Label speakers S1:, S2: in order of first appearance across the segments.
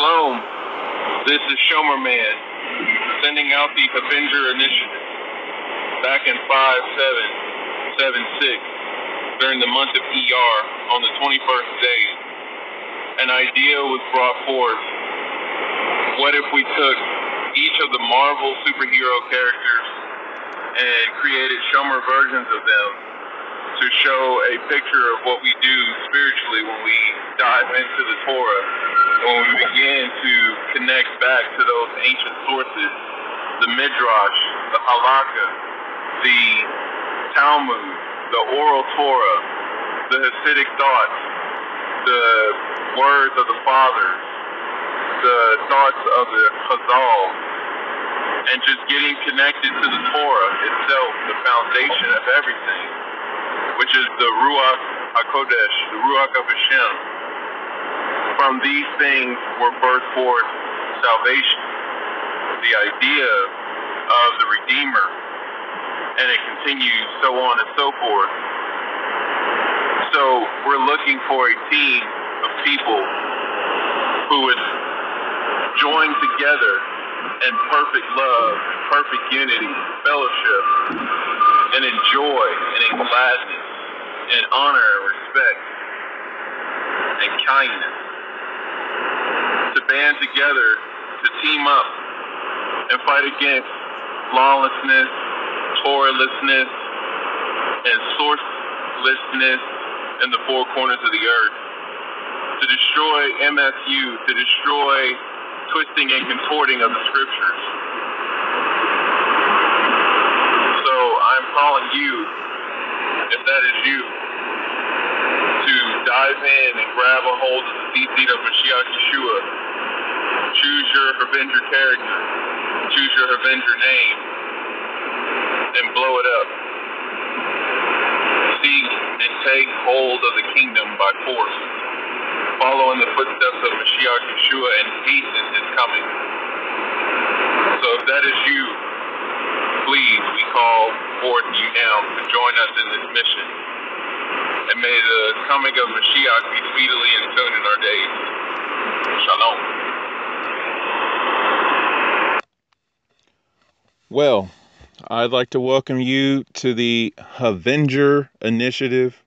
S1: Shalom. This is Shomer Man sending out the Avenger Initiative back in 5776 during the month of ER on the 21st day. An idea was brought forth. What if we took each of the Marvel superhero characters and created Shomer versions of them to show a picture of what we do spiritually when we dive into the Torah, when we begin to connect back to those ancient sources, the Midrash, the Halakha, the Talmud, the oral Torah, the Hasidic thoughts, the words of the fathers, the thoughts of the Chazal, and just getting connected to the Torah itself, the foundation of everything, which is the Ruach HaKodesh, the Ruach of Hashem. From these things were birthed forth salvation, the idea of the Redeemer, and it continues so on and so forth. So we're looking for a team of people who would join together in perfect love, perfect unity, fellowship, and in joy and in gladness, and honor and respect and kindness. Band together, to team up, and fight against lawlessness, Torahlessness, and sourcelessness in the four corners of the earth. To destroy MSU, to destroy twisting and contorting of the scriptures. So I'm calling you, if that is you, to dive in and grab a hold of the deep seat of Mashiach Yeshua. Choose your Avenger character. Choose your Avenger name. And blow it up. Seek and take hold of the kingdom by force. Follow in the footsteps of Mashiach Yeshua and hasten his coming. So if that is you, please, we call forth you now to join us in this mission. And may the coming of Mashiach be speedily and soon in our days. Shalom.
S2: Well, I'd like to welcome you to the Avenger Initiative.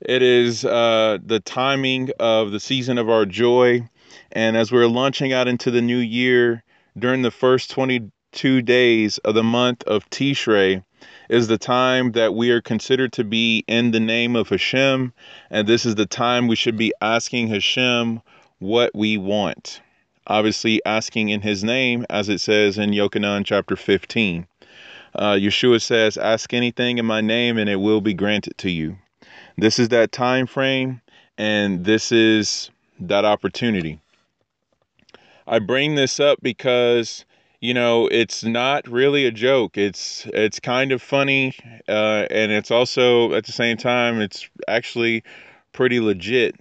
S2: It is uh, the timing of the season of our joy. And as we're launching out into the new year, during the first 22 days of the month of Tishrei, is the time that we are considered to be in the name of Hashem. And this is the time we should be asking Hashem what we want. Obviously, asking in his name, as it says in Yochanan chapter 15. Uh, Yeshua says, Ask anything in my name, and it will be granted to you. This is that time frame, and this is that opportunity. I bring this up because you know it's not really a joke. It's it's kind of funny, uh, and it's also at the same time it's actually pretty legit.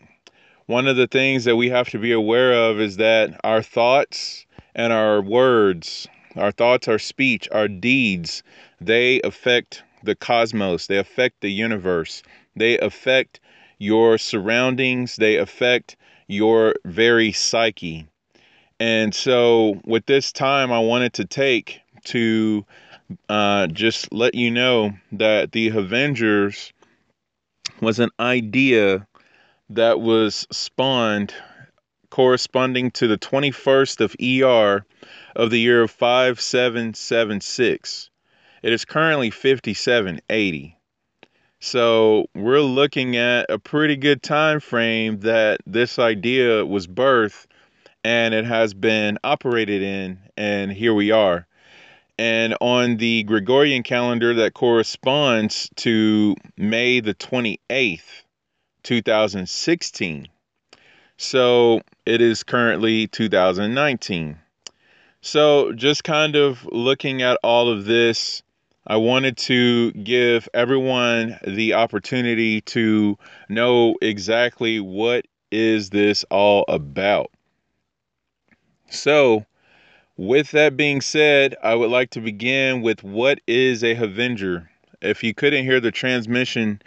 S2: One of the things that we have to be aware of is that our thoughts and our words, our thoughts, our speech, our deeds, they affect the cosmos. They affect the universe. They affect your surroundings. They affect your very psyche. And so, with this time, I wanted to take to uh, just let you know that the Avengers was an idea that was spawned corresponding to the 21st of ER of the year of 5776. It is currently 5780. So we're looking at a pretty good time frame that this idea was birthed and it has been operated in and here we are. And on the Gregorian calendar that corresponds to May the 28th, 2016. So it is currently 2019. So just kind of looking at all of this I wanted to give everyone the opportunity to know exactly what is this all about. So, with that being said, I would like to begin with what is a Havenger. If you couldn't hear the transmission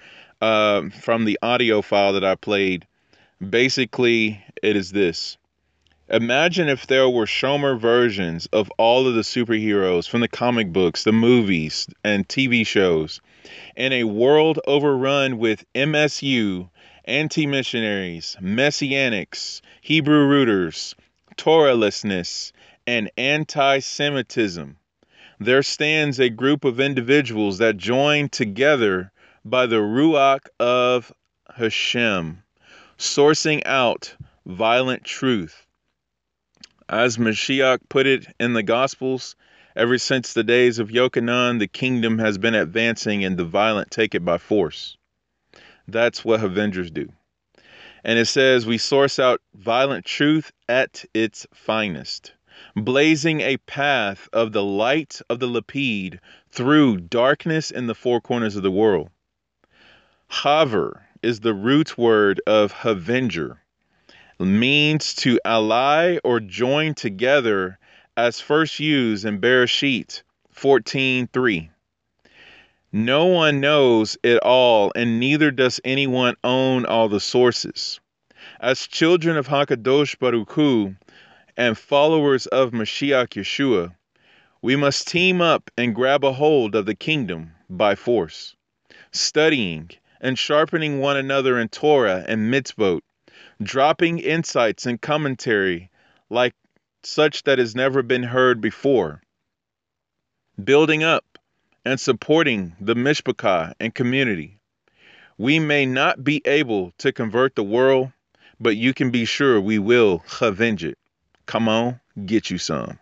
S2: uh, from the audio file that I played, basically it is this Imagine if there were Shomer versions of all of the superheroes from the comic books, the movies, and TV shows in a world overrun with MSU, anti missionaries, messianics, Hebrew rooters, Torahlessness, and anti Semitism. There stands a group of individuals that join together by the Ruach of Hashem, sourcing out violent truth. As Mashiach put it in the Gospels, ever since the days of Yochanan, the kingdom has been advancing and the violent take it by force. That's what Avengers do. And it says, We source out violent truth at its finest, blazing a path of the light of the Lapid through darkness in the four corners of the world. Haver is the root word of Havenger, means to ally or join together as first used in Bereshit 14:3. No one knows it all, and neither does anyone own all the sources. As children of Hakadosh Baruch Hu and followers of Mashiach Yeshua, we must team up and grab a hold of the kingdom by force, studying and sharpening one another in Torah and mitzvot, dropping insights and commentary like such that has never been heard before, building up and supporting the Mishpachah and community. We may not be able to convert the world, but you can be sure we will avenge it. Come on, get you some.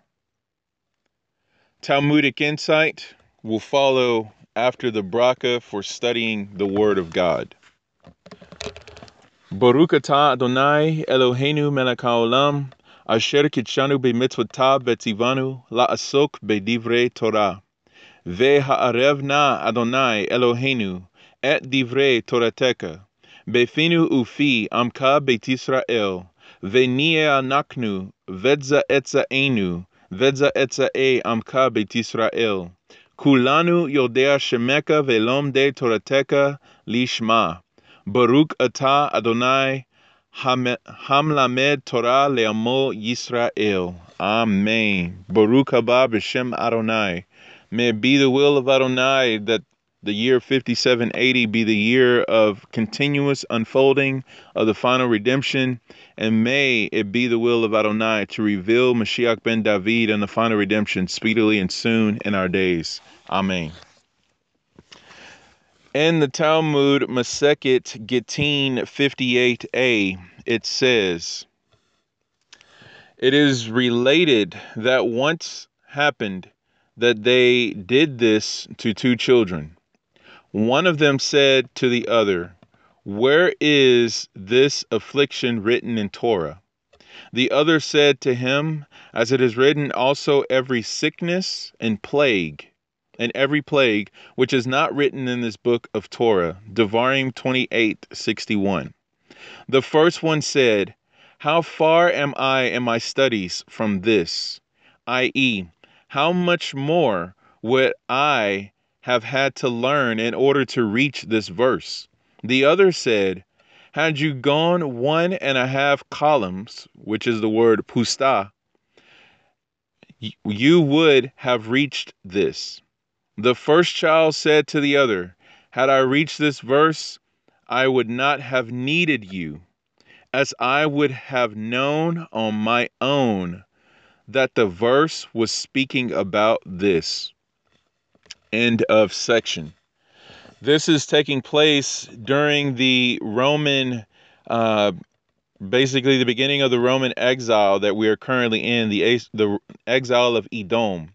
S2: Talmudic insight will follow after the bracha for studying the Word of God. Baruch atah Adonai Eloheinu melech haolam asher kitshanu b'mitzvotav v'tzivanu la'asok b'divrei Torah. Ve'ha'arev na Adonai Eloheinu et divrei Torateka. Befinu ufi amka beit Israel. Ve'nie anaknu vedza etza enu. Vedza etza e amka beit Israel. Kulanu yodea shemeka ve'lom de Torateka lishma. Baruch atah Adonai hamlamed Torah le'amo Yisrael. Amen. Baruch haba b'shem Adonai. May it be the will of Adonai that the year 5780 be the year of continuous unfolding of the final redemption, and may it be the will of Adonai to reveal Mashiach ben David and the final redemption speedily and soon in our days. Amen. In the Talmud Maseket Gittin 58a, it says, It is related that once happened that they did this to two children. One of them said to the other, Where is this affliction written in Torah? The other said to him, As it is written also every sickness and plague, and every plague which is not written in this book of Torah, Devarim 28:61. The first one said, How far am I in my studies from this? i.e., how much more would I have had to learn in order to reach this verse? The other said, Had you gone one and a half columns, which is the word pusta, you would have reached this. The first child said to the other, Had I reached this verse, I would not have needed you, as I would have known on my own that the verse was speaking about this. End of section. This is taking place during the Roman, uh, basically the beginning of the Roman exile that we are currently in, the, the exile of Edom.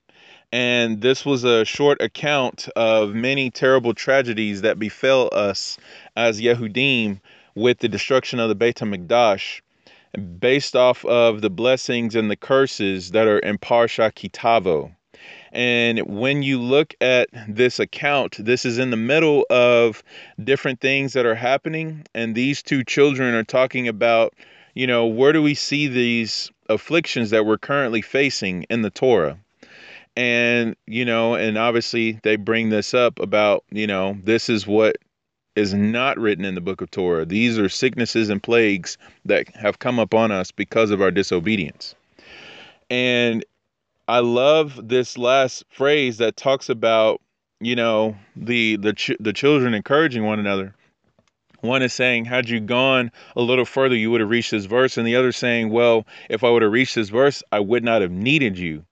S2: And this was a short account of many terrible tragedies that befell us as Yehudim with the destruction of the Beit HaMikdash based off of the blessings and the curses that are in Parsha Ki Tavo. And when you look at this account, this is in the middle of different things that are happening. And these two children are talking about, you know, where do we see these afflictions that we're currently facing in the Torah? And, you know, and obviously they bring this up about, you know, this is what is not written in the book of Torah. These are sicknesses and plagues that have come upon us because of our disobedience. And I love this last phrase that talks about, you know, the the ch- the children encouraging one another. One is saying, had you gone a little further, you would have reached this verse. And the other saying, well, if I would have reached this verse, I would not have needed you.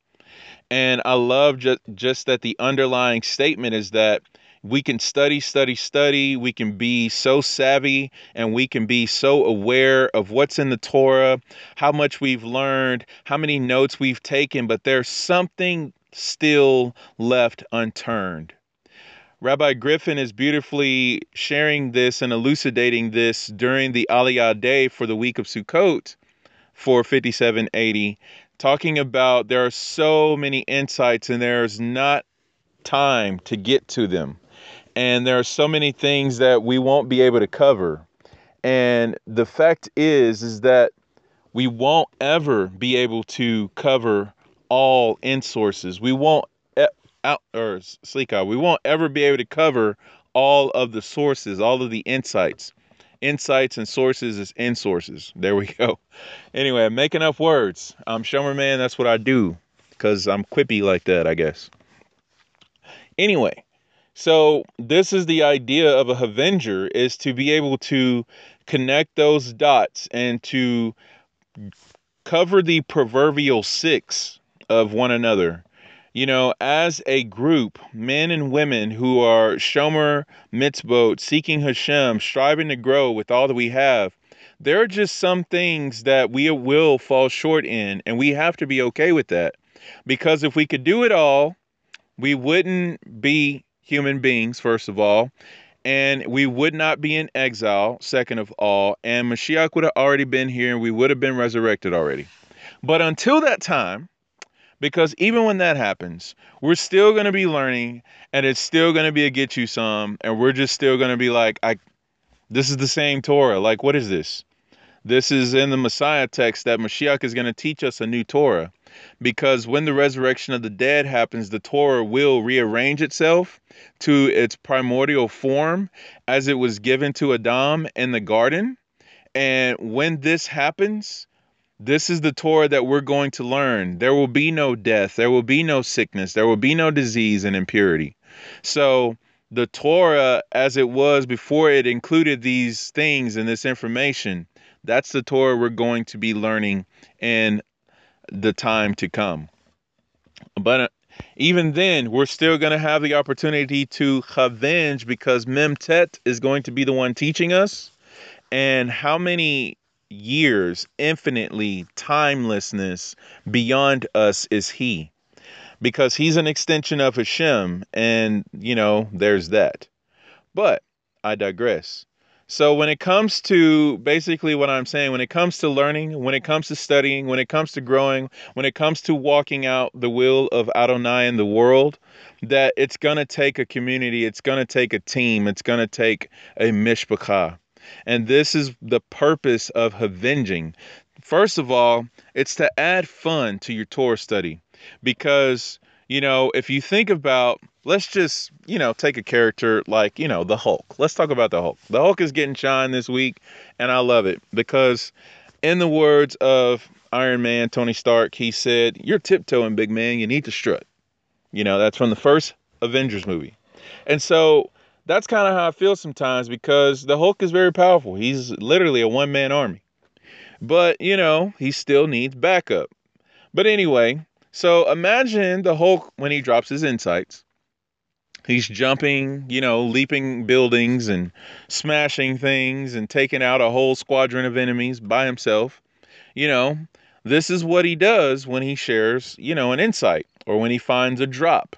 S2: And I love just, just that the underlying statement is that we can study, study, study. We can be so savvy and we can be so aware of what's in the Torah, how much we've learned, how many notes we've taken, but there's something still left unturned. Rabbi Griffin is beautifully sharing this and elucidating this during the Aliyah day for the week of Sukkot for 5780, talking about there are so many insights and there's not time to get to them. And there are so many things that we won't be able to cover. And the fact is is that we won't ever be able to cover all in sources. We won't out or Slika, we won't ever be able to cover all of the sources, all of the insights. Insights and sources is in sources. There we go. Anyway, making up words. I'm Shomer Man. That's what I do because I'm quippy like that, I guess. Anyway, so this is the idea of a Avenger is to be able to connect those dots and to cover the proverbial six of one another you know, as a group, men and women who are Shomer Mitzvot, seeking Hashem, striving to grow with all that we have, there are just some things that we will fall short in, and we have to be okay with that. Because if we could do it all, we wouldn't be human beings, first of all, and we would not be in exile, second of all, and Mashiach would have already been here and we would have been resurrected already. But until that time, because even when that happens, we're still going to be learning and it's still going to be a get you some. And we're just still going to be like, I, this is the same Torah. Like, what is this? This is in the Messiah text that Mashiach is going to teach us a new Torah. Because when the resurrection of the dead happens, the Torah will rearrange itself to its primordial form as it was given to Adam in the garden. And when this happens, this is the Torah that we're going to learn. There will be no death, there will be no sickness, there will be no disease and impurity. So, the Torah, as it was before it included these things and this information, that's the Torah we're going to be learning in the time to come. But uh, even then, we're still going to have the opportunity to avenge because Memtet is going to be the one teaching us. And how many years, infinitely, timelessness beyond us is He. Because He's an extension of Hashem, and, you know, there's that. But I digress. So, when it comes to basically what I'm saying, when it comes to learning, when it comes to studying, when it comes to growing, when it comes to walking out the will of Adonai in the world, that it's going to take a community, it's going to take a team, it's going to take a mishpachah. And this is the purpose of avenging. First of all, it's to add fun to your Torah study because, you know, if you think about, let's just, you know, take a character like, you know, the Hulk. Let's talk about the Hulk. The Hulk is getting shine this week, and I love it because, in the words of Iron Man, Tony Stark, he said, You're tiptoeing, big man. You need to strut. You know, that's from the first Avengers movie. And so that's kind of how I feel sometimes because the Hulk is very powerful. He's literally a one man army. But, you know, he still needs backup. But anyway, so imagine the Hulk when he drops his insights. He's jumping, you know, leaping buildings and smashing things and taking out a whole squadron of enemies by himself. You know, this is what he does when he shares, you know, an insight or when he finds a drop.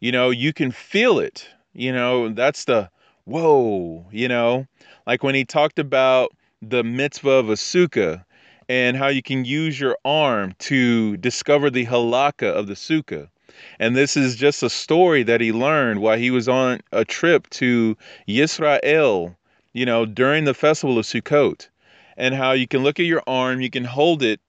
S2: You know, you can feel it you know, that's the whoa, you know, like when he talked about the mitzvah of a sukkah and how you can use your arm to discover the halakha of the sukkah. And this is just a story that he learned while he was on a trip to Yisrael, you know, during the festival of Sukkot. And how you can look at your arm, you can hold it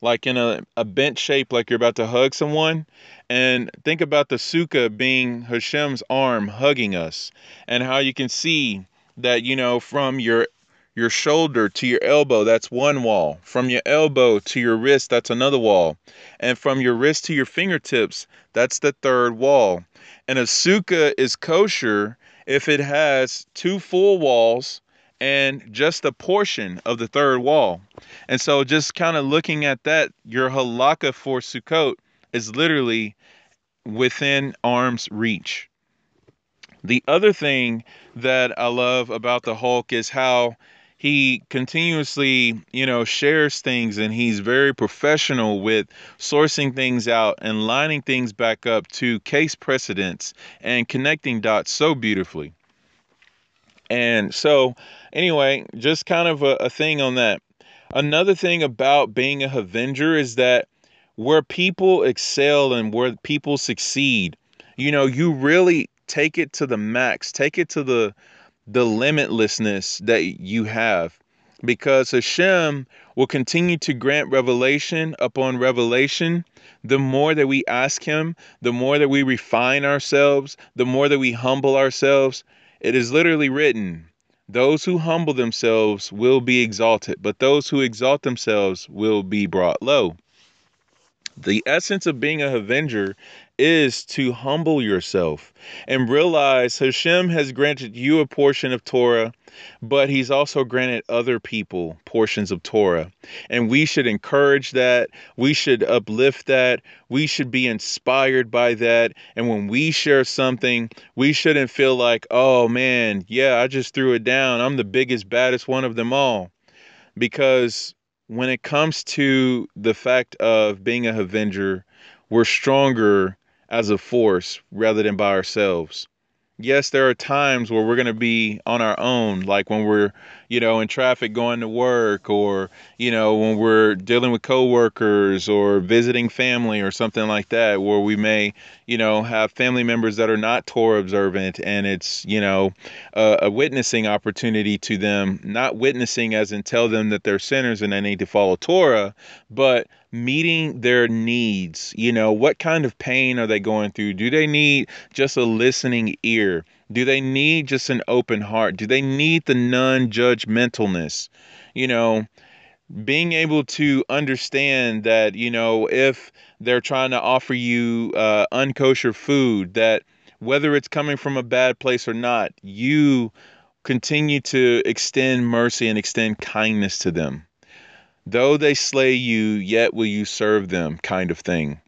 S2: like in a, a bent shape, like you're about to hug someone. And think about the sukkah being Hashem's arm hugging us, and how you can see that you know from your your shoulder to your elbow that's one wall. From your elbow to your wrist that's another wall. And from your wrist to your fingertips that's the third wall. And a sukkah is kosher if it has two full walls and just a portion of the third wall. And so just kind of looking at that your halakha for sukkot is literally within arm's reach. The other thing that I love about the Hulk is how he continuously, you know, shares things and he's very professional with sourcing things out and lining things back up to case precedents and connecting dots so beautifully. And so, anyway, just kind of a, a thing on that. Another thing about being a Avenger is that where people excel and where people succeed, you know, you really take it to the max, take it to the the limitlessness that you have. Because Hashem will continue to grant revelation upon revelation. The more that we ask Him, the more that we refine ourselves, the more that we humble ourselves. It is literally written those who humble themselves will be exalted, but those who exalt themselves will be brought low. The essence of being a Avenger is to humble yourself and realize Hashem has granted you a portion of Torah, but He's also granted other people portions of Torah. And we should encourage that. We should uplift that. We should be inspired by that. And when we share something, we shouldn't feel like, oh man, yeah, I just threw it down. I'm the biggest, baddest one of them all. Because when it comes to the fact of being a Avenger, we're stronger as a force rather than by ourselves. Yes, there are times where we're going to be on our own, like when we're, you know, in traffic going to work or, you know, when we're dealing with coworkers or visiting family or something like that, where we may, you know, have family members that are not Torah observant and it's, you know, a, a witnessing opportunity to them, not witnessing as in tell them that they're sinners and they need to follow Torah, but meeting their needs. You know, what kind of pain are they going through? Do they need just a listening ear? Do they need just an open heart? Do they need the non judgmentalness? You know, being able to understand that, you know, if they're trying to offer you uh, unkosher food, that whether it's coming from a bad place or not, you continue to extend mercy and extend kindness to them though they slay you, yet will you serve them, kind of thing.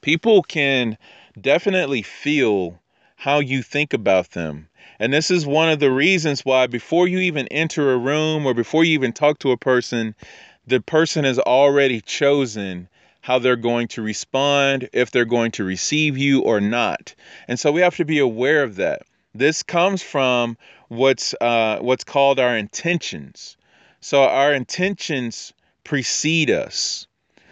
S2: People can definitely feel how you think about them. And this is one of the reasons why, before you even enter a room or before you even talk to a person, the person has already chosen how they're going to respond, if they're going to receive you or not. And so we have to be aware of that. This comes from what's uh, what's called our intentions. So our intentions precede us.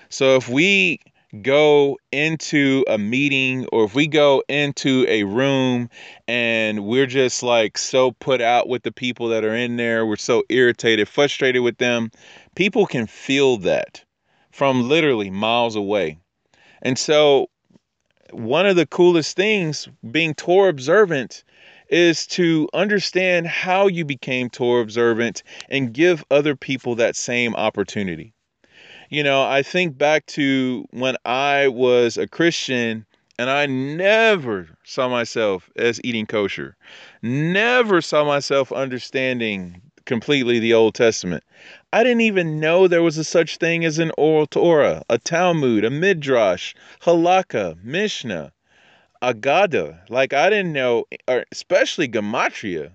S2: So if we go into a meeting or if we go into a room and we're just like so put out with the people that are in there, we're so irritated, frustrated with them, people can feel that from literally miles away. And so one of the coolest things being Torah observant is to understand how you became Torah observant and give other people that same opportunity. You know, I think back to when I was a Christian and I never saw myself as eating kosher, never saw myself understanding completely the Old Testament. I didn't even know there was a such thing as an oral Torah, a Talmud, a Midrash, Halakha, Mishnah. Agada. Like I didn't know, or especially Gematria.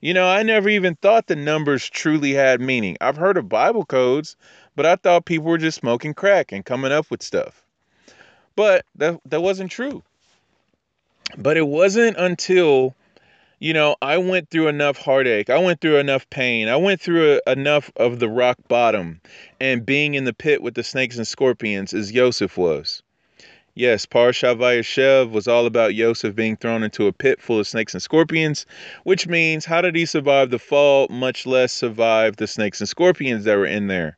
S2: You know, I never even thought the numbers truly had meaning. I've heard of Bible codes, but I thought people were just smoking crack and coming up with stuff. But that that wasn't true. But it wasn't until you know, I went through enough heartache. I went through enough pain. I went through a, enough of the rock bottom and being in the pit with the snakes and scorpions as Joseph was. Yes, Parsha Vayeshev was all about Yosef being thrown into a pit full of snakes and scorpions, which means how did he survive the fall, much less survive the snakes and scorpions that were in there?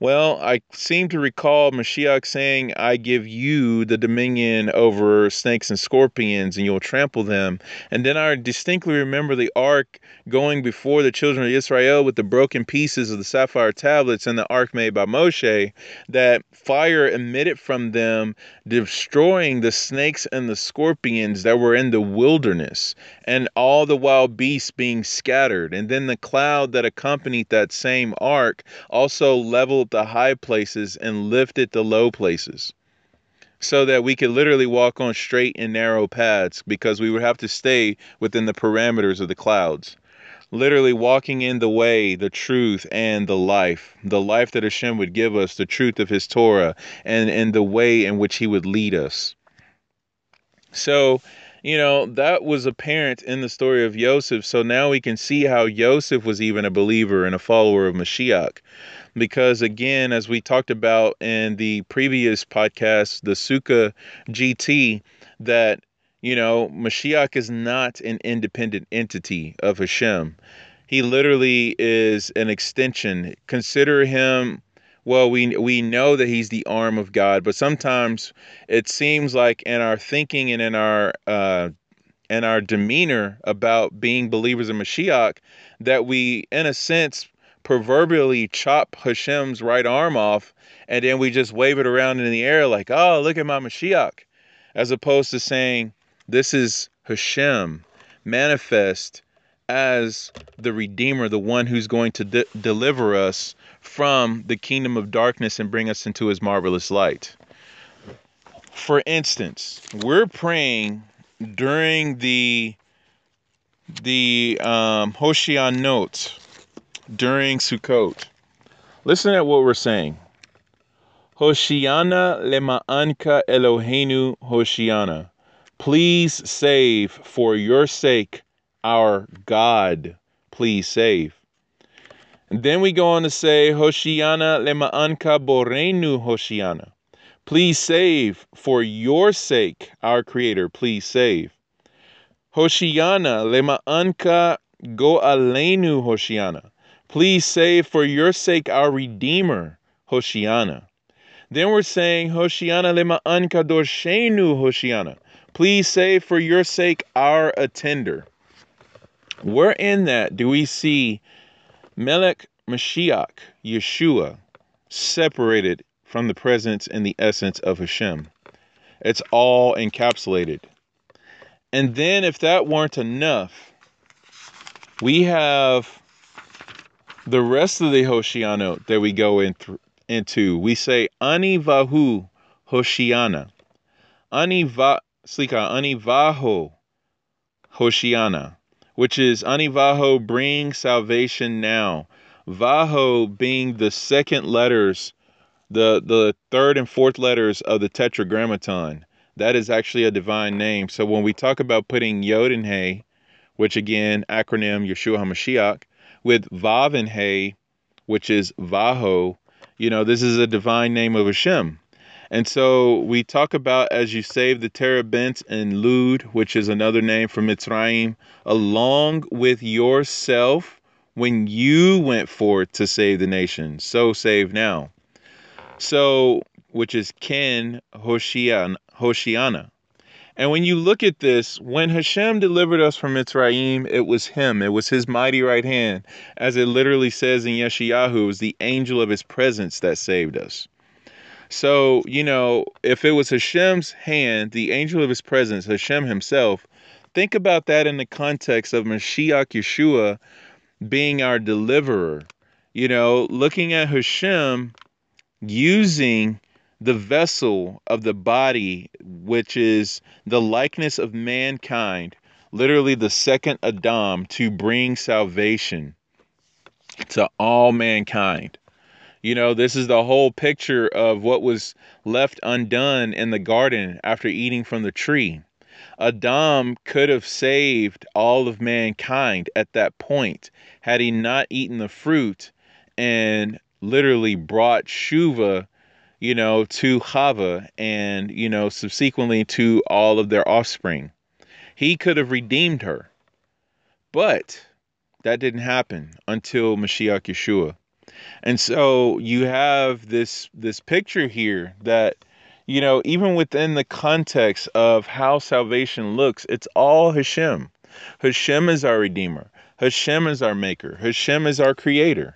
S2: Well, I seem to recall Mashiach saying, I give you the dominion over snakes and scorpions, and you'll trample them. And then I distinctly remember the ark going before the children of Israel with the broken pieces of the sapphire tablets and the ark made by Moshe, that fire emitted from them, destroying the snakes and the scorpions that were in the wilderness, and all the wild beasts being scattered. And then the cloud that accompanied that same ark also leveled the high places and lifted the low places so that we could literally walk on straight and narrow paths because we would have to stay within the parameters of the clouds. Literally walking in the way, the truth, and the life. The life that Hashem would give us, the truth of His Torah, and, and the way in which He would lead us. So, you know, that was apparent in the story of Yosef. So now we can see how Yosef was even a believer and a follower of Mashiach because again as we talked about in the previous podcast the Suka gt that you know mashiach is not an independent entity of hashem. He literally is an extension. Consider him well we we know that he's the arm of god but sometimes it seems like in our thinking and in our uh and our demeanor about being believers in Mashiach, that we, in a sense, proverbially chop Hashem's right arm off and then we just wave it around in the air like, oh, look at my Mashiach, as opposed to saying, this is Hashem manifest as the Redeemer, the one who's going to de- deliver us from the kingdom of darkness and bring us into his marvelous light. For instance, we're praying during the the um, Hoshianot, during Sukkot. Listen at what we're saying. Hoshiana lema'anka Eloheinu Hoshiana. Please save for your sake our God. Please save. And then we go on to say Hoshiana lema'anka Borenu Hoshiana. Please save for your sake our Creator. Please save. Hoshiana lema'anka Go'alenu Hoshiana. Please save for your sake our Redeemer, Hoshiana. Then we're saying, Hoshiana lema ankadoshenu Hoshiana. Please save for your sake our attender. Where in that do we see Melech Mashiach, Yeshua, separated from the presence and the essence of Hashem? It's all encapsulated. And then, if that weren't enough, we have the rest of the Hoshiano that we go in th- into, we say Ani Vahu Hoshiana. Ani va Slika Ani Vaho Hoshiana, which is Ani Vaho bring salvation now. Vaho being the second letters, the the third and fourth letters of the tetragrammaton. That is actually a divine name. So when we talk about putting Yod and Hey, which again acronym Yeshua HaMashiach, with Vav and Hey, which is Vaho, you know, this is a divine name of Hashem. And so we talk about as you save the terebinth and Lud, which is another name for Mitzrayim, along with yourself when you went forth to save the nation. So save now. So, which is Ken Hoshiana. Hoshiana. And when you look at this, when Hashem delivered us from Mitzrayim, it was Him. It was His mighty right hand. As it literally says in Yeshayahu, it was the angel of His presence that saved us. So, you know, if it was Hashem's hand, the angel of His presence, Hashem Himself, think about that in the context of Mashiach Yeshua being our deliverer. You know, looking at Hashem using the vessel of the body, which is the likeness of mankind, literally the second Adam, to bring salvation to all mankind. You know, this is the whole picture of what was left undone in the garden after eating from the tree. Adam could have saved all of mankind at that point had he not eaten the fruit and literally brought Shuva you know, to Chava and, you know, subsequently to all of their offspring. He could have redeemed her. But that didn't happen until Mashiach Yeshua. And so you have this this picture here that you know, even within the context of how salvation looks, it's all Hashem. Hashem is our redeemer. Hashem is our maker. Hashem is our creator.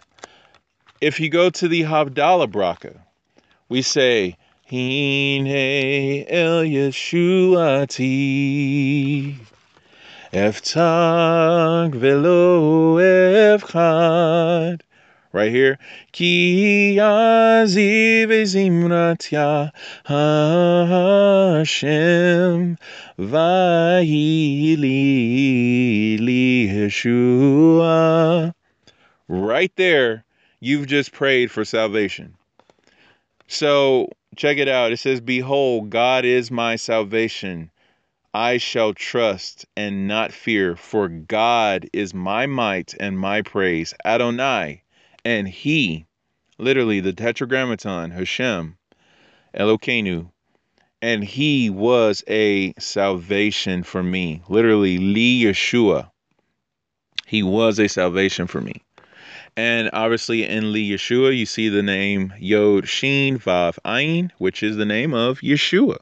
S2: If you go to the Havdalah Bracha, we say, Hine el Yeshua Yeshuati, Eftag velo evchad. Right here. Ki aziv zimratya Hashem vayili li Yeshua. Right there, you've just prayed for salvation. So check it out. It says, Behold, God is my salvation. I shall trust and not fear, for God is my might and my praise. Adonai, and He, literally the Tetragrammaton, Hashem, Elokeinu, and He was a salvation for me. Literally, Li Yeshua. He was a salvation for me. And obviously in Li Yeshua, you see the name Yod Shin Vav Ayin, which is the name of Yeshua.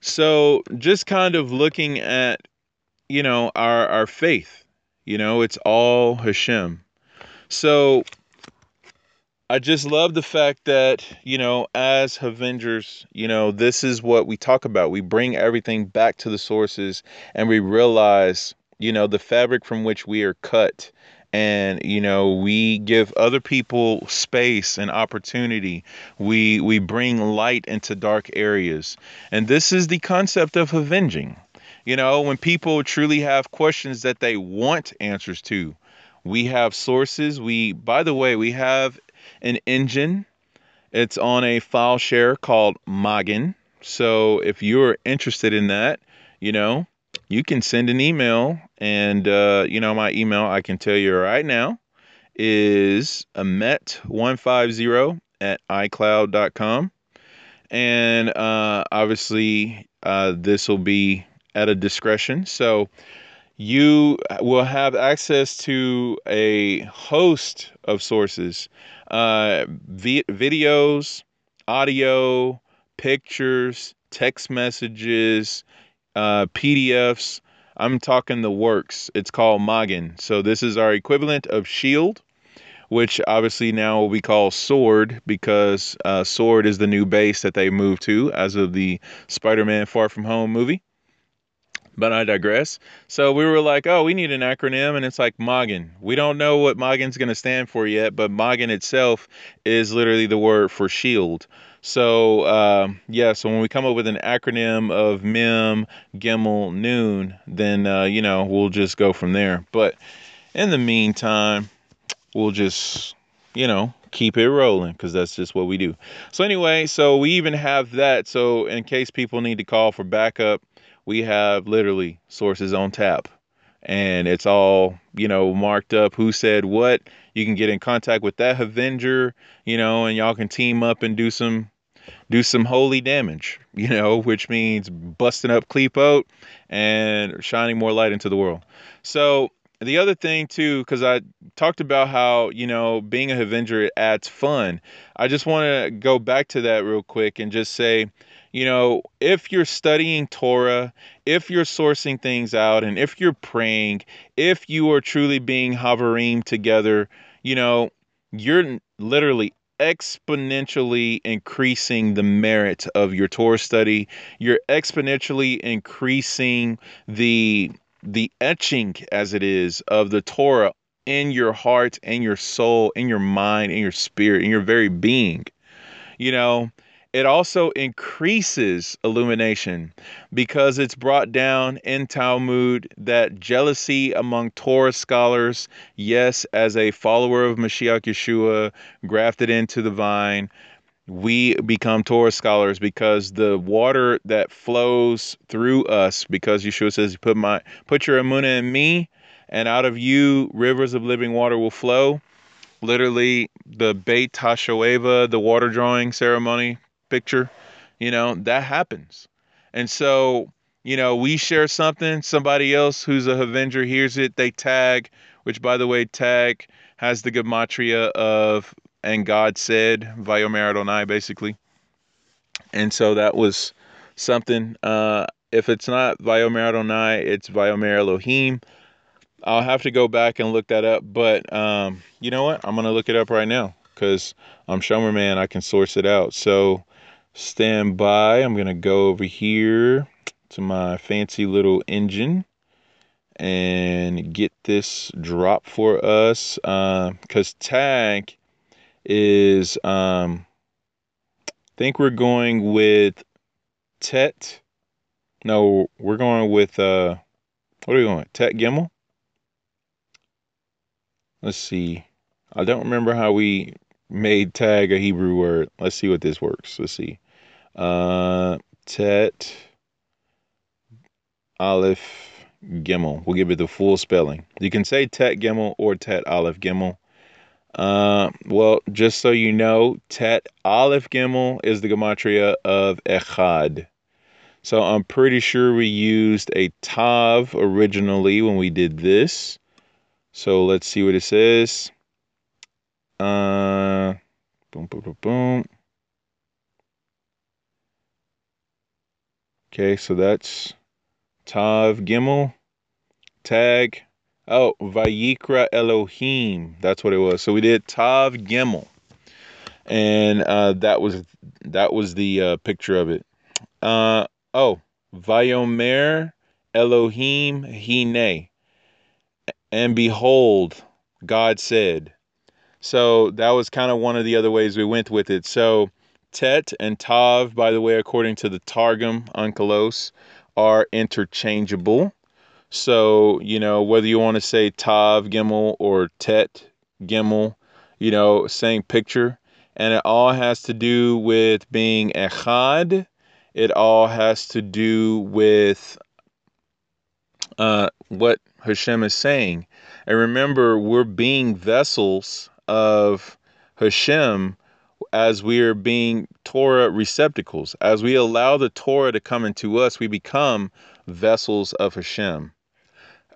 S2: So just kind of looking at, you know, our, our faith, you know, it's all Hashem. So I just love the fact that, you know, as Avengers, you know, this is what we talk about. We bring everything back to the sources and we realize, you know, the fabric from which we are cut and you know we give other people space and opportunity. We we bring light into dark areas. And this is the concept of avenging. You know when people truly have questions that they want answers to we have sources. We by the way we have an engine. It's on a file share called Magen. So if you're interested in that you know you can send an email and uh, you know my email i can tell you right now is a met150 at icloud.com and uh, obviously uh, this will be at a discretion. So you will have access to a host of sources uh, vi- videos audio pictures text messages uh, PDFs. I'm talking the works. It's called Magen. So this is our equivalent of Shield, which obviously now will be called Sword because uh, Sword is the new base that they moved to as of the Spider-Man Far From Home movie. But I digress. So we were like, oh, we need an acronym, and it's like Magen. We don't know what Magen's going to stand for yet, but Magen itself is literally the word for shield. So uh, yeah, so when we come up with an acronym of Mem, Gimel, Noon, then uh, you know we'll just go from there. But in the meantime, we'll just you know keep it rolling because that's just what we do. So anyway, so we even have that. So in case people need to call for backup, we have literally sources on tap and it's all you know marked up who said what you can get in contact with that avenger you know and y'all can team up and do some do some holy damage you know which means busting up Klipot and shining more light into the world. So the other thing too because i talked about how you know being a avenger adds fun. I just want to go back to that real quick and just say you know, if you're studying Torah, if you're sourcing things out, and if you're praying, if you are truly being Havarim together, you know, you're literally exponentially increasing the merit of your Torah study. You're exponentially increasing the the etching as it is of the Torah in your heart and your soul, in your mind, in your spirit, in your very being. You know, it also increases illumination because it's brought down in Talmud that jealousy among Torah scholars, yes, as a follower of Mashiach Yeshua, grafted into the vine, we become Torah scholars because the water that flows through us, because Yeshua says, "Put my put your amuna in me, and out of you rivers of living water will flow." Literally, the Beit Hashoeva, the water drawing ceremony, picture, you know, that happens. And so, you know, we share something, somebody else who's a Avenger hears it, they tag, which by the way, tag has the gematria of and God said Vayomer Adonai basically. And so that was something. Uh, if it's not Vayomer Adonai, it's Vayomer Elohim. I'll have to go back and look that up. But um, you know what? I'm gonna look it up right now because I'm Shomer Man. I can source it out. So stand by. I'm gonna go over here to my fancy little engine and get this drop for us because uh, tag is um I think we're going with Tet. No, we're going with uh what are we going with? Tet Gimel? Let's see. I don't remember how we made tag a Hebrew word. Let's see what this works. Let's see. Uh Tet Aleph Gimel. We'll give it the full spelling. You can say Tet Gimel or Tet Aleph Gimel. Uh, well, just so you know, Tet Aleph Gimel is the gematria of Echad. So I'm pretty sure we used a Tav originally when we did this. So let's see what it says. Uh, boom, boom, boom, boom. Okay, so that's Tav Gimel, Tag, Oh, Vayikra Elohim. That's what it was. So we did Tav Gimel, and uh, that was that was the uh, picture of it. Uh, oh, Vayomer Elohim Hine, and behold, God said. So that was kind of one of the other ways we went with it. So Tet and Tav, by the way, according to the Targum Onkelos, are interchangeable. So, you know, whether you want to say Tav Gimel or Tet Gimel, you know, same picture. And it all has to do with being Echad. It all has to do with uh, what Hashem is saying. And remember, we're being vessels of Hashem as we are being Torah receptacles. As we allow the Torah to come into us, we become vessels of Hashem.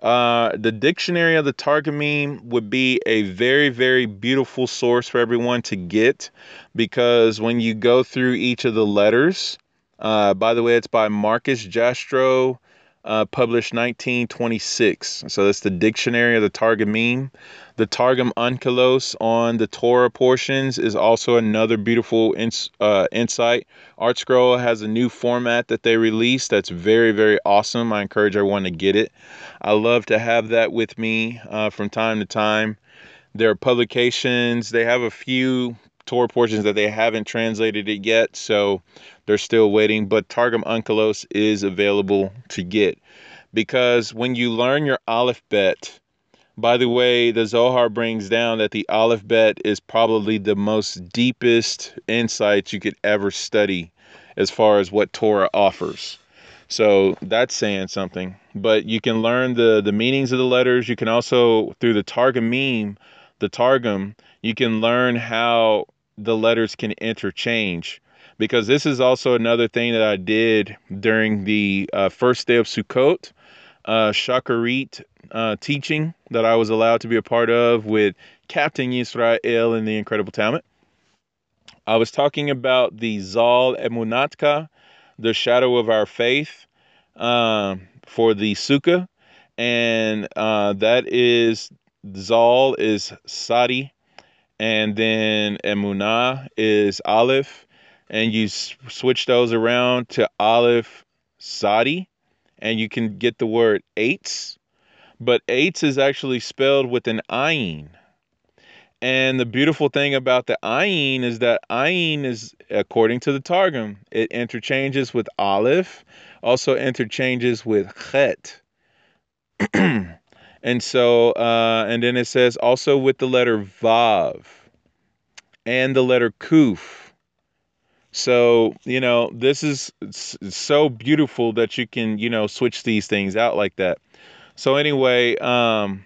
S2: Uh, the dictionary of the Targumim would be a very, very beautiful source for everyone to get because when you go through each of the letters, uh, by the way, it's by Marcus Jastrow, uh, published 1926. So that's the dictionary of the Targumim. The Targum Onkelos on the Torah portions is also another beautiful ins- uh, insight. ArtScroll has a new format that they released that's very, very awesome. I encourage everyone to get it. I love to have that with me uh, from time to time. Their publications, they have a few Torah portions that they haven't translated it yet, so they're still waiting. But Targum Onkelos is available to get because when you learn your Aleph Bet, by the way, the Zohar brings down that the Aleph Bet is probably the most deepest insights you could ever study as far as what Torah offers. So that's saying something. But you can learn the the meanings of the letters. You can also through the Targumim, the Targum, you can learn how the letters can interchange. Because this is also another thing that I did during the uh, first day of Sukkot uh, Shacharit uh, teaching that I was allowed to be a part of with Captain Yisrael in the Incredible Talmud. I was talking about the Zal Emunatka, the shadow of our faith, uh, for the Sukkah, and uh, that is Zal is Sadi, and then Emunah is Aleph, and you switch those around to Aleph Sadi and you can get the word etz, but etz is actually spelled with an ayin. And the beautiful thing about the ayin is that ayin is, according to the Targum, it interchanges with aleph, also interchanges with chet. and so, uh, and then it says also with the letter vav and the letter kuf so, you know, this is so beautiful that you can, you know, switch these things out like that. So anyway, um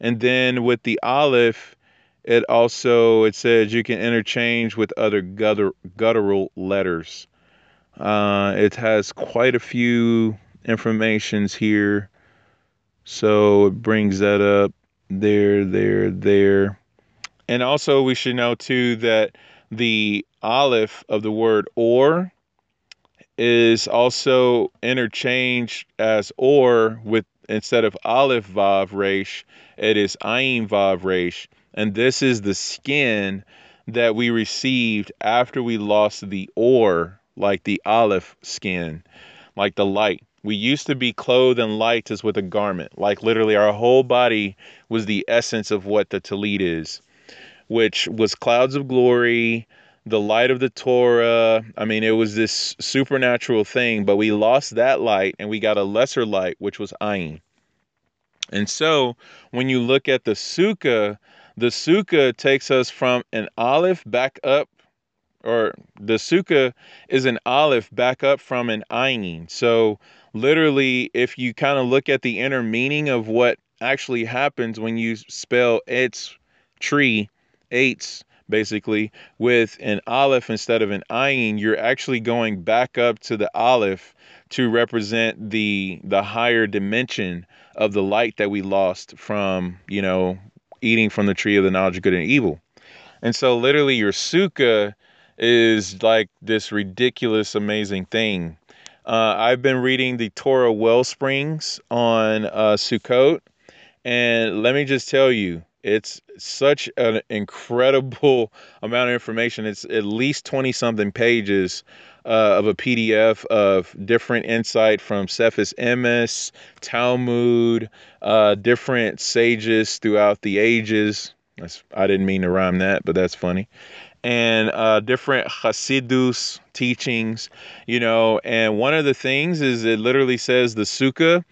S2: and then with the Aleph, it also it says you can interchange with other gutter, guttural letters. Uh, it has quite a few informations here, so it brings that up there, there, there. And also, we should know too that the aleph of the word or is also interchanged as or with instead of aleph vav resh, it is ayin vav resh. And this is the skin that we received after we lost the or, like the aleph skin, like the light. We used to be clothed in light as with a garment. Like literally, our whole body was the essence of what the talit is, which was clouds of glory, the light of the Torah. I mean, it was this supernatural thing, but we lost that light and we got a lesser light, which was ayin. And so when you look at the sukkah, the sukkah takes us from an aleph back up, or the sukkah is an aleph back up from an ayin. So literally, if you kind of look at the inner meaning of what actually happens when you spell its tree, etz, basically, with an aleph instead of an ayin, you're actually going back up to the aleph to represent the the higher dimension of the light that we lost from, you know, eating from the tree of the knowledge of good and evil. And so literally your sukkah is like this ridiculous, amazing thing. Uh, I've been reading the Torah Wellsprings on uh, Sukkot, and let me just tell you, it's such an incredible amount of information. It's at least 20 something pages uh, of a PDF of different insight from Sfas Emes, Talmud, uh, different sages throughout the ages. That's, I didn't mean to rhyme that, but that's funny. And uh, different Hasidus teachings, you know. And one of the things is it literally says the sukkah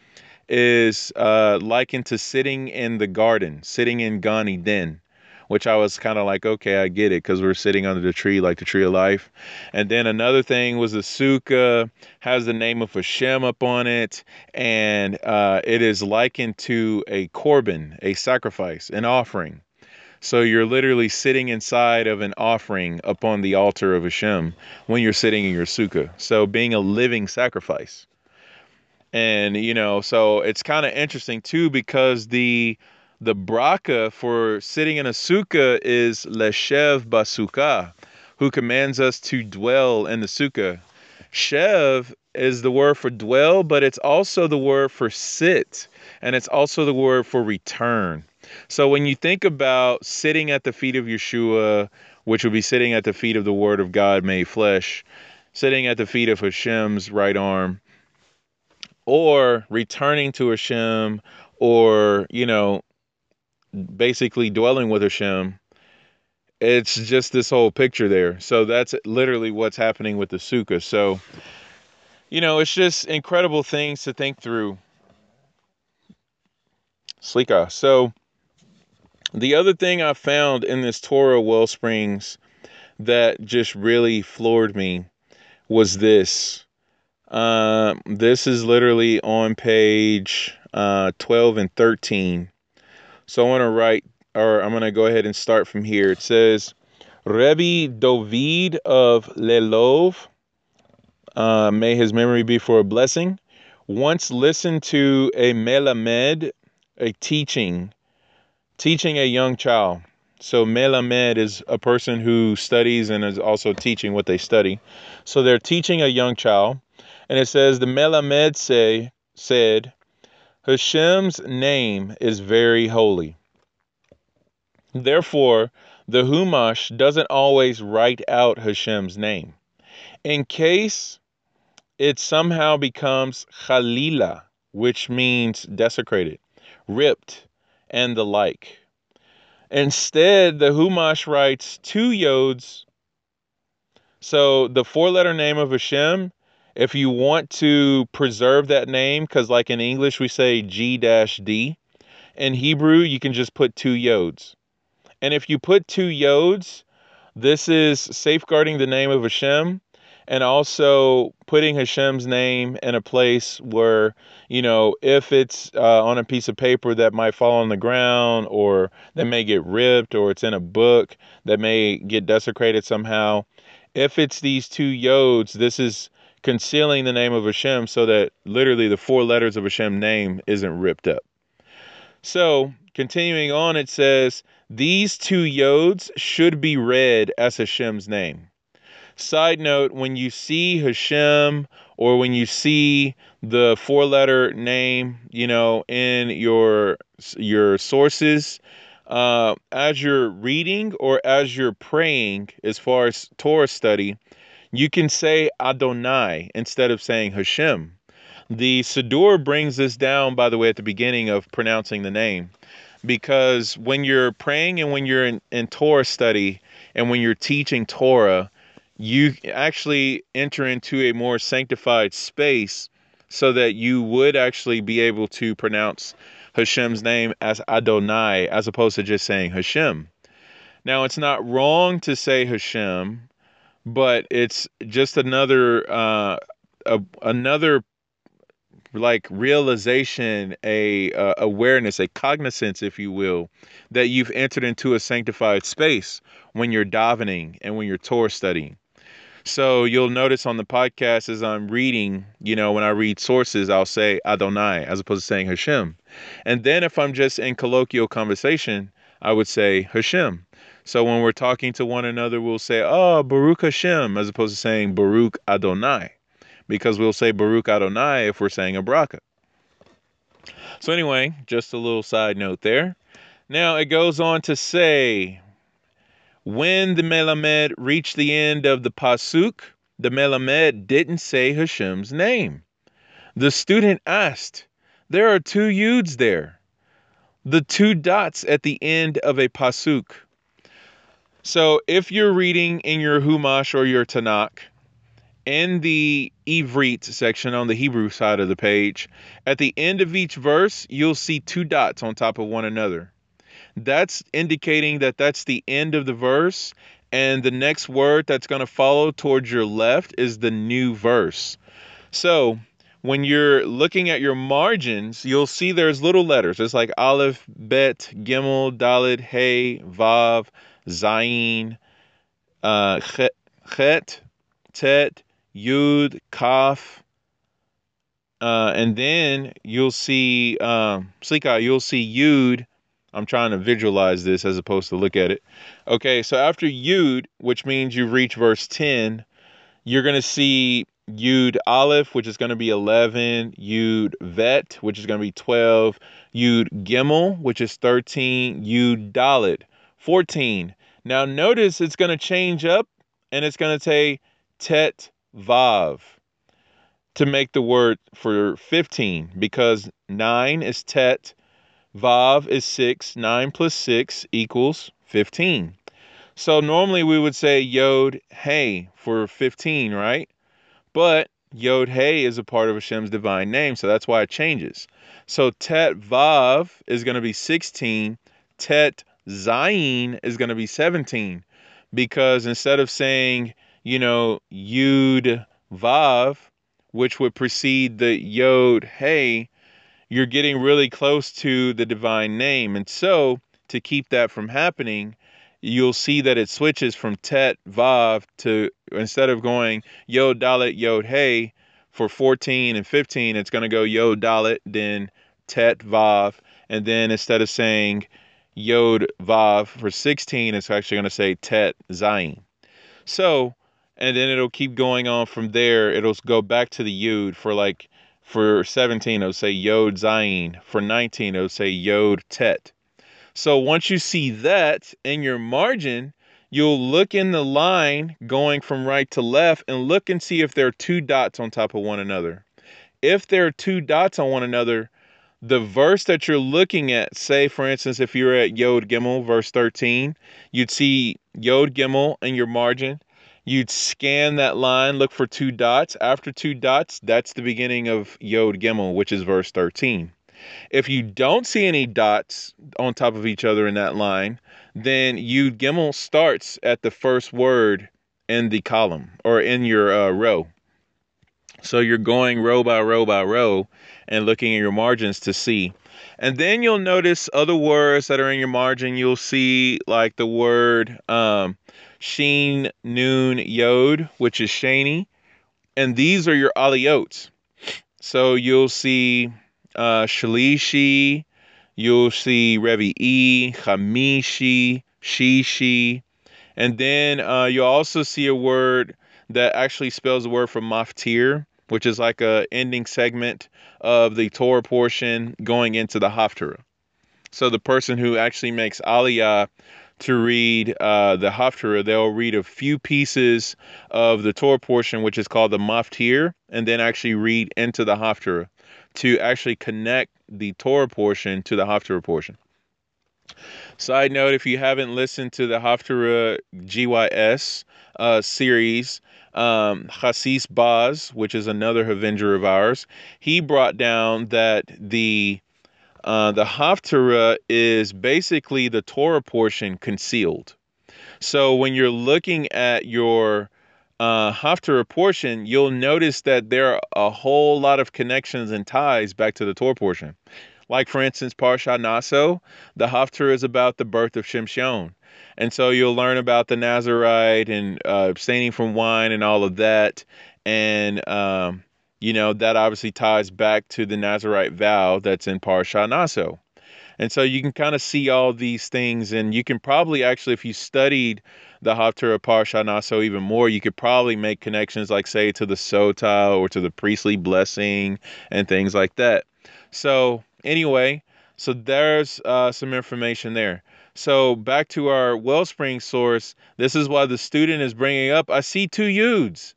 S2: is uh, likened to sitting in the garden, sitting in Gan Eden, which I was kind of like, okay, I get it, because we're sitting under the tree, like the tree of life. And then another thing was the sukkah has the name of Hashem up on it, and uh, it is likened to a korban, a sacrifice, an offering. So you're literally sitting inside of an offering upon the altar of Hashem when you're sitting in your sukkah. So being a living sacrifice. And you know, so it's kind of interesting too because the the braka for sitting in a sukkah is leshev basukah, who commands us to dwell in the sukkah. Shev is the word for dwell, but it's also the word for sit, and it's also the word for return. So when you think about sitting at the feet of Yeshua, which would be sitting at the feet of the Word of God made flesh, sitting at the feet of Hashem's right arm, or returning to Hashem, or, you know, basically dwelling with Hashem, it's just this whole picture there. So that's literally what's happening with the sukkah. So, you know, it's just incredible things to think through. Slika. So, the other thing I found in this Torah Wellsprings that just really floored me was this. Uh, this is literally on page uh, 12 and 13. So I want to write, or I'm going to go ahead and start from here. It says, Rebbe Dovid of Lelov, uh, may his memory be for a blessing, once listened to a melamed, a teaching teaching a young child. So melamed is a person who studies and is also teaching what they study. So they're teaching a young child, and it says the melamed say said, Hashem's name is very holy. Therefore, the Humash doesn't always write out Hashem's name. In case it somehow becomes Khalila, which means desecrated, ripped, and the like. Instead, the Humash writes two yods. So the four letter name of Hashem, if you want to preserve that name, because like in English we say G D, in Hebrew you can just put two yods. And if you put two yods, this is safeguarding the name of Hashem and also putting Hashem's name in a place where, you know, if it's uh, on a piece of paper that might fall on the ground or that may get ripped or it's in a book that may get desecrated somehow, if it's these two yods, this is concealing the name of Hashem so that literally the four letters of Hashem's name isn't ripped up. So, continuing on, it says, These two yods should be read as Hashem's name. Side note, when you see Hashem or when you see the four letter name, you know, in your your sources, uh, as you're reading or as you're praying, as far as Torah study, you can say Adonai instead of saying Hashem. The Siddur brings this down, by the way, at the beginning of pronouncing the name, because when you're praying and when you're in, in Torah study and when you're teaching Torah, you actually enter into a more sanctified space so that you would actually be able to pronounce Hashem's name as Adonai as opposed to just saying Hashem. Now, it's not wrong to say Hashem, but it's just another uh, a, another like realization, a uh, awareness, a cognizance, if you will, that you've entered into a sanctified space when you're davening and when you're Torah studying. So you'll notice on the podcast as I'm reading, you know, when I read sources, I'll say Adonai as opposed to saying Hashem. And then if I'm just in colloquial conversation, I would say Hashem. So when we're talking to one another, we'll say, Oh, Baruch Hashem, as opposed to saying Baruch Adonai, because we'll say Baruch Adonai if we're saying a bracha. So, anyway, just a little side note there. Now it goes on to say, when the Melamed reached the end of the Pasuk, the Melamed didn't say Hashem's name. The student asked, There are two Yuds there. The two dots at the end of a Pasuk. So if you're reading in your Humash or your Tanakh, in the Ivrit section on the Hebrew side of the page, at the end of each verse, you'll see two dots on top of one another that's indicating that that's the end of the verse. And the next word that's going to follow towards your left is the new verse. So when you're looking at your margins, you'll see there's little letters. It's like Aleph, Bet, Gimel, Dalet, Hey, Vav, Zayin, uh, Chet, Tet, Yud, Kaf. Uh, and then you'll see, uh, Slika, you'll see Yud, I'm trying to visualize this as opposed to look at it. Okay, so after Yud, which means you reach verse 10, you're going to see Yud Aleph, which is going to be 11, Yud Vet, which is going to be 12, Yud Gimel, which is 13, Yud Dalet, 14. Now notice it's going to change up and it's going to say Tet Vav to make the word for 15 because 9 is Tet Vav is 6. 9 plus 6 equals 15. So normally we would say Yod Hey for 15, right? But Yod Hey is a part of Hashem's divine name, so that's why it changes. So Tet Vav is going to be 16. Tet Zayin is going to be 17. Because instead of saying, you know, Yud Vav, which would precede the Yod Hey, you're getting really close to the divine name. And so, to keep that from happening, you'll see that it switches from Tet Vav to instead of going Yod Dalet Yod Hey for 14 and 15, it's going to go Yod Dalet, then Tet Vav, and then instead of saying Yod Vav for 16, it's actually going to say Tet Zayin. So, and then it'll keep going on from there. It'll go back to the Yud for like for 17, it'll say Yod Zayin. For 19, it'll say Yod Tet. So once you see that in your margin, you'll look in the line going from right to left and look and see if there are two dots on top of one another. If there are two dots on one another, the verse that you're looking at, say for instance, if you're at Yod Gimel, verse 13, you'd see Yod Gimel in your margin. You'd scan that line, look for two dots. After two dots, that's the beginning of Yod Gimel, which is verse 13. If you don't see any dots on top of each other in that line, then Yud Gimel starts at the first word in the column or in your uh, row. So you're going row by row by row and looking at your margins to see. And then you'll notice other words that are in your margin. You'll see like the word um, Sheen, Noon, Yod, which is Shani. And these are your aliyot. So you'll see uh, Shalishi, You'll see Revi E, Hamishi, Shishi. And then uh, you'll also see a word that actually spells the word for maftir, which is like a ending segment of the Torah portion going into the Haftarah. So the person who actually makes Aliyah to read uh, the Haftarah, they'll read a few pieces of the Torah portion, which is called the Maftir, and then actually read into the Haftarah to actually connect the Torah portion to the Haftarah portion. Side note: If you haven't listened to the Haftarah GYS uh, series, um, Hasis Baz, which is another Havenger of ours, he brought down that the uh, the Haftarah is basically the Torah portion concealed. So when you're looking at your uh, Haftarah portion, you'll notice that there are a whole lot of connections and ties back to the Torah portion. Like, for instance, Parsha Naso, the Haftarah is about the birth of Shimshon. And so you'll learn about the Nazarite and uh, abstaining from wine and all of that. And um, you know, that obviously ties back to the Nazarite vow that's in Parsha Naso. And so you can kind of see all these things, and you can probably actually, if you studied the Haftarah Parsha Naso even more, you could probably make connections, like say to the Sota or to the priestly blessing and things like that. So anyway, so there's uh, some information there. So back to our wellspring source. This is why the student is bringing up. I see two yuds,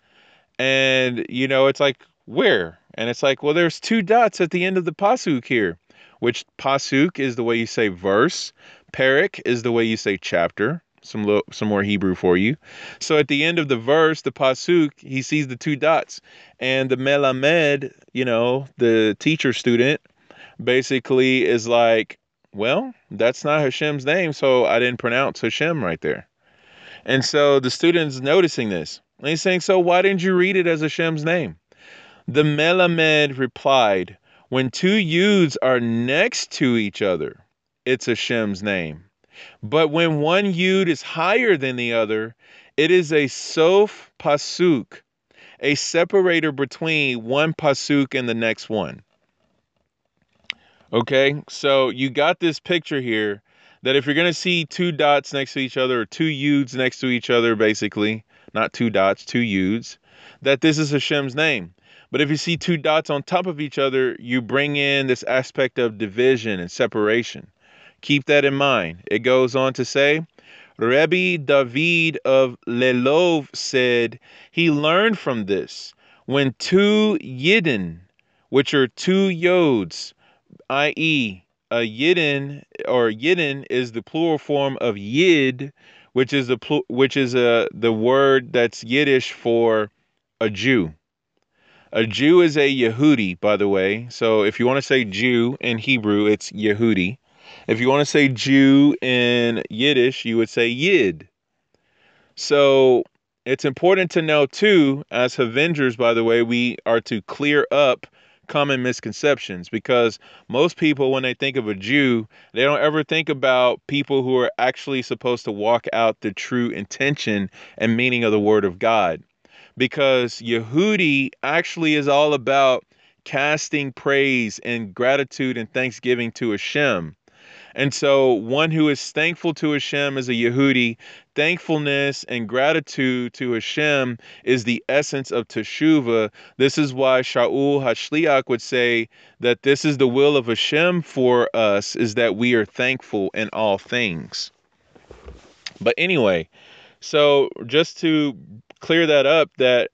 S2: and you know it's like where? And it's like, well, there's two dots at the end of the pasuk here, which pasuk is the way you say verse, parak is the way you say chapter. Some lo- some more Hebrew for you. So at the end of the verse, the pasuk, he sees the two dots, and the melamed, you know, the teacher student, basically is like, well, that's not Hashem's name, so I didn't pronounce Hashem right there. And so the student's noticing this. And he's saying, so why didn't you read it as Hashem's name? The Melamed replied, When two Yuds are next to each other, it's Hashem's name. But when one Yud is higher than the other, it is a Sof Pasuk, a separator between one Pasuk and the next one. Okay, so you got this picture here that if you're going to see two dots next to each other, or two Yuds next to each other, basically, not two dots, two Yuds, that this is Hashem's name. But if you see two dots on top of each other, you bring in this aspect of division and separation. Keep that in mind. It goes on to say, Rebbe David of Lelov said he learned from this when two Yidden, which are two Yods, i.e., a Yidden or Yidden is the plural form of Yid, which is the which is a the word that's Yiddish for a Jew. A Jew is a Yehudi, by the way. So if you want to say Jew in Hebrew, it's Yehudi. If you want to say Jew in Yiddish, you would say Yid. So it's important to know, too, as Avengers, by the way, we are to clear up common misconceptions because most people, when they think of a Jew, they don't ever think about people who are actually supposed to walk out the true intention and meaning of the Word of God because Yehudi actually is all about casting praise and gratitude and thanksgiving to Hashem. And so, one who is thankful to Hashem is a Yehudi. Thankfulness and gratitude to Hashem is the essence of Teshuvah. This is why Shaul Hashliach would say that this is the will of Hashem for us, is that we are thankful in all things. But anyway, so just to clear that up that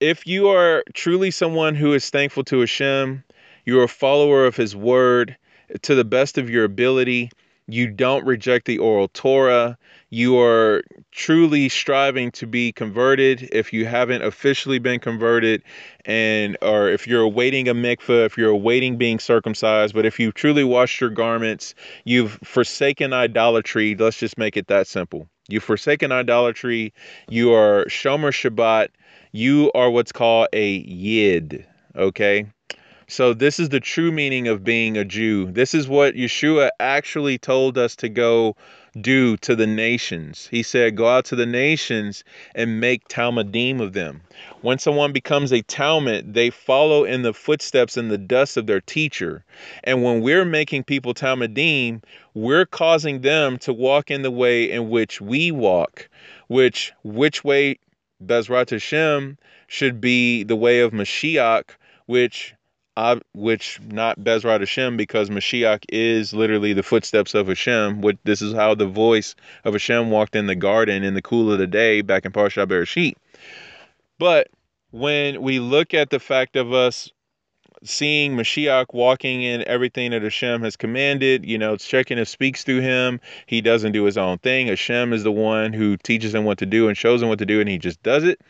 S2: if you are truly someone who is thankful to Hashem, you're a follower of his word to the best of your ability, you don't reject the oral Torah, you are truly striving to be converted if you haven't officially been converted and or if you're awaiting a mikveh, if you're awaiting being circumcised, but if you've truly washed your garments, you've forsaken idolatry, let's just make it that simple. You've forsaken idolatry. You are Shomer Shabbat. You are what's called a Yid. Okay? So, this is the true meaning of being a Jew. This is what Yeshua actually told us to go do to the nations. He said, Go out to the nations and make Talmudim of them. When someone becomes a Talmud, they follow in the footsteps and the dust of their teacher. And when we're making people Talmudim, we're causing them to walk in the way in which we walk, which which way Bezrat Hashem should be the way of Mashiach, which which not Bezrat Hashem, because Mashiach is literally the footsteps of Hashem. Which this is how the voice of Hashem walked in the garden in the cool of the day back in Parsha Bereshit. But when we look at the fact of us seeing Mashiach walking in everything that Hashem has commanded, you know, it's checking if speaks through him. He doesn't do his own thing. Hashem is the one who teaches him what to do and shows him what to do, and he just does it.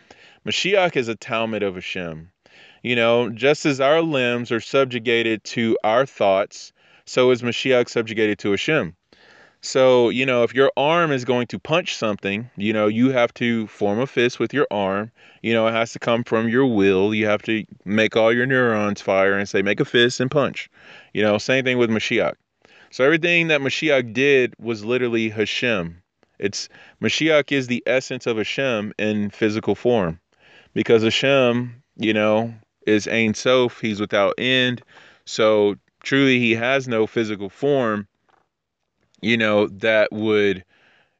S2: Mashiach is a Talmud of Hashem. You know, just as our limbs are subjugated to our thoughts, so is Mashiach subjugated to Hashem. So, you know, if your arm is going to punch something, you know, you have to form a fist with your arm. You know, it has to come from your will. You have to make all your neurons fire and say, make a fist and punch. You know, same thing with Mashiach. So everything that Mashiach did was literally Hashem. It's Mashiach is the essence of Hashem in physical form. Because Hashem, you know, is Ein Sof, he's without end. So truly he has no physical form, you know, that would,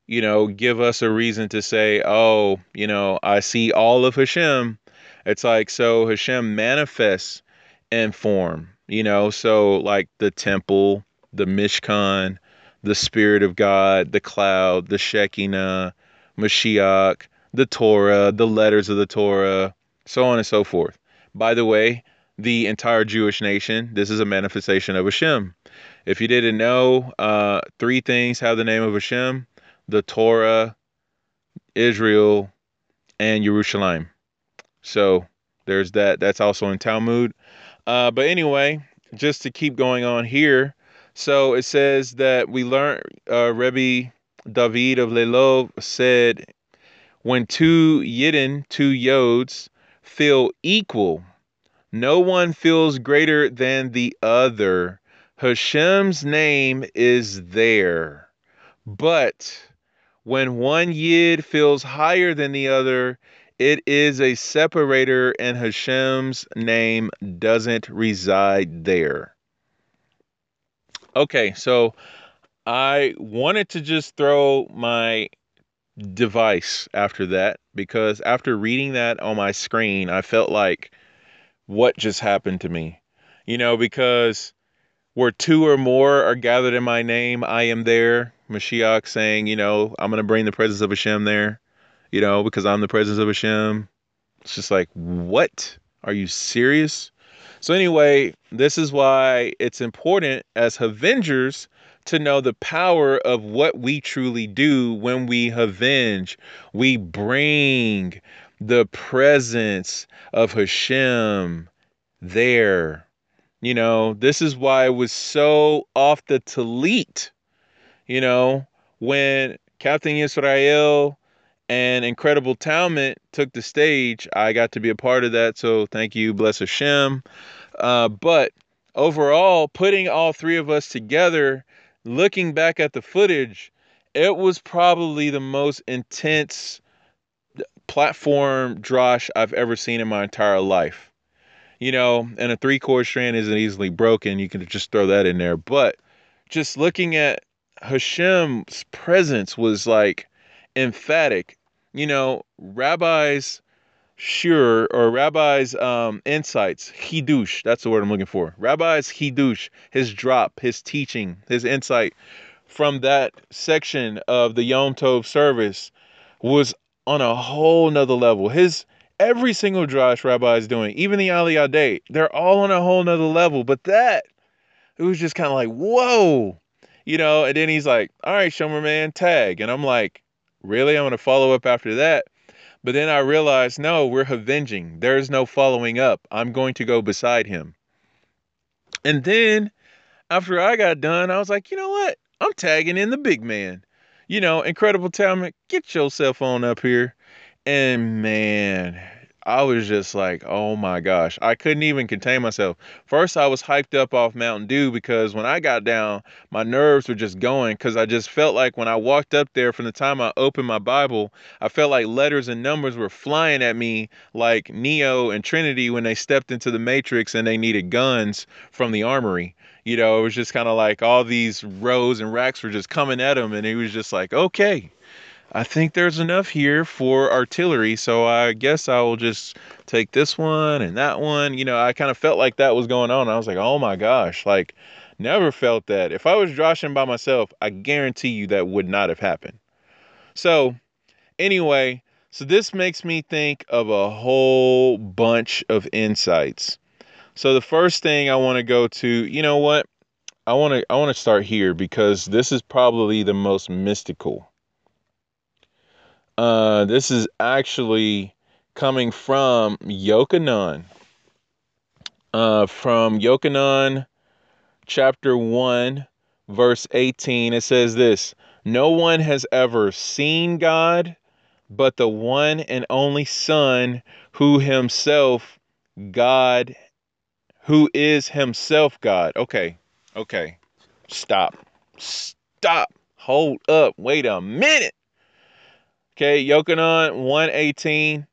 S2: you know, give us a reason to say, oh, you know, I see all of Hashem. It's like, so Hashem manifests in form, you know, so like the temple, the Mishkan, the Spirit of God, the cloud, the Shekinah, Mashiach, the Torah, the letters of the Torah, so on and so forth. By the way, the entire Jewish nation, this is a manifestation of Hashem. If you didn't know, uh, three things have the name of Hashem the Torah, Israel, and Jerusalem. So there's that. That's also in Talmud. Uh, but anyway, just to keep going on here, so it says that we learn, uh, Rebbe David of Lelov said, when two Yidden, two Yods, feel equal. No one feels greater than the other. Hashem's name is there. But when one Yid feels higher than the other, it is a separator, and Hashem's name doesn't reside there. Okay, so I wanted to just throw my device after that because after reading that on my screen, I felt like what just happened to me. You know, because where two or more are gathered in my name, I am there. Mashiach saying, you know, I'm going to bring the presence of Hashem there, you know, because I'm the presence of Hashem. It's just like, what? Are you serious? So, anyway, this is why it's important as Avengers to know the power of what we truly do when we avenge. We bring the presence of Hashem there. You know, this is why it was so off the talit, you know, when Captain Israel and Incredible Talmud took the stage. I got to be a part of that, so thank you, bless Hashem. Uh, but overall, putting all three of us together looking back at the footage, it was probably the most intense platform drosh I've ever seen in my entire life. You know, and a three chord strand isn't easily broken. You can just throw that in there. But just looking at Hashem's presence was like emphatic. You know, rabbis sure or rabbi's um, insights hidush that's the word i'm looking for. Rabbi's hidush his drop his teaching his insight from that section of the yom tov service was on a whole nother level. His every single drosh rabbi is doing even the aliyah day they're all on a whole nother level. But that it was just kind of like whoa you know? And then he's like all right shomer man tag. And i'm like really? I'm gonna follow up after that but then I realized, no, we're avenging. There's no following up. I'm going to go beside him. And then after I got done, I was like, you know what? I'm tagging in the big man. You know, incredible talent. Get yourself on up here. And man, I was just like, oh my gosh, I couldn't even contain myself. First, I was hyped up off Mountain Dew because when I got down, my nerves were just going because I just felt like when I walked up there from the time I opened my Bible, I felt like letters and numbers were flying at me like Neo and Trinity when they stepped into the Matrix and they needed guns from the armory. You know, it was just kind of like all these rows and racks were just coming at him, and he was just like, okay I think there's enough here for artillery, so I guess I will just take this one and that one. You know, I kind of felt like that was going on. I was like, oh my gosh, like never felt that. If I was joshing by myself, I guarantee you that would not have happened. So, anyway, so this makes me think of a whole bunch of insights. So the first thing I want to go to, you know what? I want to I want to start here because this is probably the most mystical uh, this is actually coming from Yochanan. Uh, from Yochanan chapter 1, verse 18, it says this No one has ever seen God but the one and only Son, who himself God, who is himself God. Okay, okay, stop, stop, hold up, wait a minute. Okay, Yochanan 118.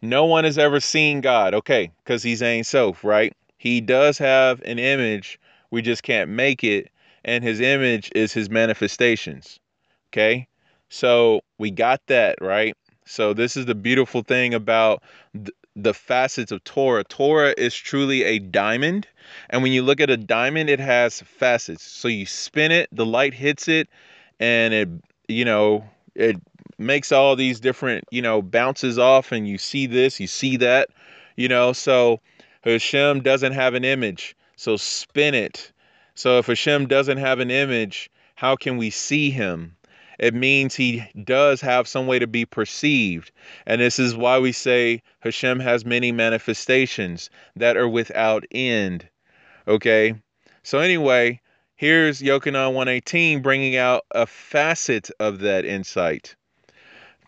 S2: No one has ever seen God. Okay, because he's Ein Sof, right? He does have an image. We just can't make it. And his image is his manifestations. Okay, so we got that, right? So this is the beautiful thing about th- the facets of Torah. Torah is truly a diamond. And when you look at a diamond, it has facets. So you spin it, the light hits it, and it, you know, it makes all these different, you know, bounces off and you see this, you see that, you know, so Hashem doesn't have an image. So spin it. So if Hashem doesn't have an image, how can we see him? It means he does have some way to be perceived. And this is why we say Hashem has many manifestations that are without end. Okay? So, anyway, here's Yochanan 118 bringing out a facet of that insight.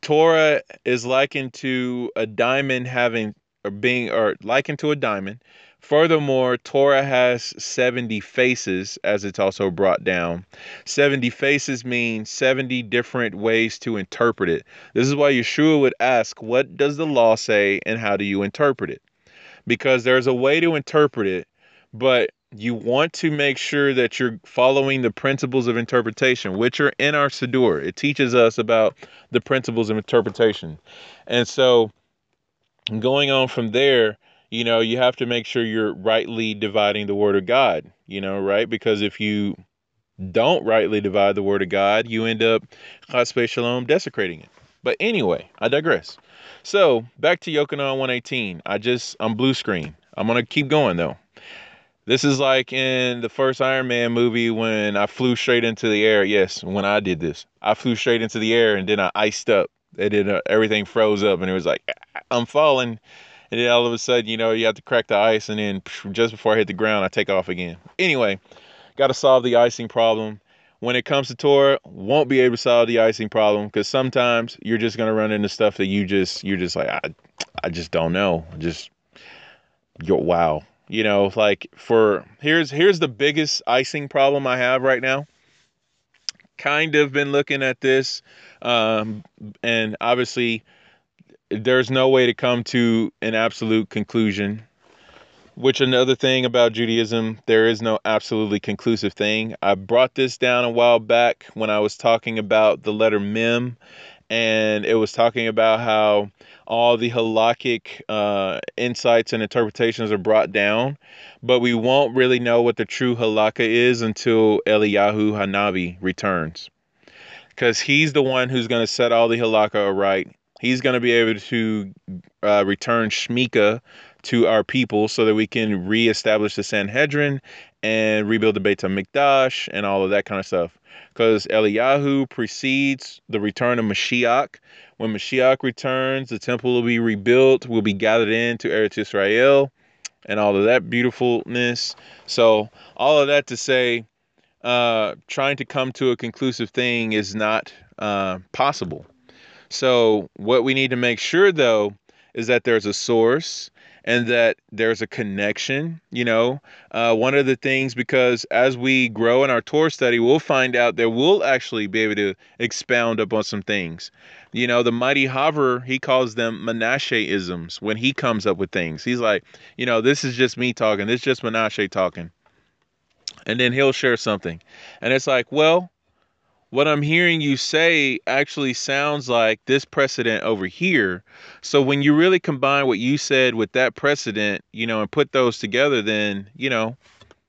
S2: Torah is likened to a diamond having or being or likened to a diamond. Furthermore, Torah has 70 faces, as it's also brought down. 70 faces means 70 different ways to interpret it. This is why Yeshua would ask, What does the law say and how do you interpret it? Because there's a way to interpret it, but you want to make sure that you're following the principles of interpretation, which are in our Siddur. It teaches us about the principles of interpretation. And so, going on from there, you know, you have to make sure you're rightly dividing the Word of God, you know, right? Because if you don't rightly divide the Word of God, you end up, chas v'shalom, desecrating it. But anyway, I digress. So, back to Yochanan 118. I just, I'm blue screen. I'm going to keep going though. This is like in the first Iron Man movie when I flew straight into the air. Yes, when I did this, I flew straight into the air and then I iced up. And then uh, everything froze up and it was like, I'm falling. And then all of a sudden, you know, you have to crack the ice and then just before I hit the ground, I take off again. Anyway, got to solve the icing problem. When it comes to Torah, won't be able to solve the icing problem because sometimes you're just gonna run into stuff that you just you're just like I, I just don't know. Just yo wow you know like for here's here's the biggest icing problem i have right now. Kind of been looking at this um, and obviously there's no way to come to an absolute conclusion which another thing about judaism there is no absolutely conclusive thing. I brought this down a while back when i was talking about the letter mem and it was talking about how all the halakhic uh, insights and interpretations are brought down, but we won't really know what the true halakha is until Eliyahu Hanavi returns, because he's the one who's going to set all the halakha right. He's going to be able to uh, return Smicha to our people so that we can reestablish the Sanhedrin and rebuild the Beit HaMikdash and all of that kind of stuff because Eliyahu precedes the return of Mashiach. When Mashiach returns, the temple will be rebuilt, will be gathered into Eretz Israel, and all of that beautifulness. So, all of that to say, uh, trying to come to a conclusive thing is not uh, possible. So, what we need to make sure, though, is that there's a source and that there's a connection. You know, uh, one of the things because as we grow in our Torah study, we'll find out that we'll actually be able to expound upon some things. You know, the mighty Hover, he calls them Menashe isms when he comes up with things. He's like, you know, this is just me talking. This is just Menashe talking. And then he'll share something. And it's like, well, what I'm hearing you say actually sounds like this precedent over here. So when you really combine what you said with that precedent, you know, and put those together, then, you know,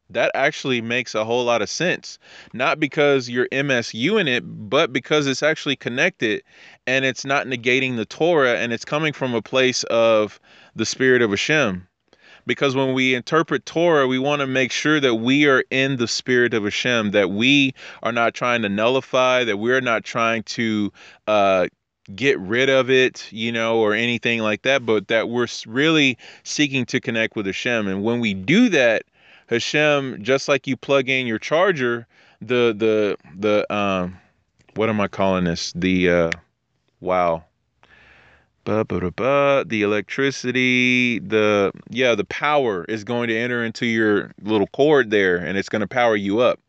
S2: that actually makes a whole lot of sense. Not because you're MSU in it, but because it's actually connected and it's not negating the Torah and it's coming from a place of the spirit of Hashem because when we interpret Torah, we want to make sure that we are in the spirit of Hashem, that we are not trying to nullify, that we're not trying to uh, get rid of it, you know, or anything like that, but that we're really seeking to connect with Hashem. And when we do that, Hashem, just like you plug in your charger, the the the um, what am I calling this? The uh, wow the electricity, the yeah, the power is going to enter into your little cord there and it's going to power you up.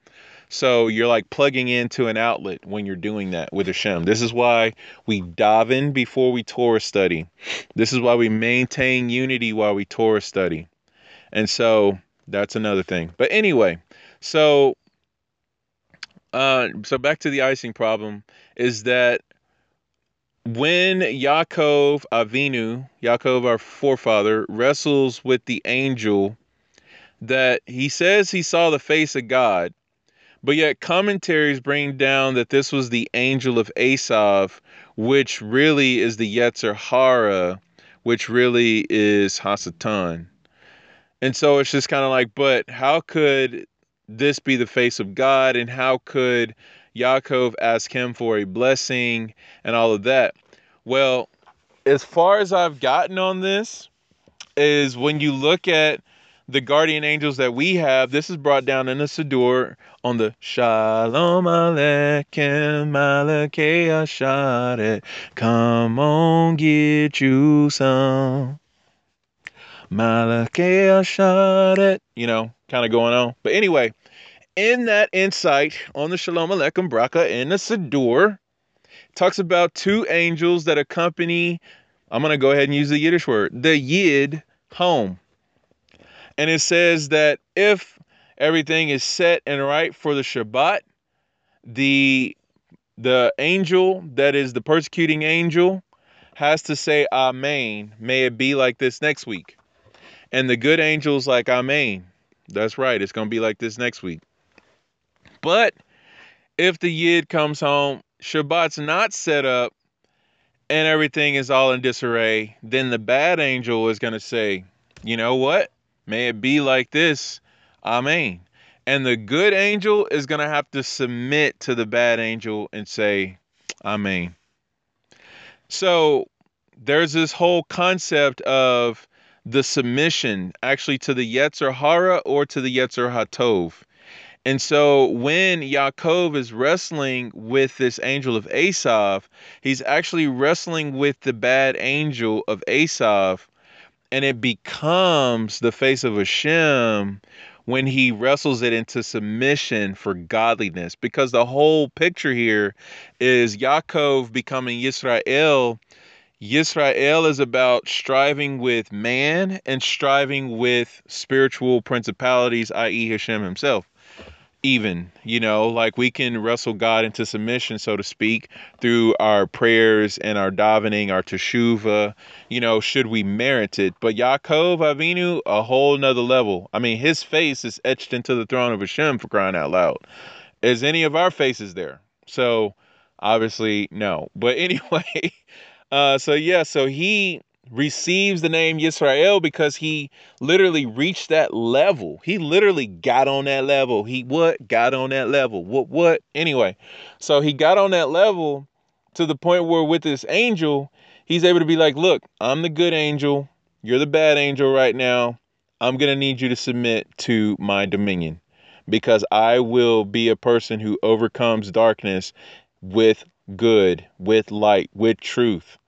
S2: So you're like plugging into an outlet when you're doing that with a Hashem. This is why we daven before we Torah study. This is why we maintain unity while we Torah study. And so that's another thing. But anyway, so uh, so back to the icing problem is that when Yaakov Avinu, Yaakov our forefather, wrestles with the angel, that he says he saw the face of God, but yet commentaries bring down that this was the angel of Esav, which really is the Yetzer Hara, which really is Hasatan. And so it's just kind of like, but how could this be the face of God? And how could Yaakov ask him for a blessing and all of that. Well, as far as I've gotten on this, is when you look at the guardian angels that we have, this is brought down in the Siddur on the Shalom Aleichem Malakei Asharet. Come on, get you some. Malakei Asharet. You know, kind of going on. But anyway, in that insight on the Shalom Aleichem Bracha in the Siddur, talks about two angels that accompany, I'm going to go ahead and use the Yiddish word, the Yid home. And it says that if everything is set and right for the Shabbat, the the angel that is the persecuting angel has to say amen. May it be like this next week. And the good angel's like amen. That's right. It's going to be like this next week but if the Yid comes home, Shabbat's not set up, and everything is all in disarray, then the bad angel is going to say, you know what? May it be like this. Amen. And the good angel is going to have to submit to the bad angel and say, Amen. So there's this whole concept of the submission actually to the Yetzer Hara or to the Yetzer Hatov. And so when Yaakov is wrestling with this angel of Esav, he's actually wrestling with the bad angel of Esav, and it becomes the face of Hashem when he wrestles it into submission for godliness. Because the whole picture here is Yaakov becoming Yisrael. Yisrael is about striving with man and striving with spiritual principalities, i.e., Hashem himself even you know like we can wrestle god into submission so to speak through our prayers and our davening our teshuva you know should we merit it. But yaakov avinu a whole nother level. I mean his face is etched into the throne of hashem for crying out loud. Is any of our faces there? So obviously no. But anyway uh so yeah so he receives the name Yisrael because he literally reached that level. He literally got on that level. He what? Got on that level. What what? Anyway, so he got on that level to the point where with this angel, he's able to be like, "Look, I'm the good angel. You're the bad angel right now. I'm going to need you to submit to my dominion because I will be a person who overcomes darkness with good, with light, with truth."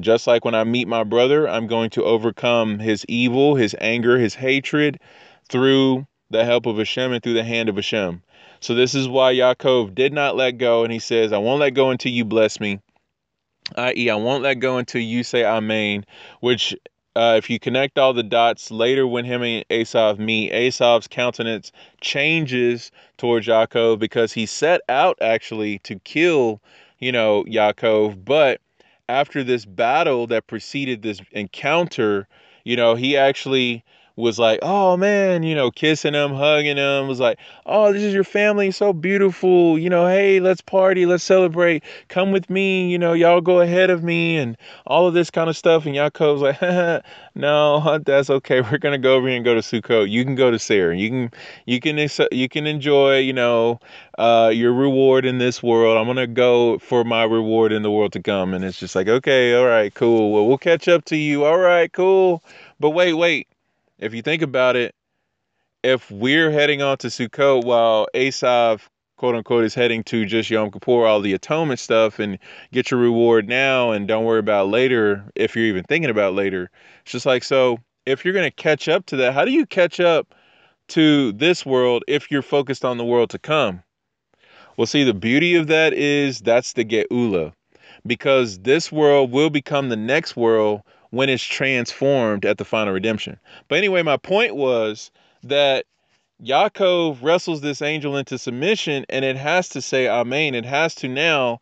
S2: Just like when I meet my brother, I'm going to overcome his evil, his anger, his hatred through the help of Hashem and through the hand of Hashem. So this is why Yaakov did not let go, and he says, I won't let go until you bless me. I.e., I won't let go until you say Amen, which uh, if you connect all the dots later when him and Esav meet, Esav's countenance changes towards Yaakov because he set out actually to kill, you know, Yaakov. But after this battle that preceded this encounter, you know, he actually was like, oh man, you know, kissing him, hugging him, was like, oh, this is your family, so beautiful, you know, hey, let's party, let's celebrate, come with me, you know, y'all go ahead of me, and all of this kind of stuff. And Yaakov's like, no, that's okay. We're gonna go over here and go to Sukkot. You can go to Seir. You can, you can, you can enjoy, you know, uh, your reward in this world. I'm gonna go for my reward in the world to come. And it's just like, okay, all right, cool. Well, we'll catch up to you. All right, cool. But wait, wait if you think about it, if we're heading on to Sukkot while Esav, quote unquote, is heading to just Yom Kippur, all the atonement stuff, and get your reward now and don't worry about later if you're even thinking about later. It's just like, so if you're going to catch up to that, how do you catch up to this world if you're focused on the world to come? Well, see, the beauty of that is that's the Geula, because this world will become the next world when it's transformed at the final redemption. But anyway, my point was that Yaakov wrestles this angel into submission and it has to say Amen. It has to now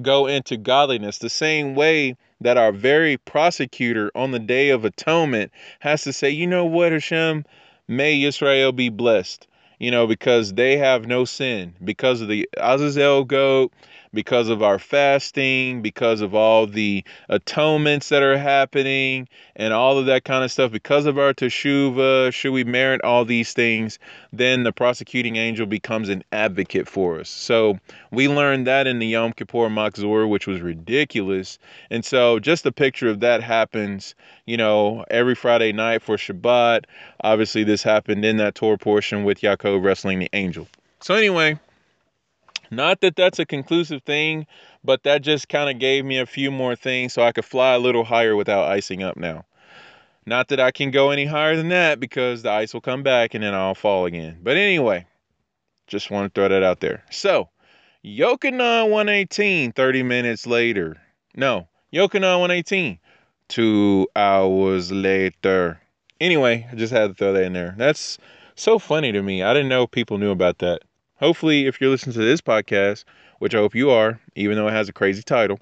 S2: go into godliness the same way that our very prosecutor on the day of atonement has to say, you know what, Hashem, may Israel be blessed, you know, because they have no sin, because of the Azazel goat, because of our fasting, because of all the atonements that are happening, and all of that kind of stuff, because of our teshuva, should we merit all these things, then the prosecuting angel becomes an advocate for us. So we learned that in the Yom Kippur Machzor, which was ridiculous. And so just a picture of that happens, you know, every Friday night for Shabbat. Obviously, this happened in that Torah portion with Yaakov wrestling the angel. So anyway, not that that's a conclusive thing, but that just kind of gave me a few more things so I could fly a little higher without icing up now. Not that I can go any higher than that because the ice will come back and then I'll fall again. But anyway, just want to throw that out there. So, Yochanan 118, 30 minutes later. No, Yochanan 118, two hours later. Anyway, I just had to throw that in there. That's so funny to me. I didn't know people knew about that. Hopefully, if you're listening to this podcast, which I hope you are, even though it has a crazy title.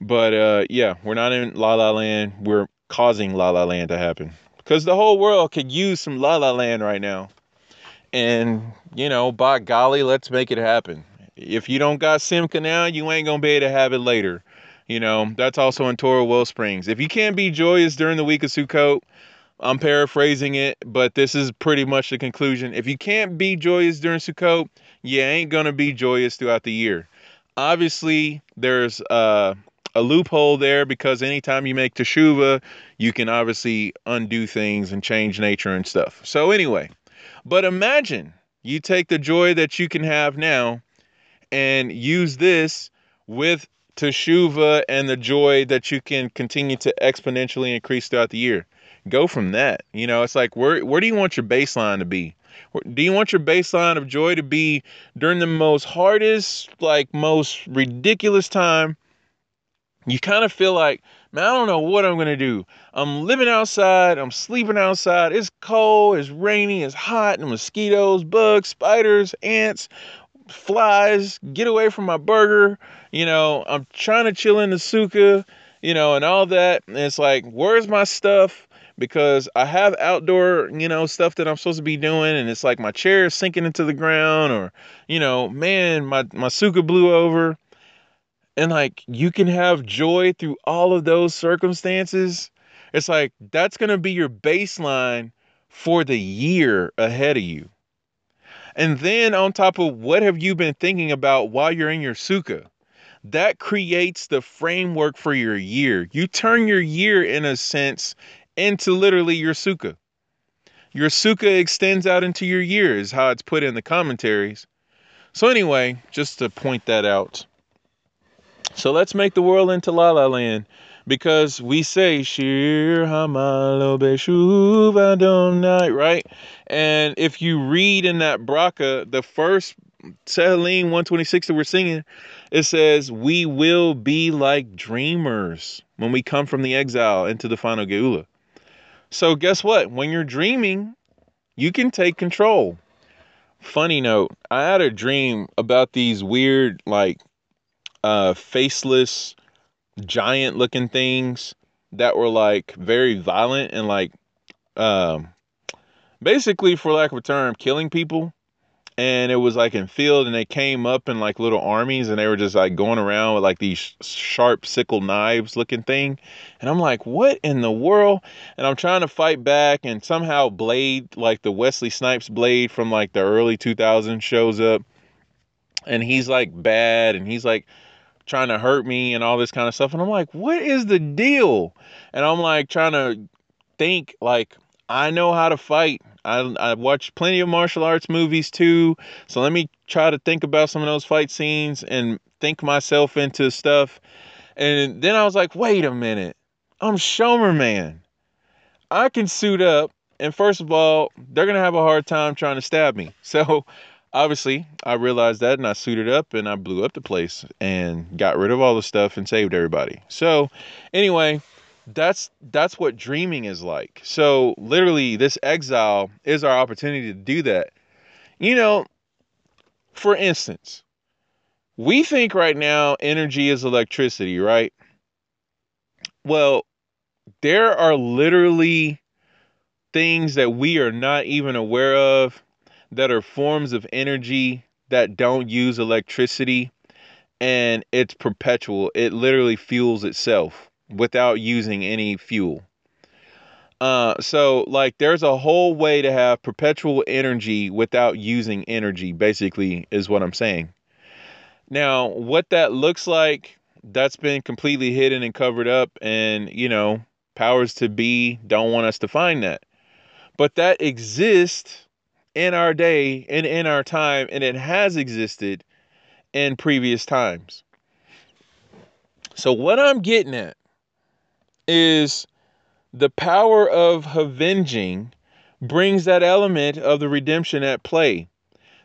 S2: But uh, yeah, we're not in La La Land. We're causing La La Land to happen because the whole world could use some La La Land right now. And you know, by golly, let's make it happen. If you don't got Simcha now, you ain't gonna be able to have it later. You know, that's also in Toro Torah Wellsprings. If you can't be joyous during the week of Sukkot, I'm paraphrasing it, but this is pretty much the conclusion. If you can't be joyous during Sukkot, you ain't gonna be joyous throughout the year. Obviously, there's uh, a loophole there because anytime you make teshuva, you can obviously undo things and change nature and stuff. So anyway, but imagine you take the joy that you can have now and use this with teshuva and the joy that you can continue to exponentially increase throughout the year go from that. You know, it's like where where do you want your baseline to be? Do you want your baseline of joy to be during the most hardest, like most ridiculous time? You kind of feel like, man, I don't know what I'm gonna do. I'm living outside, I'm sleeping outside. It's cold, it's rainy, it's hot, and mosquitoes, bugs, spiders, ants, flies. Get away from my burger. You know, I'm trying to chill in the suka, you know, and all that. And it's like, where's my stuff? Because I have outdoor, you know, stuff that I'm supposed to be doing, and it's like my chair is sinking into the ground, or, you know, man, my my sukkah blew over, and like you can have joy through all of those circumstances. It's like that's gonna be your baseline for the year ahead of you. And then on top of what have you been thinking about while you're in your suka? That creates the framework for your year. You turn your year in a sense into literally your sukkah. Your sukkah extends out into your years, how it's put in the commentaries. So, anyway, just to point that out. So, let's make the world into La La Land because we say Shir Hamalo Beshuv Adonai, right? And if you read in that bracha, the first Tehillim 126 that we're singing, it says, We will be like dreamers when we come from the exile into the final Geula. So, guess what? When you're dreaming, you can take control. Funny note, I had a dream about these weird, like, uh, faceless, giant looking things that were like very violent and like, um, basically, for lack of a term, killing people and it was like in field and they came up in like little armies and they were just like going around with like these sharp sickle knives looking thing. And i'm like what in the world? And i'm trying to fight back and somehow blade like the wesley snipes blade from like the early 2000s shows up. And he's like bad and he's like trying to hurt me and all this kind of stuff. And i'm like what is the deal? And i'm like trying to think like i know how to fight I, I watched plenty of martial arts movies too. So let me try to think about some of those fight scenes and think myself into stuff. And then I was like, wait a minute. I'm Shomer Man. I can suit up. And first of all, they're going to have a hard time trying to stab me. So obviously, I realized that and I suited up and I blew up the place and got rid of all the stuff and saved everybody. So, anyway, that's that's what dreaming is like. So literally this exile is our opportunity to do that. You know, for instance, we think right now energy is electricity, right? Well, there are literally things that we are not even aware of that are forms of energy that don't use electricity and it's perpetual. It literally fuels itself without using any fuel. Uh, so like there's a whole way to have perpetual energy without using energy, basically, is what I'm saying. Now, what that looks like, that's been completely hidden and covered up, and you know, powers to be don't want us to find that. But that exists in our day and in our time, and it has existed in previous times. So, what I'm getting at is the power of avenging brings that element of the redemption at play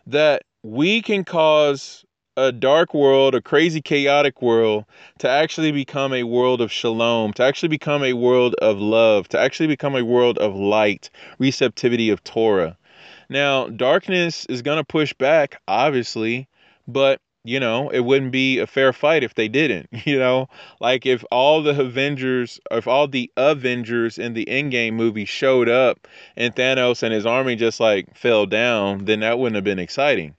S2: that we can cause a dark world, a crazy, chaotic world, to actually become a world of shalom, to actually become a world of love, to actually become a world of light, receptivity of Torah. Now, darkness is going to push back, obviously, but you know, it wouldn't be a fair fight if they didn't, you know? Like if all the Avengers, if all the Avengers in the Endgame movie showed up and Thanos and his army just like fell down, then that wouldn't have been exciting.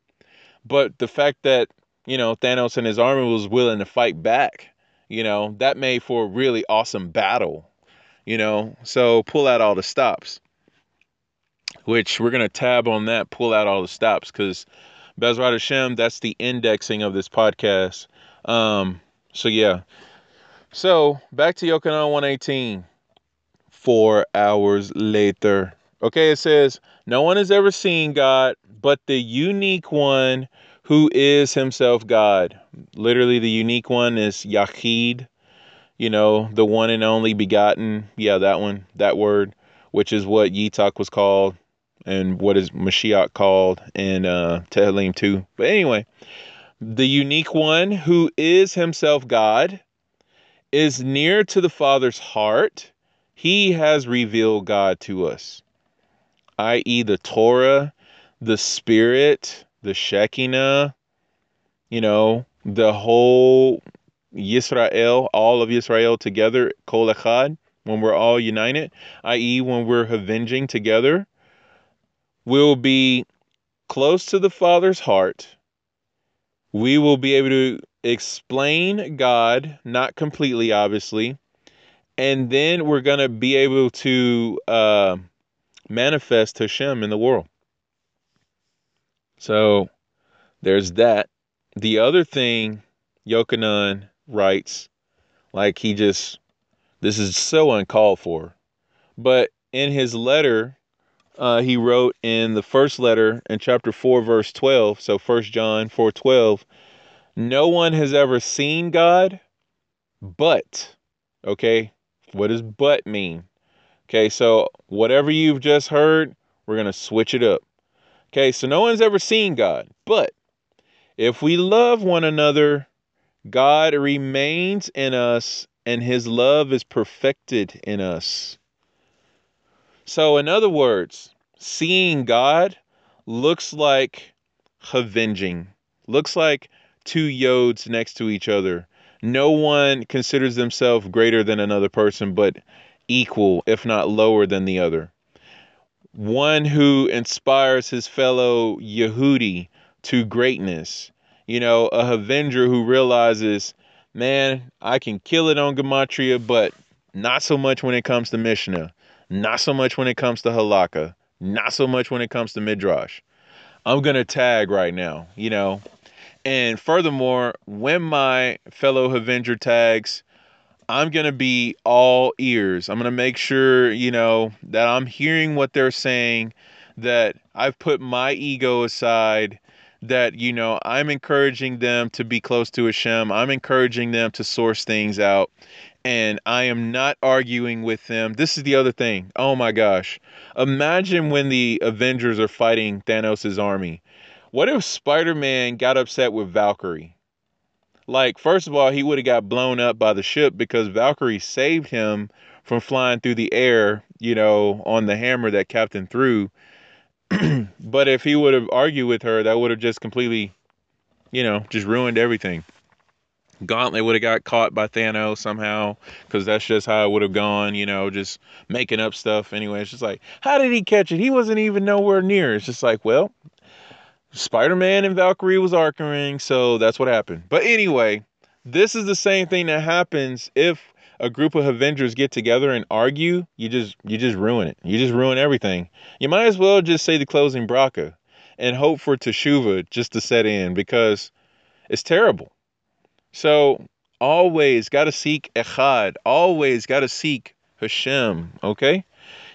S2: But the fact that, you know, Thanos and his army was willing to fight back, you know, that made for a really awesome battle, you know? So pull out all the stops. Which we're going to tab on that, pull out all the stops because Bezrat Hashem, that's the indexing of this podcast. Um, so yeah. So back to Yochanan 118. Four hours later. Okay, it says, No one has ever seen God, but the unique one who is himself God. Literally, the unique one is Yachid, you know, the one and only begotten. Yeah, that one, that word, which is what Yitzhak was called and what is Mashiach called in uh, Tehillim 2. But anyway, the unique one who is himself God is near to the Father's heart. He has revealed God to us, i.e., the Torah, the Spirit, the Shekinah, you know, the whole Yisrael, all of Israel together, Kol Echad, when we're all united, i.e., when we're avenging together will be close to the Father's heart. We will be able to explain God, not completely, obviously, and then we're going to be able to uh, manifest Hashem in the world. So there's that. The other thing Yochanan writes, like he just, this is so uncalled for, but in his letter uh, he wrote in the first letter in chapter 4 verse 12 so first john 4 12 no one has ever seen god but Okay? What does but mean? Okay, so whatever you've just heard, we're going to switch it up. Okay, so no one's ever seen God, but if we love one another, God remains in us and his love is perfected in us. So, in other words, seeing God looks like avenging, looks like two yods next to each other. No one considers themselves greater than another person, but equal, if not lower than the other. One who inspires his fellow Yehudi to greatness. You know, a Avenger who realizes, man, I can kill it on Gematria, but not so much when it comes to Mishnah, not so much when it comes to Halakha, not so much when it comes to Midrash. I'm going to tag right now, you know. And furthermore, when my fellow Avenger tags, I'm going to be all ears. I'm going to make sure, you know, that I'm hearing what they're saying, that I've put my ego aside, that, you know, I'm encouraging them to be close to Hashem. I'm encouraging them to source things out. And I am not arguing with them. This is the other thing. Oh my gosh. Imagine when the Avengers are fighting Thanos' army. What if Spider Man got upset with Valkyrie? Like, first of all, he would have got blown up by the ship because Valkyrie saved him from flying through the air, you know, on the hammer that Captain threw. but if he would have argued with her, that would have just completely, you know, just ruined everything. Gauntlet would have got caught by Thanos somehow because that's just how it would have gone, you know, just making up stuff. Anyway, it's just like, how did he catch it? He wasn't even nowhere near. It's just like, well, Spider Man and Valkyrie was arguing, so that's what happened. But anyway, this is the same thing that happens if a group of Avengers get together and argue. You just you just ruin it. You just ruin everything. You might as well just say the closing bracha and hope for teshuva just to set in because it's terrible. So always got to seek echad. Always got to seek Hashem. Okay.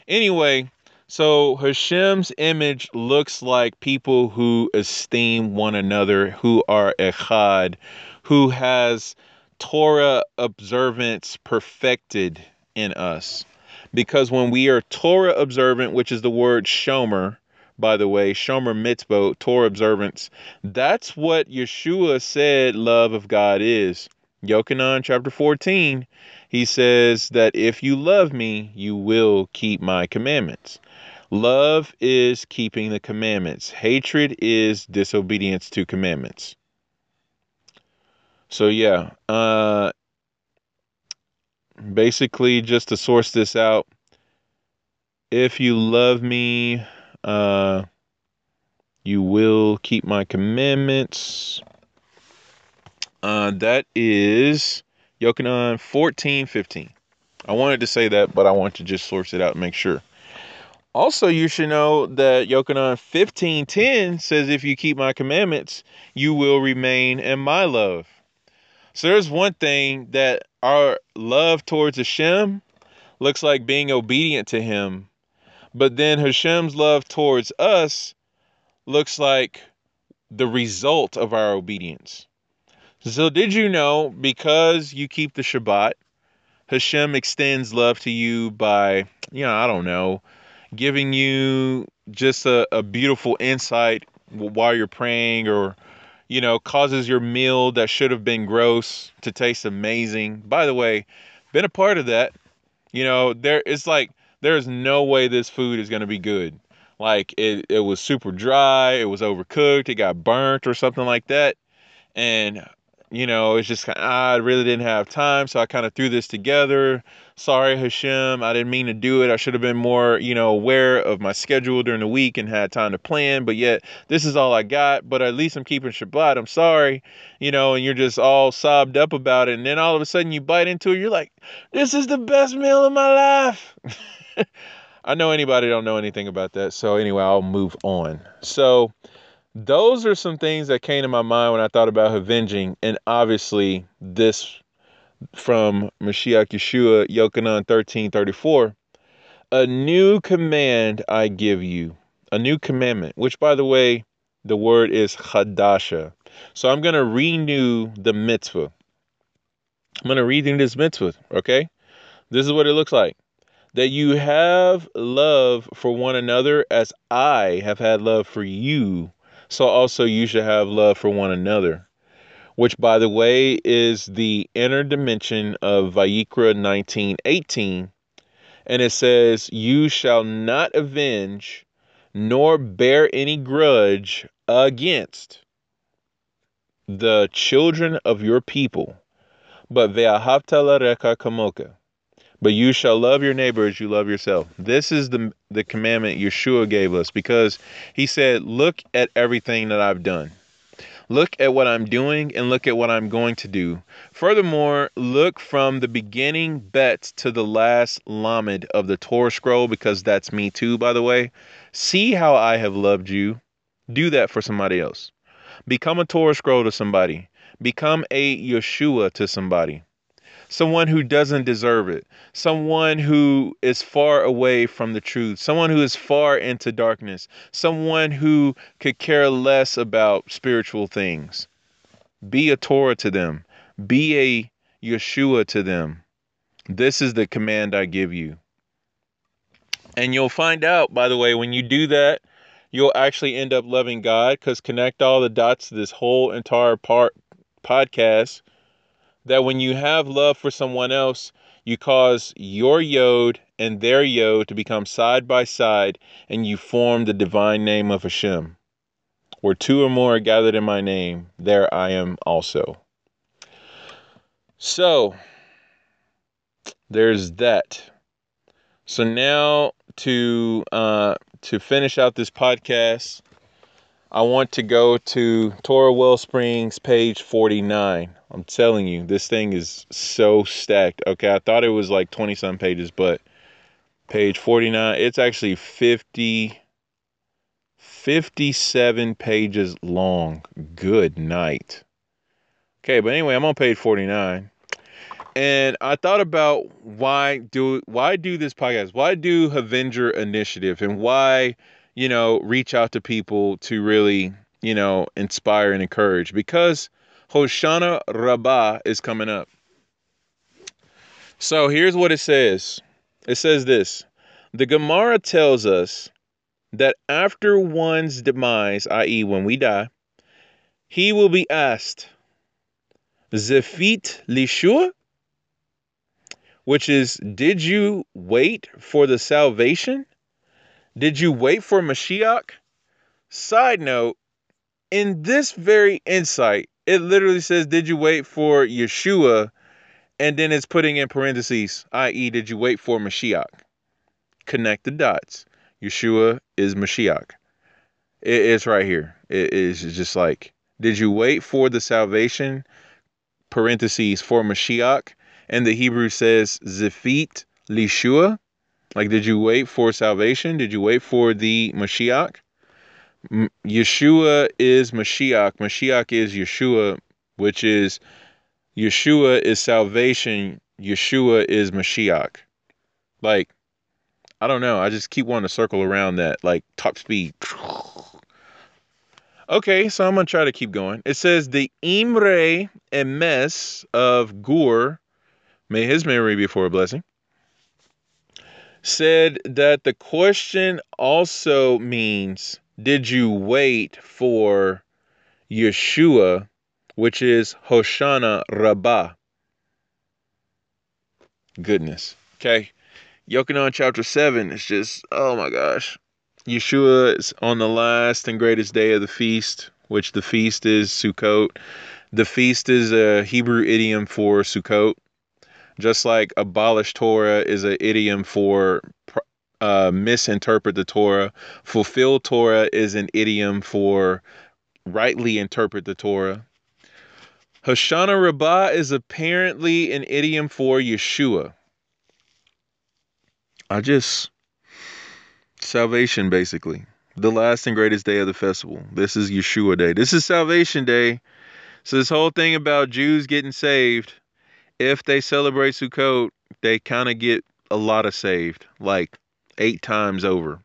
S2: Anyway, so Hashem's image looks like people who esteem one another, who are echad, who has Torah observance perfected in us. Because when we are Torah observant, which is the word shomer, by the way, shomer mitzvot, Torah observance, that's what Yeshua said love of God is. Yochanan chapter 14, he says that if you love me, you will keep my commandments. Love is keeping the commandments. Hatred is disobedience to commandments. So yeah, uh basically just to source this out, if you love me, uh you will keep my commandments. Uh that is Yochanan 14, 15. I wanted to say that, but I want to just source it out and make sure. Also, you should know that Yochanan 15:10 says, If you keep my commandments, you will remain in my love. So there's one thing that our love towards Hashem looks like being obedient to him. But then Hashem's love towards us looks like the result of our obedience. So did you know because you keep the Shabbat, Hashem extends love to you by, you know, I don't know, giving you just a, a beautiful insight while you're praying or you know causes your meal that should have been gross to taste amazing by the way been a part of that you know there it's like there's no way this food is going to be good like it, it was super dry it was overcooked it got burnt or something like that and you know, it's just I really didn't have time, so I kind of threw this together. Sorry, Hashem, I didn't mean to do it. I should have been more, you know, aware of my schedule during the week and had time to plan. But yet, this is all I got. But at least I'm keeping Shabbat. I'm sorry, you know, and you're just all sobbed up about it. And then all of a sudden, you bite into it. You're like, this is the best meal of my life. I know anybody don't know anything about that. So anyway, I'll move on. So those are some things that came to my mind when I thought about avenging, and obviously this from Mashiach Yeshua, Yochanan 13 34. A new command I give you, a new commandment, which by the way, the word is chadasha. So I'm going to renew the mitzvah. I'm going to renew this mitzvah, okay? This is what it looks like that you have love for one another as I have had love for you. So also you should have love for one another. Which, by the way, is the inner dimension of Vayikra 19:18, and it says, "You shall not avenge, nor bear any grudge against the children of your people, but ve'ahavta reka kamoka." But you shall love your neighbor as you love yourself. This is the the commandment Yeshua gave us because he said, "Look at everything that I've done. Look at what I'm doing and look at what I'm going to do. Furthermore, look from the beginning bet to the last lamed of the Torah scroll because that's me too, by the way. See how I have loved you. Do that for somebody else. Become a Torah scroll to somebody. Become a Yeshua to somebody someone who doesn't deserve it, someone who is far away from the truth, someone who is far into darkness, someone who could care less about spiritual things. Be a Torah to them, be a Yeshua to them. This is the command I give you. And you'll find out, by the way, when you do that, you'll actually end up loving God because connect all the dots to this whole entire part podcast that when you have love for someone else, you cause your yod and their yod to become side by side, and you form the divine name of Hashem. Where two or more are gathered in my name, there I am also. So, there's that. So now to uh, to finish out this podcast, I want to go to Torah Wellsprings, page 49. I'm telling you, this thing is so stacked. Okay, I thought it was like 20 some pages, but page 49, it's actually 50, 57 pages long. Good night. Okay, but anyway, I'm on page 49. And I thought about why do why do this podcast? Why do Avenger Initiative and why, you know, reach out to people to really, you know, inspire and encourage? Because Hoshana Rabbah is coming up. So here's what it says it says this The Gemara tells us that after one's demise, i.e., when we die, he will be asked, Zefit Lishua? Which is, did you wait for the salvation? Did you wait for Mashiach? Side note, in this very insight, it literally says, Did you wait for Yeshua? And then it's putting in parentheses, i.e., did you wait for Mashiach? Connect the dots. Yeshua is Mashiach. It is right here. It is just like, did you wait for the salvation? Parentheses for Mashiach. And the Hebrew says, Zefit Lishua. Like, did you wait for salvation? Did you wait for the Mashiach? Yeshua is Mashiach. Mashiach is Yeshua, which is Yeshua is salvation. Yeshua is Mashiach. Like, I don't know. I just keep wanting to circle around that, like top speed. Okay, so I'm gonna try to keep going. It says the Imre Emes of Gur, may his memory be for a blessing, said that the question also means did you wait for Yeshua, which is Hoshana Rabbah? Goodness. Okay. Yochanan chapter 7 is just, oh my gosh. Yeshua is on the last and greatest day of the feast, which the feast is Sukkot. The feast is a Hebrew idiom for Sukkot, just like abolish Torah is an idiom for uh, misinterpret the Torah. Fulfill Torah is an idiom for rightly interpret the Torah. Hoshana Rabbah is apparently an idiom for Yeshua. I just salvation basically. The last and greatest day of the festival. This is Yeshua Day. This is Salvation Day. So this whole thing about Jews getting saved, if they celebrate Sukkot, they kind of get a lot of saved. Like eight times over.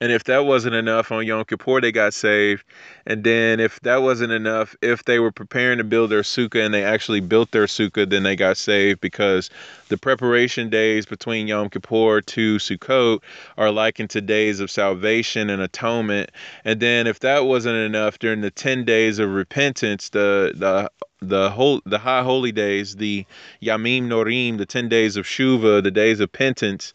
S2: And if that wasn't enough on Yom Kippur, they got saved. And then if that wasn't enough, if they were preparing to build their sukkah and they actually built their sukkah, then they got saved because the preparation days between Yom Kippur to Sukkot are likened to days of salvation and atonement. And then if that wasn't enough, during the 10 days of repentance, the the the whole the high holy days, the Yamim Norim, the 10 days of Shuva, the days of penance,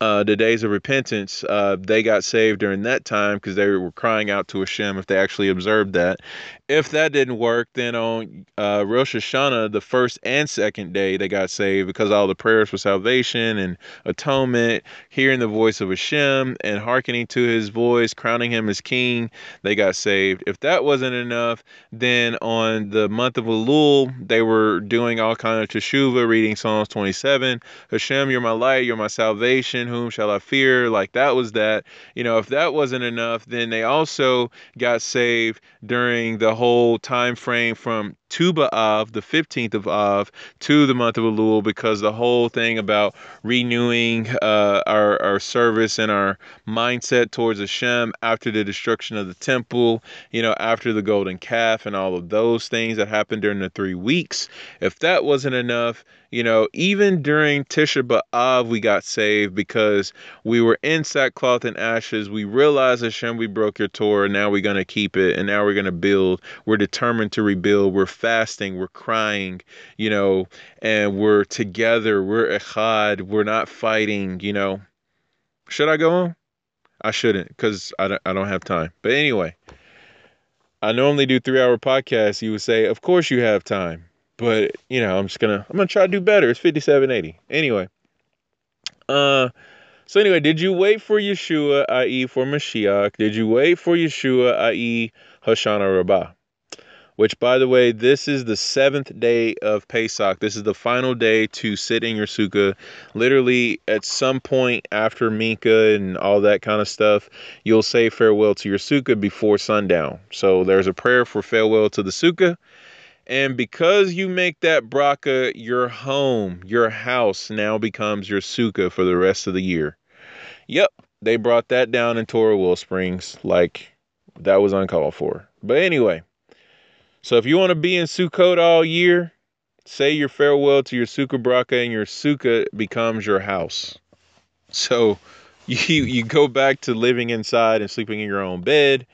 S2: uh, the days of repentance, uh, they got saved during that time because they were crying out to Hashem if they actually observed that. If that didn't work, then on uh, Rosh Hashanah, the first and second day, they got saved because all the prayers for salvation and atonement, hearing the voice of Hashem and hearkening to his voice, crowning him as king, they got saved. If that wasn't enough, then on the month of Elul, they were doing all kind of teshuvah, reading Psalms 27. Hashem, you're my light, you're my salvation. Whom shall I fear? Like that was that. You know, if that wasn't enough, then they also got saved during the whole time frame from Tu B'Av, the 15th of Av, to the month of Elul, because the whole thing about renewing uh, our, our service and our mindset towards Hashem after the destruction of the temple, you know, after the golden calf and all of those things that happened during the three weeks. If that wasn't enough, you know, even during Tisha B'Av, we got saved because we were in sackcloth and ashes. We realized, Hashem, we broke your Torah. Now we're going to keep it and now we're going to build. We're determined to rebuild. We're fasting. We're crying, you know, and we're together. We're echad. We're not fighting, you know. Should I go on? I shouldn't because I don't, I don't have time. But anyway, I normally do three hour podcasts. You would say, Of course you have time. But you know, I'm just gonna I'm gonna try to do better. It's 5780. Anyway. Uh so anyway, did you wait for Yeshua, i.e. for Mashiach? Did you wait for Yeshua, i.e. Hoshana Rabbah? Which, by the way, this is the seventh day of Pesach. This is the final day to sit in your sukkah. Literally, at some point after Mincha and all that kind of stuff, you'll say farewell to your sukkah before sundown. So there's a prayer for farewell to the sukkah. And because you make that bracha, your home, your house now becomes your sukkah for the rest of the year. Yep, they brought that down in Torah Wellsprings like that was uncalled for. But anyway, so if you want to be in Sukkot all year, say your farewell to your Sukkah bracha and your Sukkah becomes your house. So you you go back to living inside and sleeping in your own bed,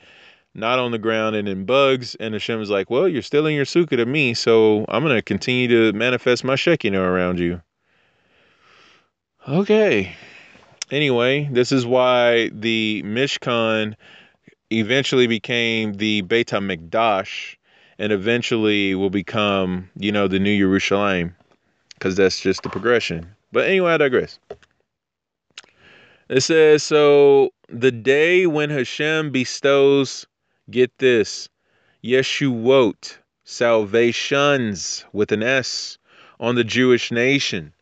S2: not on the ground and in bugs. And Hashem is like, well, you're still in your Sukkah to me, so I'm going to continue to manifest my Shekinah around you. Okay. Anyway, this is why the Mishkan eventually became the Beit HaMikdash and eventually will become, you know, the new Jerusalem, because that's just the progression. But anyway, I digress. It says, so the day when Hashem bestows, get this, Yeshuot, salvations with an S on the Jewish nation.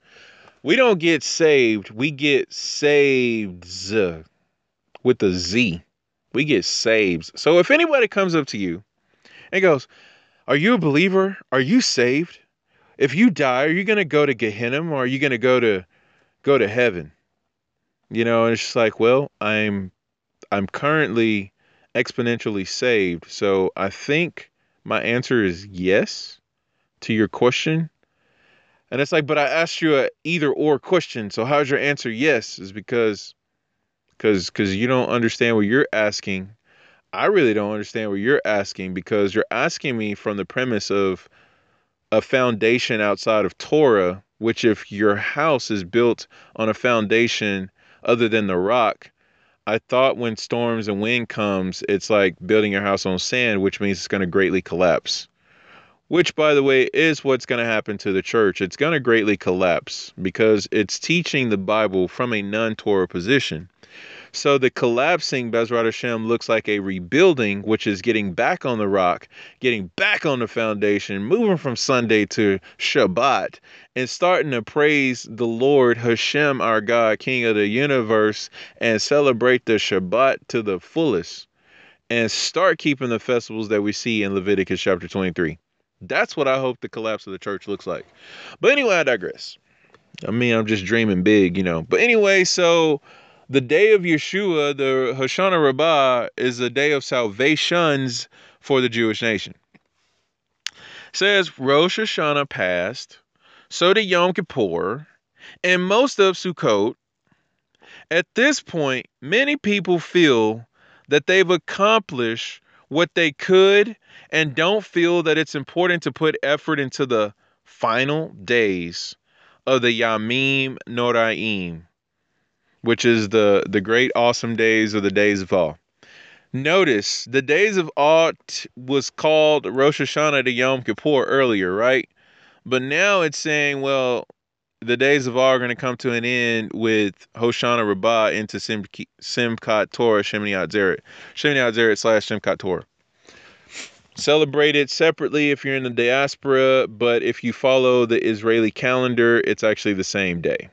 S2: We don't get saved, we get saved uh, with a Z. We get saved. So if anybody comes up to you and goes, Are you a believer? Are you saved? If you die, are you gonna go to Gehenna or are you gonna go to go to heaven? You know, and it's just like, well, I'm I'm currently exponentially saved. So I think my answer is yes to your question. And it's like, but I asked you a either or question. So how's your answer yes? Is because because because you don't understand what you're asking I really don't understand what you're asking because you're asking me from the premise of a foundation outside of Torah, which if your house is built on a foundation other than the rock, I thought when storms and wind comes, it's like building your house on sand, which means it's going to greatly collapse. Which, by the way, is what's going to happen to the church. It's going to greatly collapse because it's teaching the Bible from a non Torah position. So the collapsing Bezrat Hashem looks like a rebuilding, which is getting back on the rock, getting back on the foundation, moving from Sunday to Shabbat, and starting to praise the Lord Hashem, our God, King of the universe, and celebrate the Shabbat to the fullest, and start keeping the festivals that we see in Leviticus chapter 23. That's what I hope the collapse of the church looks like. But anyway, I digress. I mean, I'm just dreaming big, you know. But anyway, so the day of Yeshua, the Hoshana Rabbah, is a day of salvations for the Jewish nation. It says Rosh Hashanah passed, so did Yom Kippur, and most of Sukkot. At this point, many people feel that they've accomplished what they could and mm-hmm. don't feel that it's important to put effort into the final days of the Yamim Noraim, which is the, the great awesome days of the days of awe. Notice the days of awe was called Rosh Hashanah to Yom Kippur earlier, right? But now it's saying, well, the days of awe are going to come to an end with Hoshana Rabbah into Sim- Simchat Torah Shemini Atzeret. Shemini Atzeret slash Simchat Torah. Celebrate it separately if you're in the diaspora, but if you follow the Israeli calendar, it's actually the same day.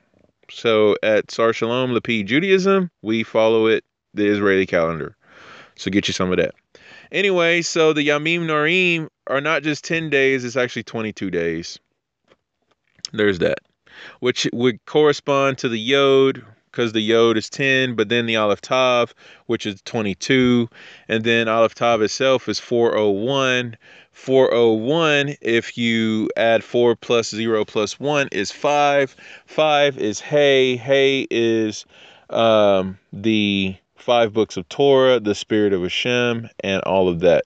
S2: So at Sar Shalom Lapid Judaism, we follow it the Israeli calendar. So get you some of that. Anyway, so the Yamim Norim are not just 10 days, it's actually 22 days. There's that, which would correspond to the Yod, because the Yod is 10, but then the Aleph Tav, which is 22, and then Aleph Tav itself is 401. 401, if you add 4 plus 0 plus 1, is 5. 5 is Hay. Hay is um, the five books of Torah, the Spirit of Hashem, and all of that.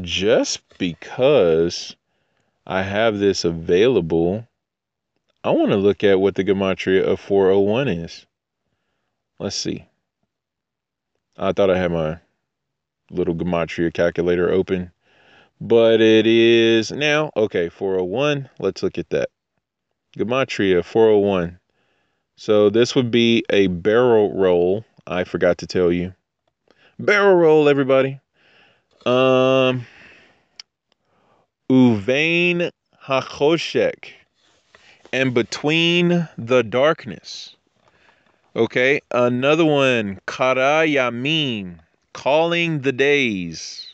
S2: Just because I have this available, I want to look at what the gematria of 401 is. Let's see. I thought I had my little gematria calculator open, but it is now. Okay, 401. Let's look at that. Gematria 401. So this would be a barrel roll. I forgot to tell you. Barrel roll, everybody. Um, Uvain Hachoshek. And between the darkness. Okay, another one, Karayamin, calling the days.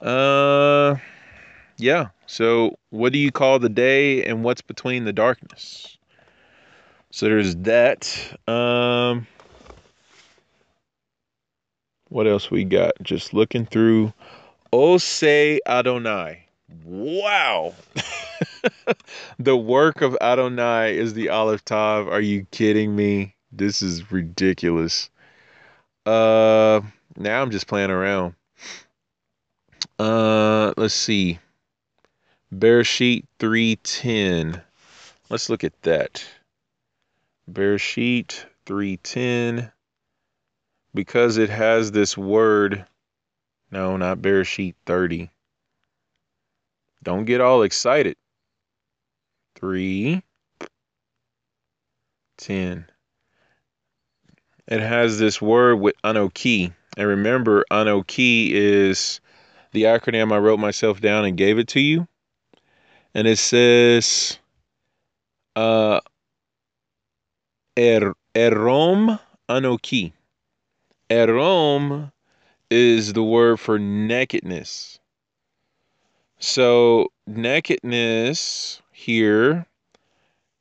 S2: Uh, yeah. So, what do you call the day, and what's between the darkness? So there's that. Um, what else we got? Just looking through. Ose Adonai. Wow. the work of Adonai is the Aleph Tav. Are you kidding me? This is ridiculous. Uh now I'm just playing around. Uh let's see. Bereshit 310. Let's look at that. Bereshit 310 because it has this word no, not Bereshit 30. Don't get all excited. Three, ten. It has this word with Anoki. And remember, Anoki is the acronym I wrote myself down and gave it to you. And it says uh er, Erom Anoki. Erom is the word for nakedness. So, nakedness here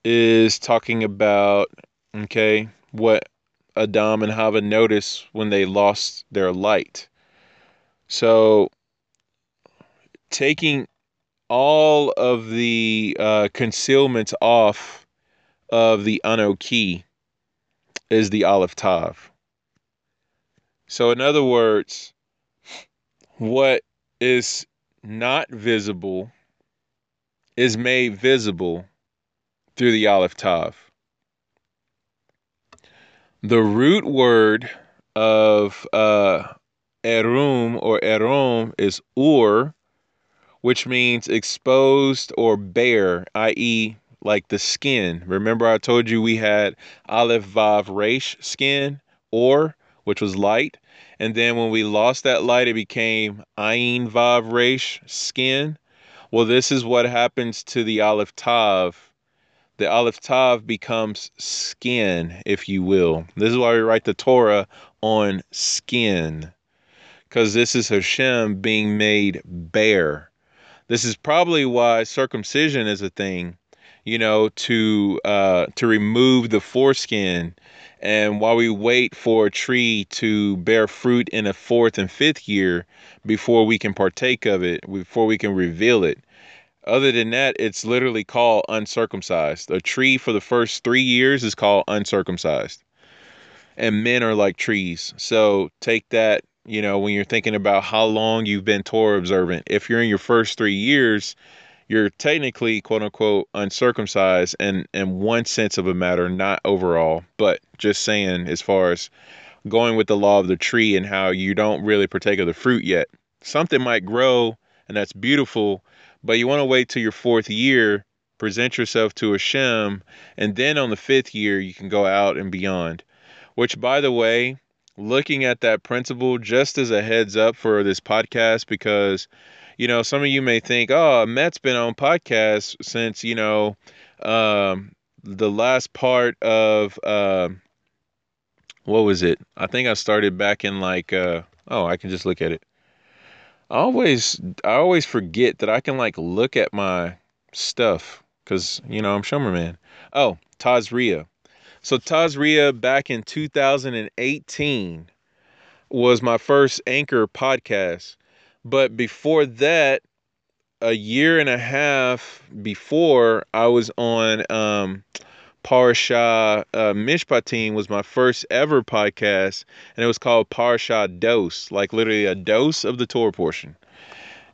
S2: is talking about, okay, what Adam and Hava noticed when they lost their light. So, taking all of the uh, concealments off of the Anoki is the Aleph Tav. So, in other words, what is not visible is made visible through the Aleph Tav. The root word of uh, Erum or Erom is Ur, which means exposed or bare, i.e., like the skin. Remember, I told you we had Aleph Vav Resh skin, or which was light. And then when we lost that light, it became Ayin Vav Resh skin. Well, this is what happens to the Aleph Tav. The Aleph Tav becomes skin, if you will. This is why we write the Torah on skin, because this is Hashem being made bare. This is probably why circumcision is a thing, you know, to uh, to remove the foreskin And while we wait for a tree to bear fruit in a fourth and fifth year before we can partake of it, before we can reveal it, other than that, it's literally called uncircumcised. A tree for the first three years is called uncircumcised. And men are like trees. So take that, you know, when you're thinking about how long you've been Torah observant. If you're in your first three years, you're technically quote unquote uncircumcised and in one sense of a matter, not overall, but just saying as far as going with the law of the tree and how you don't really partake of the fruit yet. Something might grow and that's beautiful, but you want to wait till your fourth year, present yourself to Hashem, and then on the fifth year you can go out and beyond. Which by the way, looking at that principle just as a heads up for this podcast because you know, some of you may think, oh, Matt's been on podcasts since, you know, um, the last part of, uh, what was it? I think I started back in like, uh, oh, I can just look at it. I always, I always forget that I can like look at my stuff because, you know, I'm Shomer Man. Oh, Tazria. So Tazria back in 2018 was my first anchor podcast. But before that, a year and a half before, I was on um, Parsha uh, Mishpatim was my first ever podcast, and it was called Parsha Dose, like literally a dose of the Torah portion,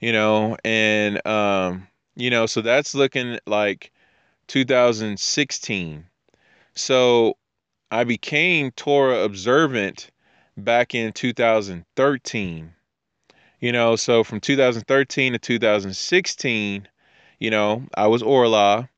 S2: you know, and um, you know, so that's looking like 2016. So I became Torah observant back in 2013 you know, so from 2013 to 2016, you know, I was Orla.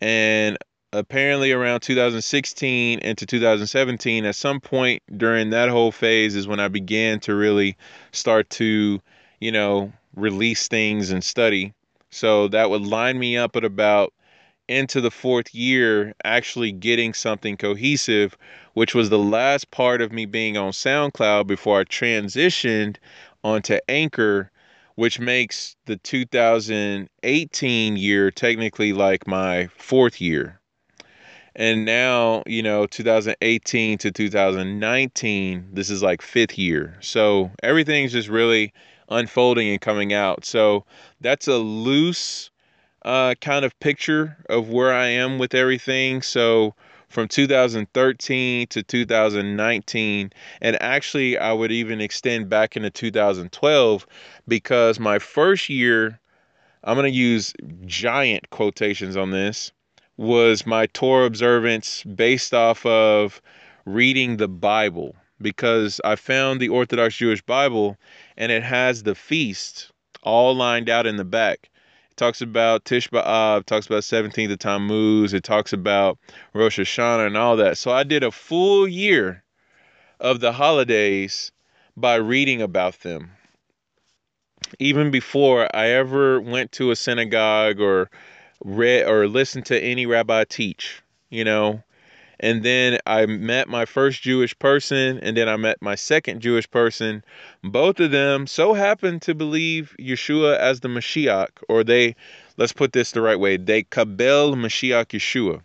S2: And apparently around 2016 into 2017, at some point during that whole phase is when I began to really start to, you know, release things and study. So that would line me up at about into the fourth year actually getting something cohesive, which was the last part of me being on SoundCloud before I transitioned onto Anchor, which makes the 2018 year technically like my fourth year. And now, you know, 2018 to 2019, this is like fifth year. So everything's just really unfolding and coming out. So that's a loose uh, kind of picture of where I am with everything. So from 2013 to 2019. And actually, I would even extend back into 2012 because my first year, I'm going to use giant quotations on this, was my Torah observance based off of reading the Bible because I found the Orthodox Jewish Bible and it has the feast all lined out in the back talks about Tish B'Av, talks about 17th of Tammuz, it talks about Rosh Hashanah and all that. So I did a full year of the holidays by reading about them. Even before I ever went to a synagogue or read or listened to any rabbi teach, you know, and then I met my first Jewish person, and then I met my second Jewish person. Both of them so happened to believe Yeshua as the Mashiach, or they, let's put this the right way, they kabel Mashiach Yeshua.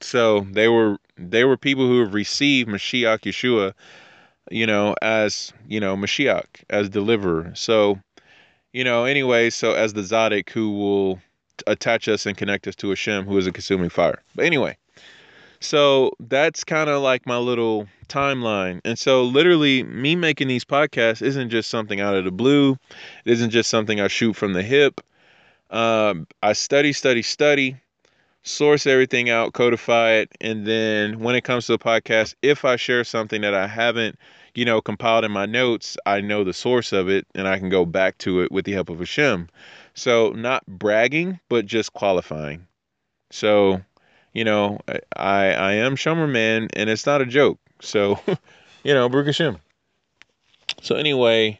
S2: So they were they were people who have received Mashiach Yeshua, you know, as you know Mashiach as deliverer. So, you know, anyway, so as the Zadok who will attach us and connect us to Hashem, who is a consuming fire. But anyway. So that's kind of like my little timeline. And so, literally, me making these podcasts isn't just something out of the blue, it isn't just something I shoot from the hip. Um, I study, study, study, source everything out, codify it. And then when it comes to the podcast, if I share something that I haven't, you know, compiled in my notes, I know the source of it and I can go back to it with the help of Hashem. So, not bragging, but just qualifying. So, you know, I I am Shomer Man, and it's not a joke. So, you know, Baruch Hashem. So anyway,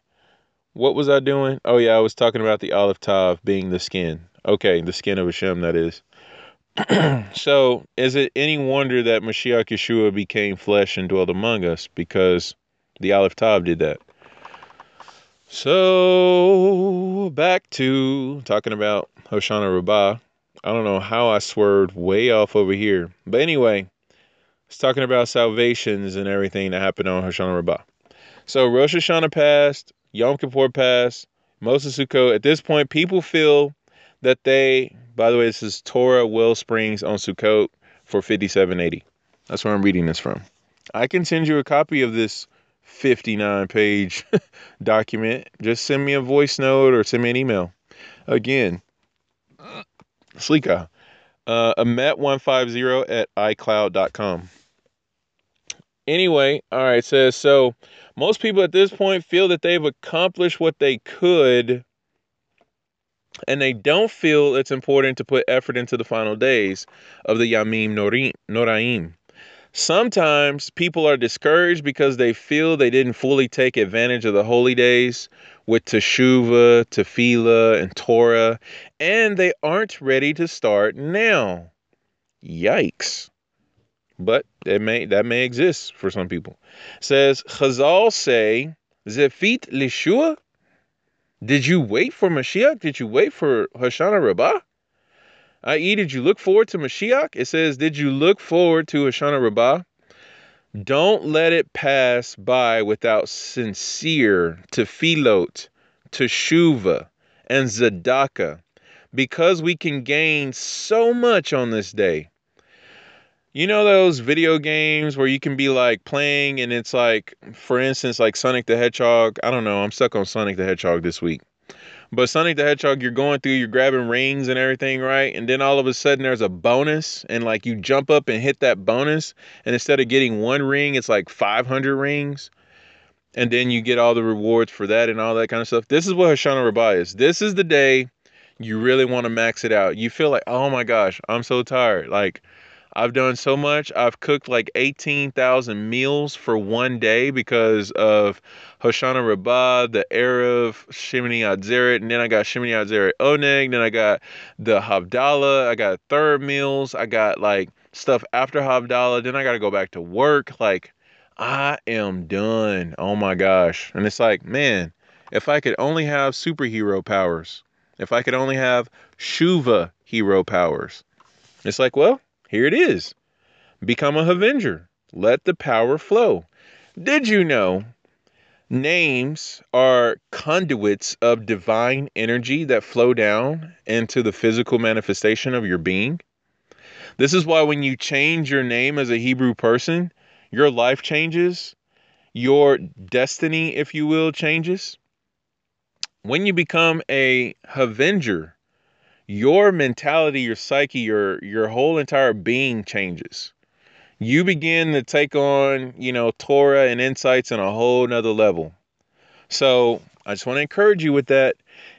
S2: what was I doing? Oh yeah, I was talking about the Aleph tav being the skin. Okay, the skin of Hashem, that is. so, is it any wonder that Mashiach Yeshua became flesh and dwelt among us because the Aleph tav did that? So, back to talking about Hoshana Rabbah. I don't know how I swerved way off over here. But anyway, It's talking about salvations and everything that happened on Hoshana Rabbah. So Rosh Hashanah passed, Yom Kippur passed, Moses Sukkot. At this point, people feel that they, by the way, this is Torah Wellsprings on Sukkot for 5780. That's where I'm reading this from. I can send you a copy of this 59 page document. Just send me a voice note or send me an email. Again, Sleeka, uh, amet150 at icloud.com. Anyway, all right, says so most people at this point feel that they've accomplished what they could and they don't feel it's important to put effort into the final days of the Yamim Noraim. Sometimes people are discouraged because they feel they didn't fully take advantage of the holy days with Teshuvah, Tefillah, and Torah, and they aren't ready to start now. Yikes. But it may that may exist for some people. It says Chazal say Zefit Lishua. Did you wait for Mashiach? Did you wait for Hoshana Rabbah? i.e., did you look forward to Mashiach? It says, Did you look forward to Hoshana Rabbah? Don't let it pass by without sincere tefillot, teshuva, and tzedakah, because we can gain so much on this day. You know those video games where you can be like playing and it's like, for instance, like Sonic the Hedgehog. I don't know. I'm stuck on Sonic the Hedgehog this week. But Sonic the Hedgehog, you're going through, you're grabbing rings and everything, right? And then all of a sudden there's a bonus, and like you jump up and hit that bonus, and instead of getting one ring, it's like 500 rings. And then you get all the rewards for that and all that kind of stuff. This is what Hoshana Rabbah is. This is the day you really want to max it out. You feel like, oh my gosh, I'm so tired. Like, I've done so much. I've cooked like 18,000 meals for one day because of Hoshana Rabbah, the Erev, Shemini Atzeret, and then I got Shemini Atzeret Oneg, then I got the Havdalah, I got third meals, I got like stuff after Havdalah, then I got to go back to work. Like, I am done. Oh my gosh. And it's like, man, if I could only have superhero powers, if I could only have Shuva hero powers. It's like, well, here it is. Become a Avenger. Let the power flow. Did you know names are conduits of divine energy that flow down into the physical manifestation of your being? This is why when you change your name as a Hebrew person, your life changes, your destiny, if you will, changes. When you become a Avenger, your mentality, your psyche, your your whole entire being changes. You begin to take on, you know, Torah and insights on a whole nother level. So I just want to encourage you with that.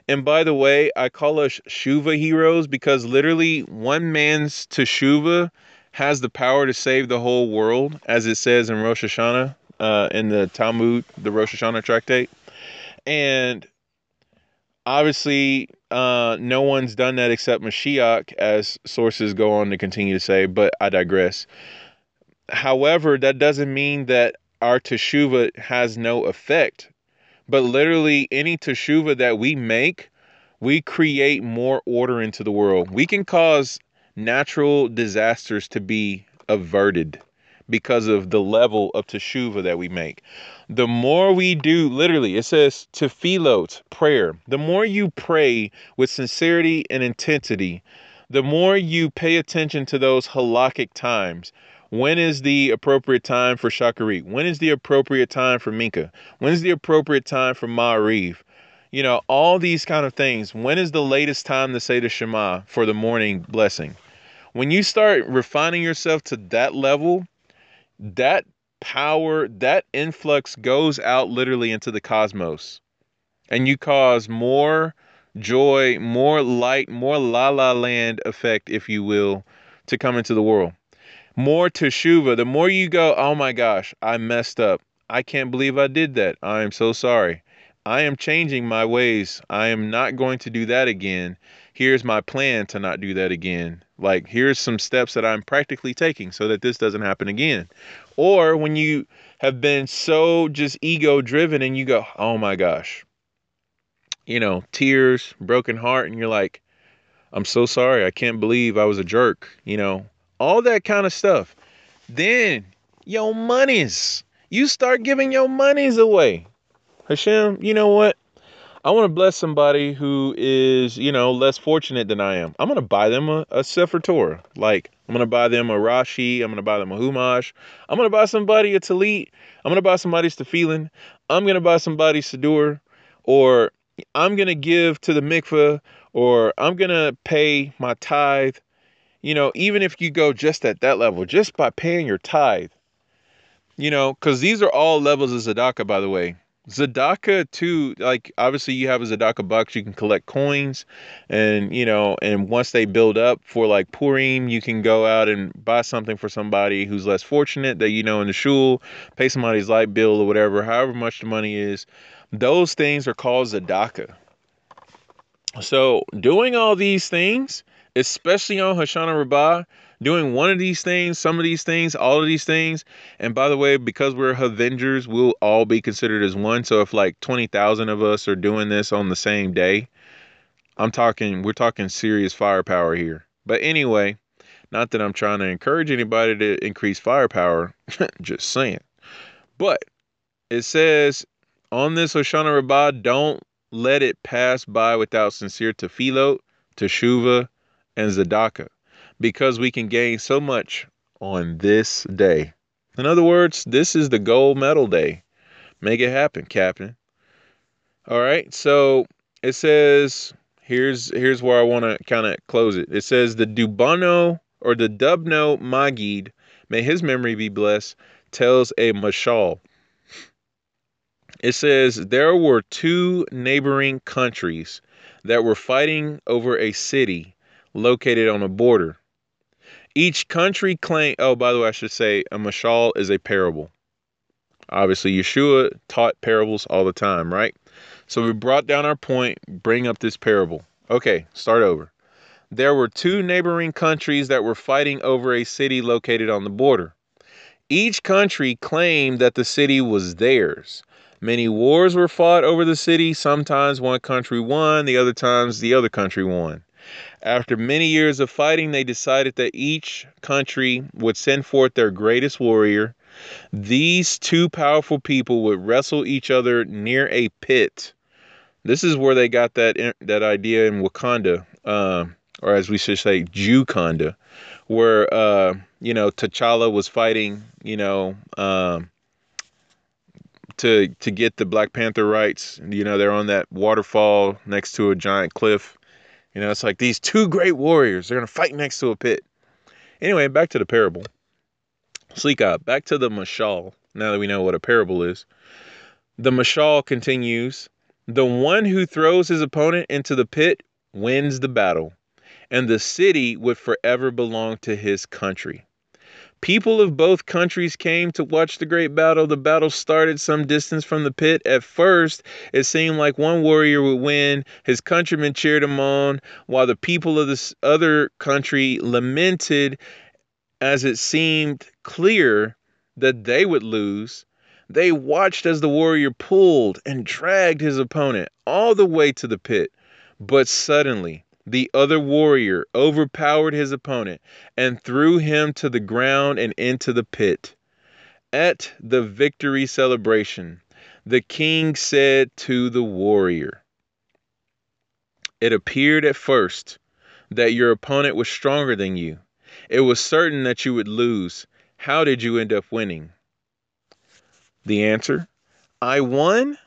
S2: And by the way, I call us Shuva heroes because literally one man's teshuva has the power to save the whole world, as it says in Rosh Hashanah, uh, in the Talmud, the Rosh Hashanah tractate. And obviously, uh, no one's done that except Mashiach, as sources go on to continue to say, but I digress. However, that doesn't mean that our teshuva has no effect. But literally, any teshuva that we make, we create more order into the world. We can cause natural disasters to be averted because of the level of teshuva that we make. The more we do, literally, it says tefillot, prayer. The more you pray with sincerity and intensity, the more you pay attention to those halakhic times. When is the appropriate time for Shacharit? When is the appropriate time for Mincha? When is the appropriate time for Ma'ariv? You know, all these kind of things. When is the latest time to say the Shema for the morning blessing? When you start refining yourself to that level, that power, that influx goes out literally into the cosmos. And you cause more joy, more light, more la la land effect, if you will, to come into the world. More teshuva. The more you go, oh my gosh, I messed up. I can't believe I did that. I am so sorry. I am changing my ways. I am not going to do that again. Here's my plan to not do that again. Like, here's some steps that I'm practically taking so that this doesn't happen again. Or when you have been so just ego driven and you go, oh my gosh, you know, tears, broken heart, and you're like, I'm so sorry. I can't believe I was a jerk. You know, all that kind of stuff. then your monies. You start giving your monies away. Hashem, you know what? I want to bless somebody who is, you know, less fortunate than I am. I'm going to buy them a, a Sefer Torah. Like, I'm going to buy them a Rashi. I'm going to buy them a Humash. I'm going to buy somebody a Talit. I'm going to buy somebody's Tefillin. I'm going to buy somebody Siddur. Or I'm going to give to the mikveh. Or I'm going to pay my tithe. You know, even if you go just at that level, just by paying your tithe, you know, because these are all levels of tzedakah, by the way. Tzedakah too, like obviously you have a Tzedakah box, you can collect coins, and you know, and once they build up for like Purim, you can go out and buy something for somebody who's less fortunate that you know in the shul, pay somebody's light bill or whatever, however much the money is. Those things are called Tzedakah. So doing all these things, especially on Hoshana Rabbah, doing one of these things, some of these things, all of these things. And by the way, because we're Avengers, we'll all be considered as one. So if like 20,000 of us are doing this on the same day, I'm talking, we're talking serious firepower here. But anyway, not that I'm trying to encourage anybody to increase firepower, just saying. But it says on this Hoshana Rabbah, don't let it pass by without sincere tefillot, teshuva, and tzedakah because we can gain so much on this day. In other words, this is the gold medal day. Make it happen, Captain. All right, so it says here's here's where I want to kind of close it. It says the Dubano or the Dubno Magid, may his memory be blessed, tells a mashal. It says there were two neighboring countries that were fighting over a city located on a border. Each country claim. Oh, by the way, I should say a mashal is a parable. Obviously, Yeshua taught parables all the time, right? So we brought down our point, bring up this parable. Okay, start over. There were two neighboring countries that were fighting over a city located on the border. Each country claimed that the city was theirs. Many wars were fought over the city. Sometimes one country won, the other times the other country won. After many years of fighting, they decided that each country would send forth their greatest warrior. These two powerful people would wrestle each other near a pit. This is where they got that that idea in Wakanda, uh, or as we should say, Jewconda, where uh, you know T'Challa was fighting, you know, um, to to get the Black Panther rights. You know, they're on that waterfall next to a giant cliff you know, it's like these two great warriors, they're going to fight next to a pit. Anyway, back to the parable. Slika, back to the mashal, now that we know what a parable is. The mashal continues The one who throws his opponent into the pit wins the battle, and the city would forever belong to his country. People of both countries came to watch the great battle. The battle started some distance from the pit. At first, it seemed like one warrior would win. His countrymen cheered him on, while the people of this other country lamented as it seemed clear that they would lose. They watched as the warrior pulled and dragged his opponent all the way to the pit. But suddenly, the other warrior overpowered his opponent and threw him to the ground and into the pit. At the victory celebration, the king said to the warrior, It appeared at first that your opponent was stronger than you. It was certain that you would lose. How did you end up winning? The answer I won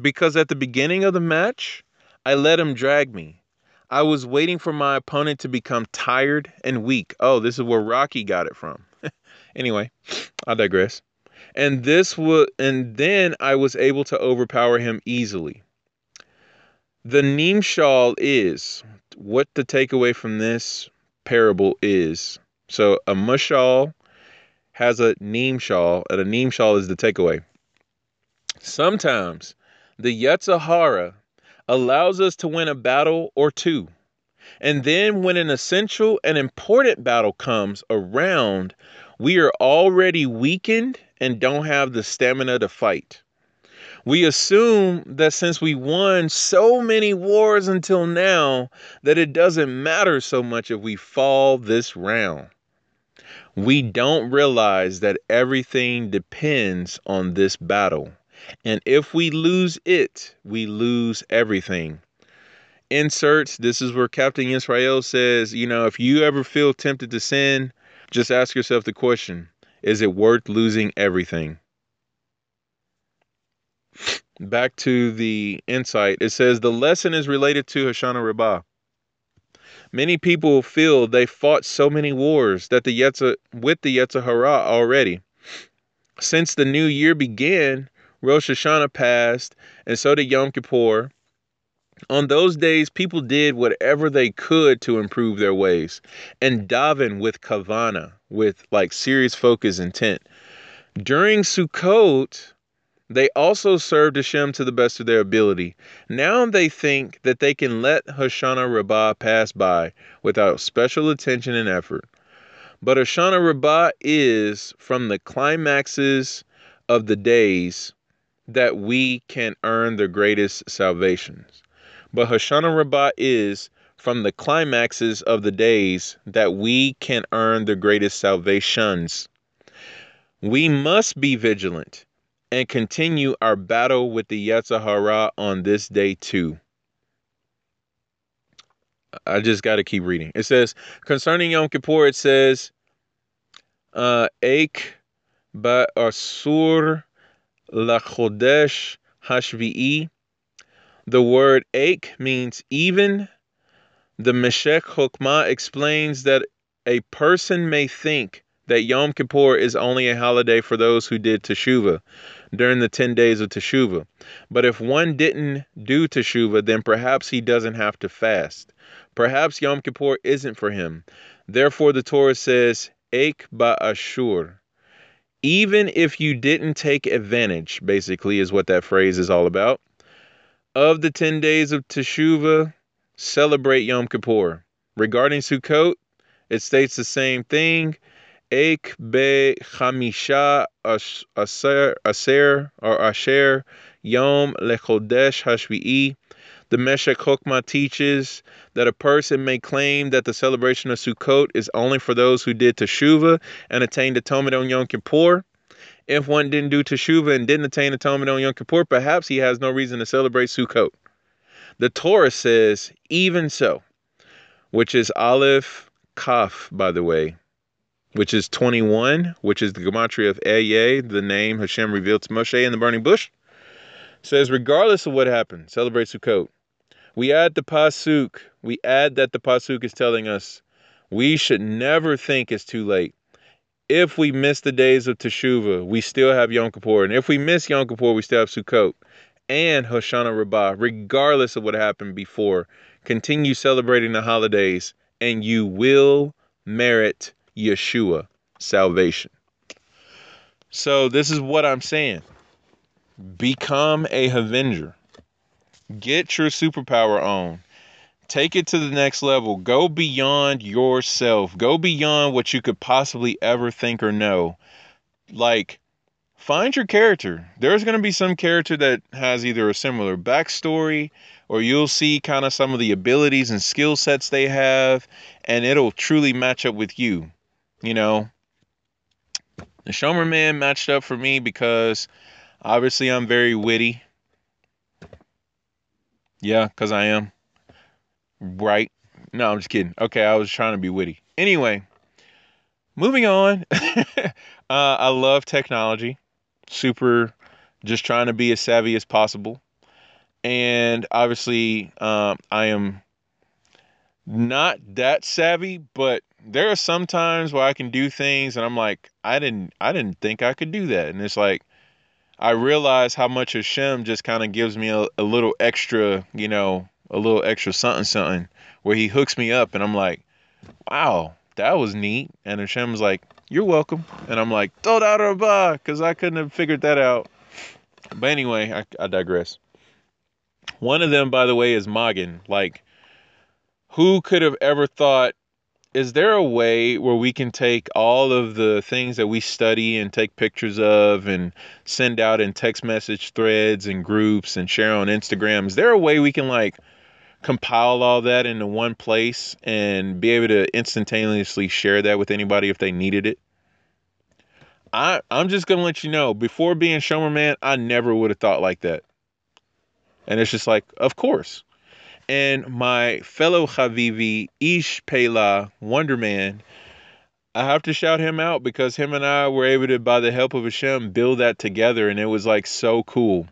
S2: because at the beginning of the match, I let him drag me. I was waiting for my opponent to become tired and weak. Oh, this is where Rocky got it from. anyway, I digress. And this was and then I was able to overpower him easily. The Nimshal is what the takeaway from this parable is. So a mushal has a Nimshal, and a Nimshal is the takeaway. Sometimes the Yetzer Hara allows us to win a battle or two. And then when an essential and important battle comes around, we are already weakened and don't have the stamina to fight. We assume that since we won so many wars until now, that it doesn't matter so much if we fall this round. We don't realize that everything depends on this battle. And if we lose it, we lose everything. Inserts, this is where Captain Israel says, you know, if you ever feel tempted to sin, just ask yourself the question is it worth losing everything? Back to the insight, it says the lesson is related to Hoshana Rabbah. Many people feel they fought so many wars that the Yetza, with the Yetzer Hara already. Since the new year began, Rosh Hashanah passed, and so did Yom Kippur. On those days, people did whatever they could to improve their ways and daven with kavana, with like serious focus intent. During Sukkot, they also served Hashem to the best of their ability. Now they think that they can let Hoshana Rabbah pass by without special attention and effort. But Hoshana Rabbah is from the climaxes of the days that we can earn the greatest salvations. But Hoshana Rabbah is from the climaxes of the days that we can earn the greatest salvations. We must be vigilant and continue our battle with the Yetzer Hara on this day too. I just got to keep reading. It says concerning Yom Kippur, it says, uh, "Eik ba asur lachodesh hashvi'i." The word "ache" means even. The Meshech Chokmah explains that a person may think that Yom Kippur is only a holiday for those who did Teshuvah during the 10 days of Teshuvah. But if one didn't do Teshuvah, then perhaps he doesn't have to fast. Perhaps Yom Kippur isn't for him. Therefore, the Torah says, Eik ba'ashur. Even if you didn't take advantage, basically, is what that phrase is all about. Of the 10 days of Teshuvah, celebrate Yom Kippur. Regarding Sukkot, it states the same thing. Ek be chamisha aser, aser or asher yom lechodesh hashvi'i. The Meshech Chokmah teaches that a person may claim that the celebration of Sukkot is only for those who did Teshuvah and attained atonement on Yom Kippur. If one didn't do Teshuvah and didn't attain atonement on Yom Kippur, perhaps he has no reason to celebrate Sukkot. The Torah says, even so, which is Aleph Kaf, by the way, which is 21, which is the gematria of Ehyeh, the name Hashem revealed to Moshe in the burning bush, says, regardless of what happened, celebrate Sukkot. We add the pasuk. We add that the pasuk is telling us we should never think it's too late. If we miss the days of Teshuvah, we still have Yom Kippur, and if we miss Yom Kippur, we still have Sukkot and Hoshana Rabbah, regardless of what happened before. Continue celebrating the holidays, and you will merit Yeshua salvation. So this is what I'm saying. Become a Avenger. Get your superpower on. Take it to the next level. Go beyond yourself. Go beyond what you could possibly ever think or know. Like, find your character. There's going to be some character that has either a similar backstory or you'll see kind of some of the abilities and skill sets they have, and it'll truly match up with you. You know, the Shomer Man matched up for me because obviously I'm very witty. Yeah, because I am. Right. No, I'm just kidding. Okay, I was trying to be witty. Anyway, moving on. uh, I love technology. Super, just trying to be as savvy as possible. And obviously, um, I am not that savvy, but there are some times where I can do things and I'm like, I didn't I didn't think I could do that. And it's like I realize how much Hashem just kind of gives me a, a little extra, you know, a little extra something something where he hooks me up and I'm like, wow, that was neat. And Hashem's like, you're welcome. And I'm like, Toda because I couldn't have figured that out. But anyway, I, I digress. One of them, by the way, is Magen. Like, who could have ever thought is there a way where we can take all of the things that we study and take pictures of and send out in text message threads and groups and share on Instagram? Is there a way we can like compile all that into one place and be able to instantaneously share that with anybody if they needed it? I I'm just gonna let you know. Before being Shomer Man, I never would have thought like that. And it's just like, of course. And my fellow Havivi, Ish Pela, Wonder Man, I have to shout him out because him and I were able to, by the help of Hashem, build that together, and it was like so cool.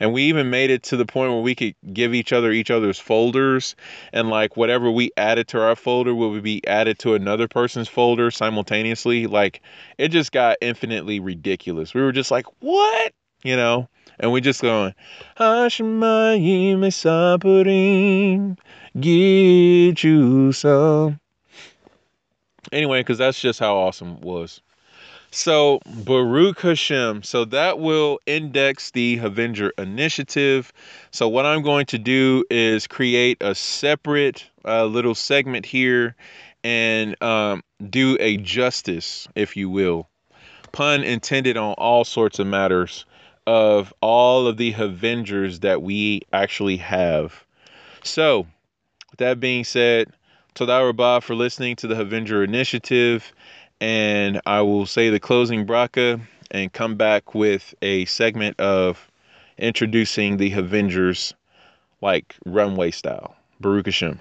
S2: And we even made it to the point where we could give each other each other's folders, and like whatever we added to our folder would be added to another person's folder simultaneously. Like it just got infinitely ridiculous. We were just like, what? You know? And we just going, Hashemayim Esapurim, get you some. Anyway, because that's just how awesome it was. So, Baruch Hashem. So, that will index the Avenger initiative. So, what I'm going to do is create a separate uh, little segment here and um, do a justice, if you will. Pun intended on all sorts of matters of all of the Avengers that we actually have. So, with that being said, Toda Rabah for listening to the Avenger Initiative and I will say the closing bracha and come back with a segment of introducing the Avengers like runway style. Baruch Hashem.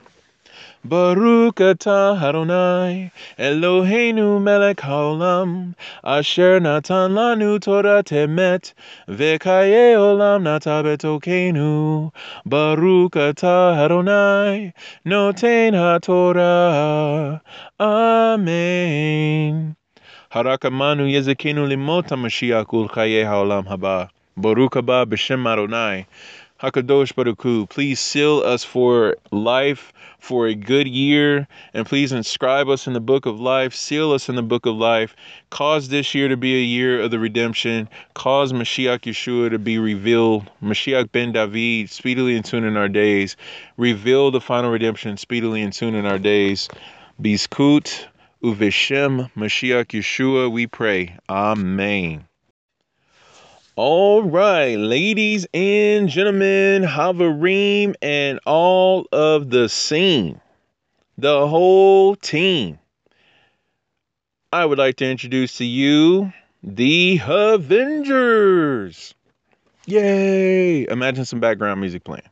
S2: Baruch atah Adonai Eloheinu melech haolam asher natan lanu Torah temet vekaye olam nata betokenu Baruch atah Adonai noten haTorah. Amen. Harakamanu yezekenu limot HaMashiach ulchaye haolam haba. Baruch haba b'shem Adonai Hakadosh Baruch please seal us for life, for a good year, and please inscribe us in the book of life, seal us in the book of life. Cause this year to be a year of the redemption. Cause Mashiach Yeshua to be revealed. Mashiach ben David, speedily and soon in our days. Reveal the final redemption speedily and soon in our days. Bizkut Uvishem Mashiach Yeshua, we pray. Amen. All right, ladies and gentlemen, Havarim and all of the scene, the whole team. I would like to introduce to you the Avengers. Yay! Imagine some background music playing.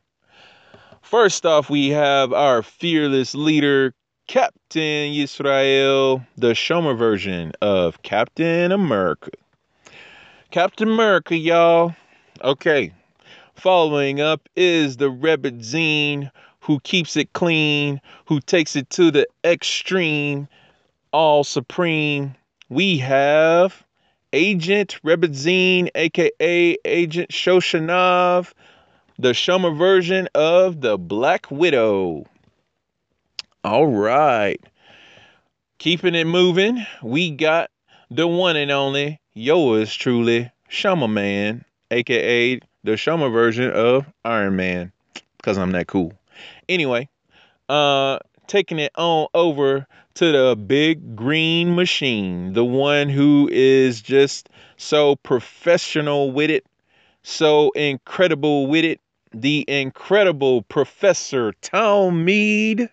S2: First off, we have our fearless leader, Captain Israel, the Shomer version of Captain America. Captain America, y'all. Okay. Following up is the Rebet Zine who keeps it clean, who takes it to the extreme, all supreme. We have Agent Rebedzine, aka Agent Shoshanov, the Shomer version of the Black Widow. All right. Keeping it moving, we got the one and only yours truly, Shomer Man, aka the Shomer version of Iron Man, because I'm that cool. Anyway, uh, taking it on over to the big green machine, the one who is just so professional with it, so incredible with it, the incredible Professor Tom Mead.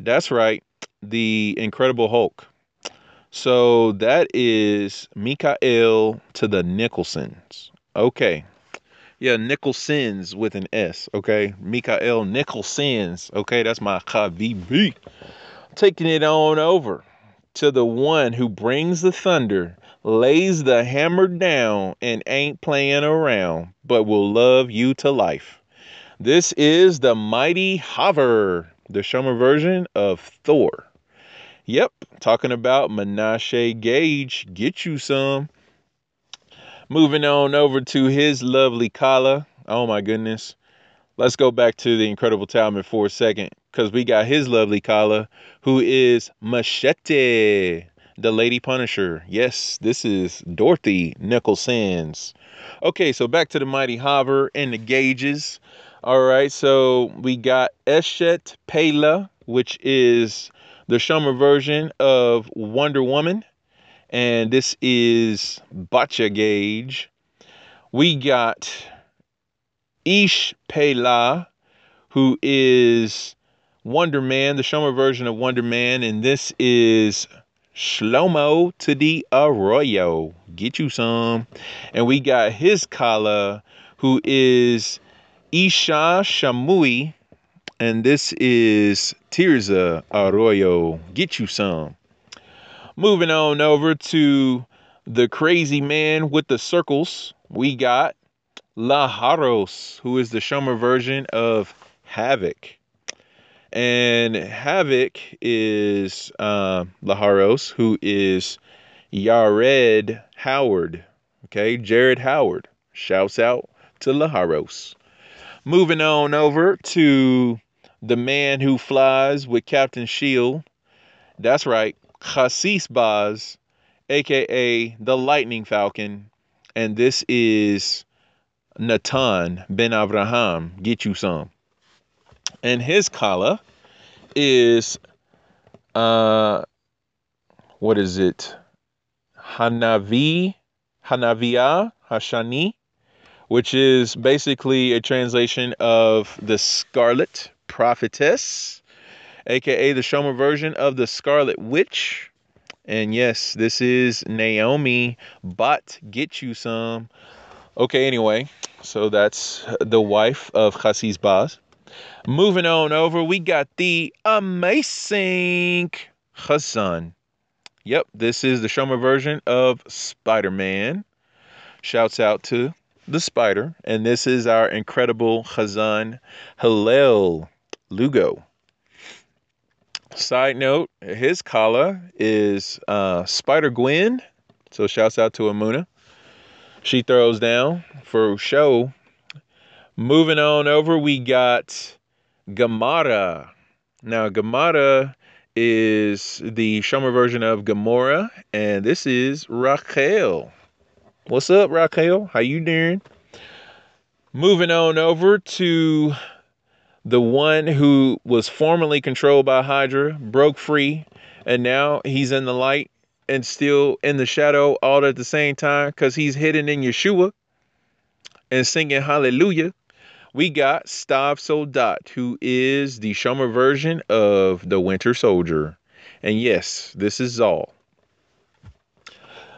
S2: That's right, the Incredible Hulk. So that is Mikael to the Nicholsons. Okay. Yeah, Nicholsons with an S. Okay. Mikael Nicholsons. Okay. That's my KVB. Taking it on over to the one who brings the thunder, lays the hammer down, and ain't playing around, but will love you to life. This is the mighty Haver, the Shomer version of Thor. Yep, talking about Menashe Gage. Get you some. Moving on over to his lovely Kala. Oh my goodness. Let's go back to the Incredible Talmud for a second because we got his lovely Kala who is Machete, the Lady Punisher. Yes, this is Dorothy Nicholsons. Okay, so back to the Mighty Haver and the Gages. All right, so we got Eshet Pela, which is the Shomer version of Wonder Woman. And this is Bacha Gage. We got Ish Pela, who is Wonder Man, the Shomer version of Wonder Man. And this is Shlomo to the Arroyo. Get you some. And we got his kala, who is Isha Shamui. And this is Tirza Arroyo. Get you some. Moving on over to the crazy man with the circles, we got Laharos, who is the Shomer version of Havoc. And Havoc is uh, Laharos, who is Yared Howard. Okay, Jared Howard. Shouts out to Laharos. Moving on over to the man who flies with Captain Shield. That's right, Chassis Baz, aka the Lightning Falcon. And this is Natan Ben Abraham. Get you some. And his kala is uh what is it? Hanavi Hanavia Hashani, which is basically a translation of the Scarlet Prophetess, aka the Shomer version of the Scarlet Witch. And yes, this is Naomi Bot Get You Some. Okay, anyway, so that's the wife of Chassis Baz. Moving on over, we got the amazing Hassan. Yep, this is the Shomer version of Spider Man. Shouts out to the spider. And this is our incredible Hazan Hillel Lugo. Side note, his kala is uh, Spider Gwen. So shouts out to Amuna. She throws down for show. Moving on over, we got Gamara. Now, Gamara is the Shomer version of Gamora, and this is Raquel. What's up, Raquel? How you doing? Moving on over to the one who was formerly controlled by Hydra, broke free, and now he's in the light and still in the shadow all at the same time because he's hidden in Yeshua and singing hallelujah. We got Stav Soldat, who is the Shomer version of the Winter Soldier. And yes, this is Zal.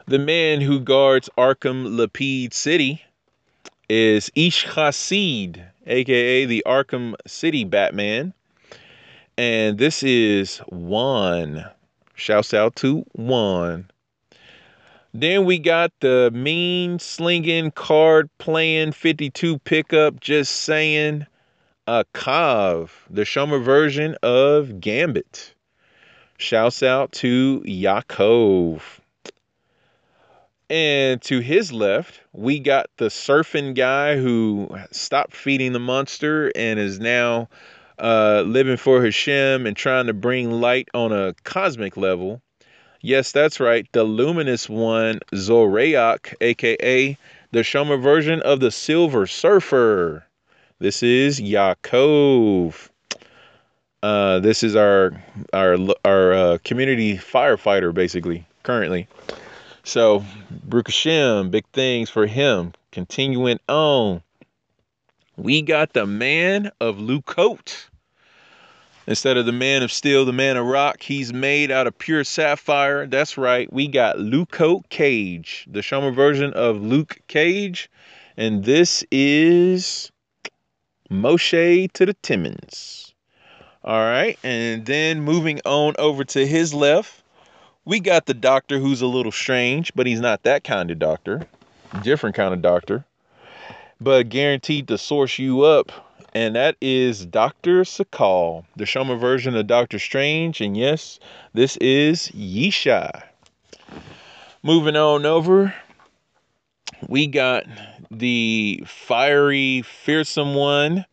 S2: The man who guards Arkham Lapid City is Ish Hasid, aka the Arkham City Batman. And this is Juan. Shouts out to Juan. Then we got the mean slinging card playing 52 pickup just saying a Kav, the Shomer version of Gambit. Shouts out to Yakov. And to his left, we got the surfing guy who stopped feeding the monster and is now uh, living for Hashem and trying to bring light on a cosmic level. Yes, that's right. The luminous one, Zorayak, aka the Shomer version of the Silver Surfer. This is Yaakov. Uh, this is our our our uh, community firefighter, basically, currently. So, Baruch Hashem, big things for him. Continuing on, we got the man of Lukot. Instead of the man of steel, the man of rock, he's made out of pure sapphire. That's right. We got Luke Cage, the Shomer version of Luke Cage. And this is Moshe to the Timmons. All right. And then moving on over to his left, we got the doctor who's a little strange, but he's not that kind of doctor. Different kind of doctor. But guaranteed to source you up and that is Dr. Sakal, the Shomer version of Doctor Strange. And yes, this is Yeshai. Moving on over, we got the fiery, fearsome one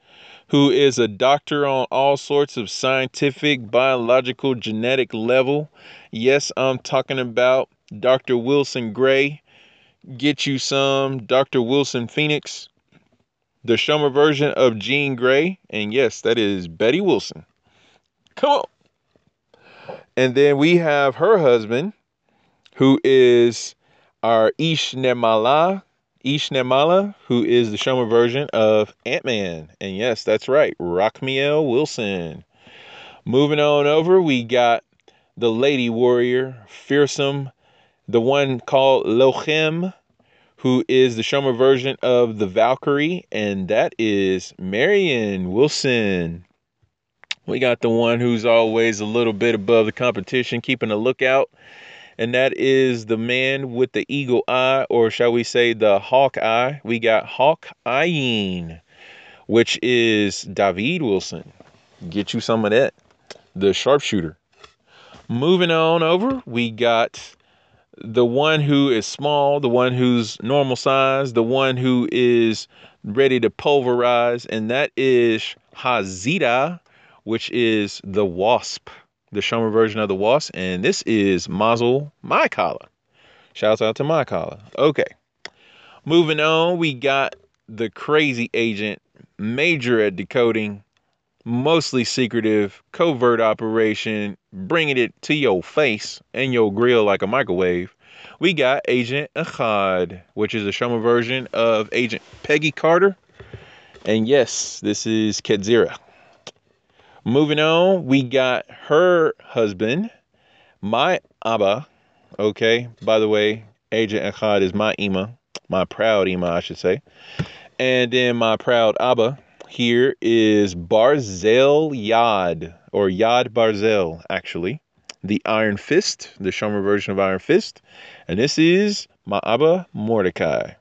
S2: who is a doctor on all sorts of scientific, biological, genetic level. Yes, I'm talking about Dr. Wilson Gray. Get you some Dr. Wilson Phoenix the Shomer version of Jean Grey. And yes, that is Betty Wilson. Come on. And then we have her husband, who is our Ish Nemala, Ish Nemala, who is the Shomer version of Ant Man. And yes, that's right, Rockmiel Wilson. Moving on over, we got the lady warrior, fearsome, the one called Lochem, who is the Shomer version of the Valkyrie, and that is Marion Wilson. We got the one who's always a little bit above the competition, keeping a lookout, and that is the man with the eagle eye, or shall we say the hawk eye. We got Hawk Eyeing, which is David Wilson. Get you some of that. The sharpshooter. Moving on over, we got the one who is small, the one who's normal size, the one who is ready to pulverize, and that is Hazita, which is the wasp, the Shomer version of the wasp, and this is Mazel My Collar. Shouts out to My Collar. Okay. Moving on, we got the crazy agent, major at decoding, mostly secretive, covert operation, bringing it to your face and your grill like a microwave. We got Agent Echad, which is a Shomer version of Agent Peggy Carter. And yes, this is Kedzira. Moving on, we got her husband, my Abba. Okay, by the way, Agent Echad is my Ima, my proud Ima, I should say. And then my proud Abba here is Barzel Yad, or Yad Barzel, actually. The Iron Fist, the Shomer version of Iron Fist. And this is Ma'aba Mordecai.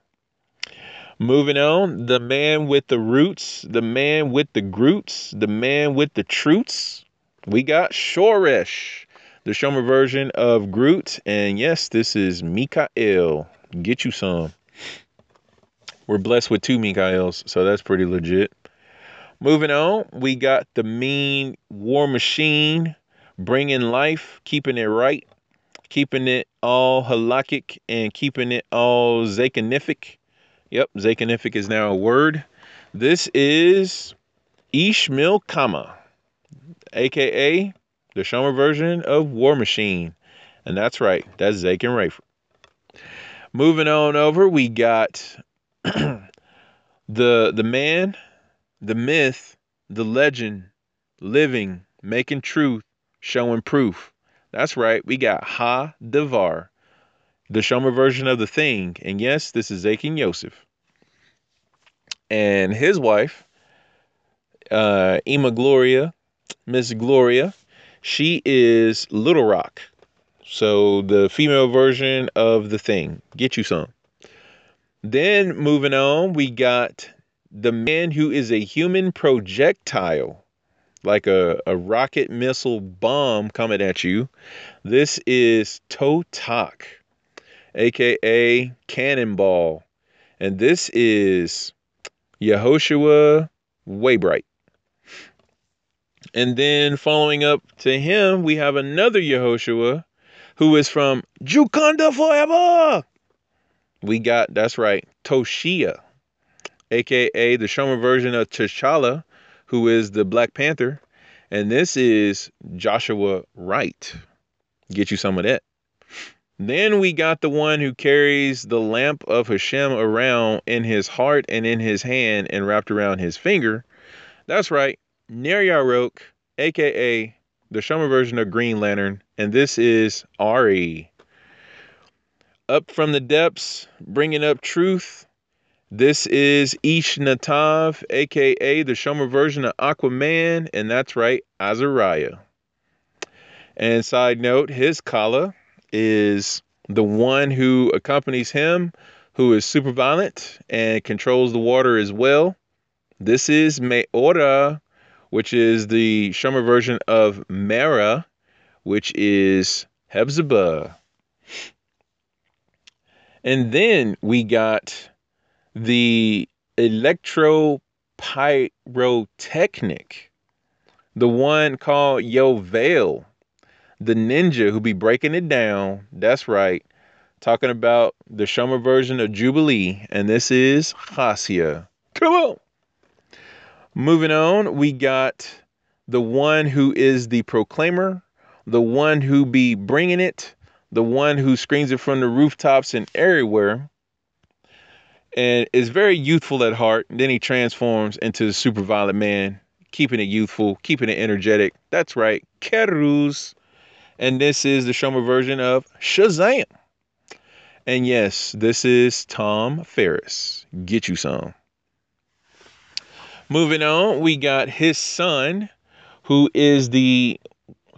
S2: Moving on, the man with the roots, the man with the groots, the man with the truths. We got Shoresh, the Shomer version of Groot. And yes, this is Mikael. Get you some. We're blessed with two Mikaels, so that's pretty legit. Moving on, we got the mean war machine, bringing life, keeping it right, keeping it all halakhic, and keeping it all zakanific. Yep, zakanific is now a word. This is Ishmael Kama, aka the Shomer version of War Machine. And that's right, that's Zake and Rayford. Moving on over, we got the the man the myth, the legend, living, making truth, showing proof. That's right, we got Ha Devar, the Shomer version of the thing. And yes, this is Zakin Yosef. And his wife, uh, Ima Gloria, Miss Gloria, she is Little Rock. So the female version of the thing. Get you some. Then moving on, we got the man who is a human projectile, like a, a rocket missile bomb coming at you. This is Totak, aka Cannonball. And this is Yehoshua Waybright. And then following up to him, we have another Yehoshua who is from Wakanda Forever. We got, that's right, Toshia aka the Shomer version of T'Challa, who is the Black Panther. And this is Joshua Wright. Get you some of that. Then we got the one who carries the lamp of Hashem around in his heart and in his hand and wrapped around his finger. That's right, Ner Yarok, aka the Shomer version of Green Lantern, and this is Ari. Up from the depths, bringing up truth, this is Ish Natav, aka the Shomer version of Aquaman, and that's right, Azariah. And side note, his kala is the one who accompanies him, who is super violent and controls the water as well. This is Meora, which is the Shomer version of Mera, which is Hebzibah. And then we got the electropyrotechnic, the one called Yovel, the ninja who be breaking it down. That's right. Talking about the Shomer version of Jubilee, and this is Hasia. Come on. Moving on, we got the one who is the proclaimer, the one who be bringing it, the one who screams it from the rooftops and everywhere and is very youthful at heart. And then he transforms into the super violent man, keeping it youthful, keeping it energetic. That's right, Keruz, And this is the Shomer version of Shazam. And yes, this is Tom Ferris. Get you some. Moving on, we got his son, who is the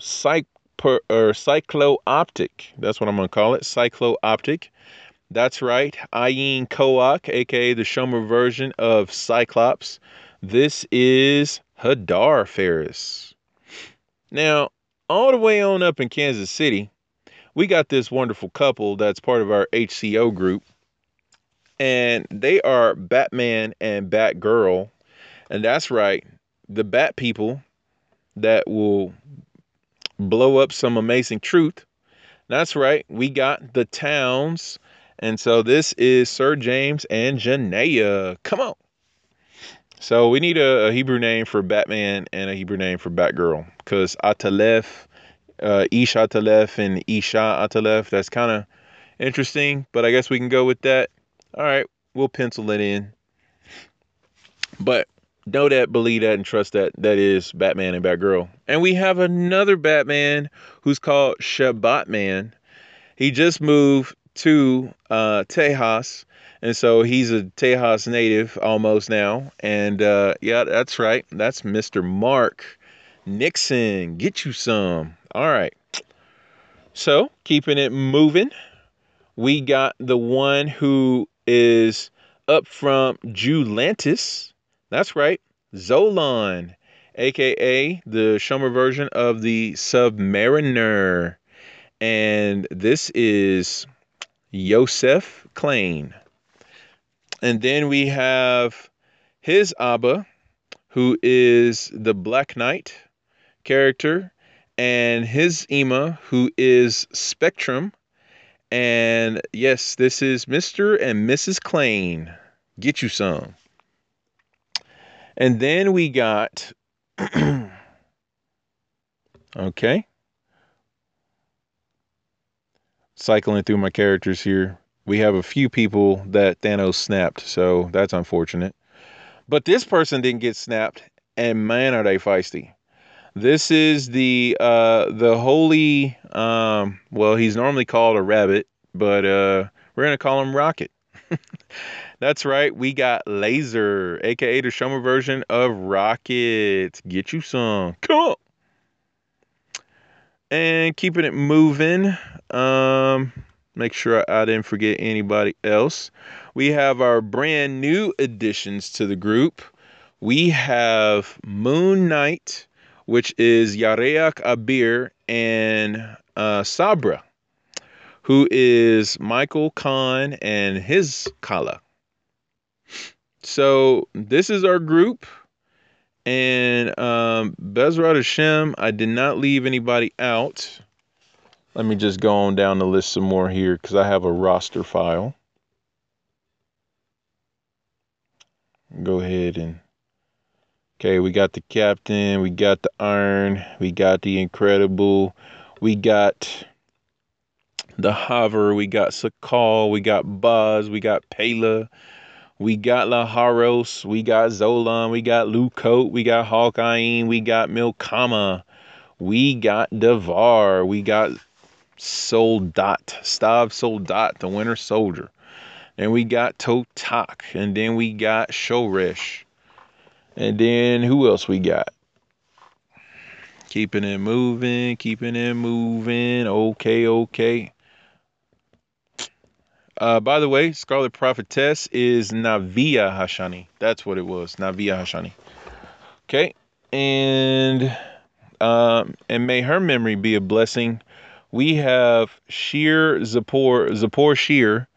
S2: psych per, or cyclo optic. That's what I'm gonna call it. Cyclo optic. That's right. Ayin Koak, aka the Shomer version of Cyclops. This is Hadar Ferris. Now, all the way on up in Kansas City, we got this wonderful couple that's part of our HCO group. And they are Batman and Batgirl. And that's right, the Bat people that will blow up some amazing truth. That's right, we got the towns. And so this is Sir James and Janaea. Come on. So we need a, a, Hebrew name for Batman and a Hebrew name for Batgirl because Atalef, uh, Ish Atalef, and Isha Atalef. That's kind of interesting, but I guess we can go with that. All right, we'll pencil it in. But know that, believe that, and trust that. That is Batman and Batgirl. And we have another Batman who's called Shabbat Man. He just moved to uh, Tejas and so he's a Tejas native almost now. And uh, yeah, that's right. That's Mr. Mark Nixon. Get you some. All right. So keeping it moving, we got the one who is up from Julantis. That's right. Zolon, aka the Shomer version of the Submariner. And this is Yosef Klein. And then we have his Abba, who is the Black Knight character, and his Ema, who is Spectrum. And yes, this is Mr. and Mrs. Klein. Get you some. And then we got. okay. Cycling through my characters here we have a few people that Thanos snapped, so that's unfortunate. But this person didn't get snapped, and man, are they feisty. This is the uh, the holy. Um, well, he's normally called a rabbit, but uh, we're gonna call him Rocket. That's right. We got Laser, aka the Shomer version of Rocket. Get you some. Come on. And keeping it moving. Um, Make sure I didn't forget anybody else. We have our brand new additions to the group. We have Moon Knight, which is Yareak Abir and uh, Sabra, who is Michael Khan and his Kala. So this is our group. And um, Bezrat Hashem, I did not leave anybody out. Let me just go on down the list some more here because I have a roster file. Go ahead and okay, we got the captain, we got the iron, we got the incredible, we got the hover, we got Sakal, we got Baz, we got Pela, we got Laharos, we got Zolan, we got Lucote, we got Hawkeye, we got Milkama, we got Devar, we got Soldat, Stav Soldat, the Winter Soldier. And we got Totak, and then we got Shoresh. And then who else we got? Keeping it moving, keeping it moving. Okay, okay. Uh, by the way, Scarlet Prophetess is Navia Hashani. That's what it was, Navia Hashani. Okay, and um, and may her memory be a blessing we have Sheer Zapor Zapor Sheer,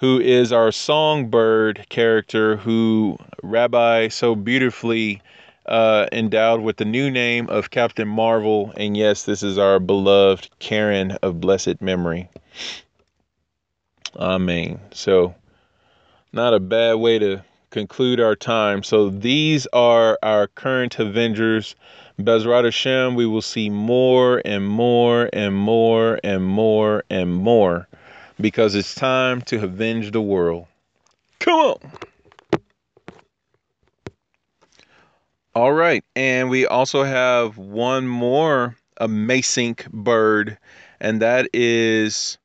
S2: who is our songbird character, who Rabbi so beautifully uh, endowed with the new name of Captain Marvel. And yes, this is our beloved Karen of blessed memory. Amen. So, not a bad way to conclude our time. So, these are our current Avengers Bezrat Hashem, we will see more and more and more and more and more because it's time to avenge the world. Come on. All right, and we also have one more amazing bird, and that is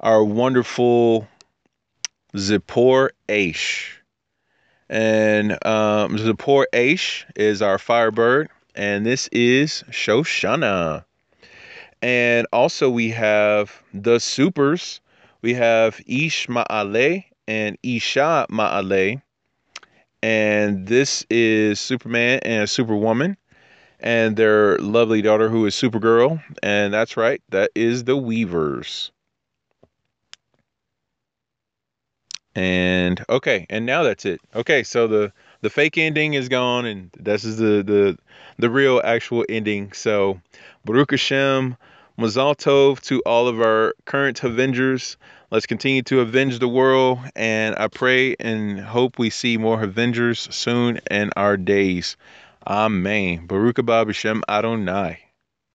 S2: our wonderful Zippor Aish. And um, Zippor Aish is our firebird, and this is Shoshana. And also we have the supers. We have Ish Ma'ale and Isha Ma'ale. And this is Superman and Superwoman and their lovely daughter who is Supergirl. And that's right, that is the Weavers. And okay, and now that's it. Okay, so the the fake ending is gone, and this is the the the real actual ending. So Baruch Hashem, Mazal Tov to all of our current Avengers. Let's continue to avenge the world, and I pray and hope we see more Avengers soon in our days. Amen. Baruch Abba Adonai.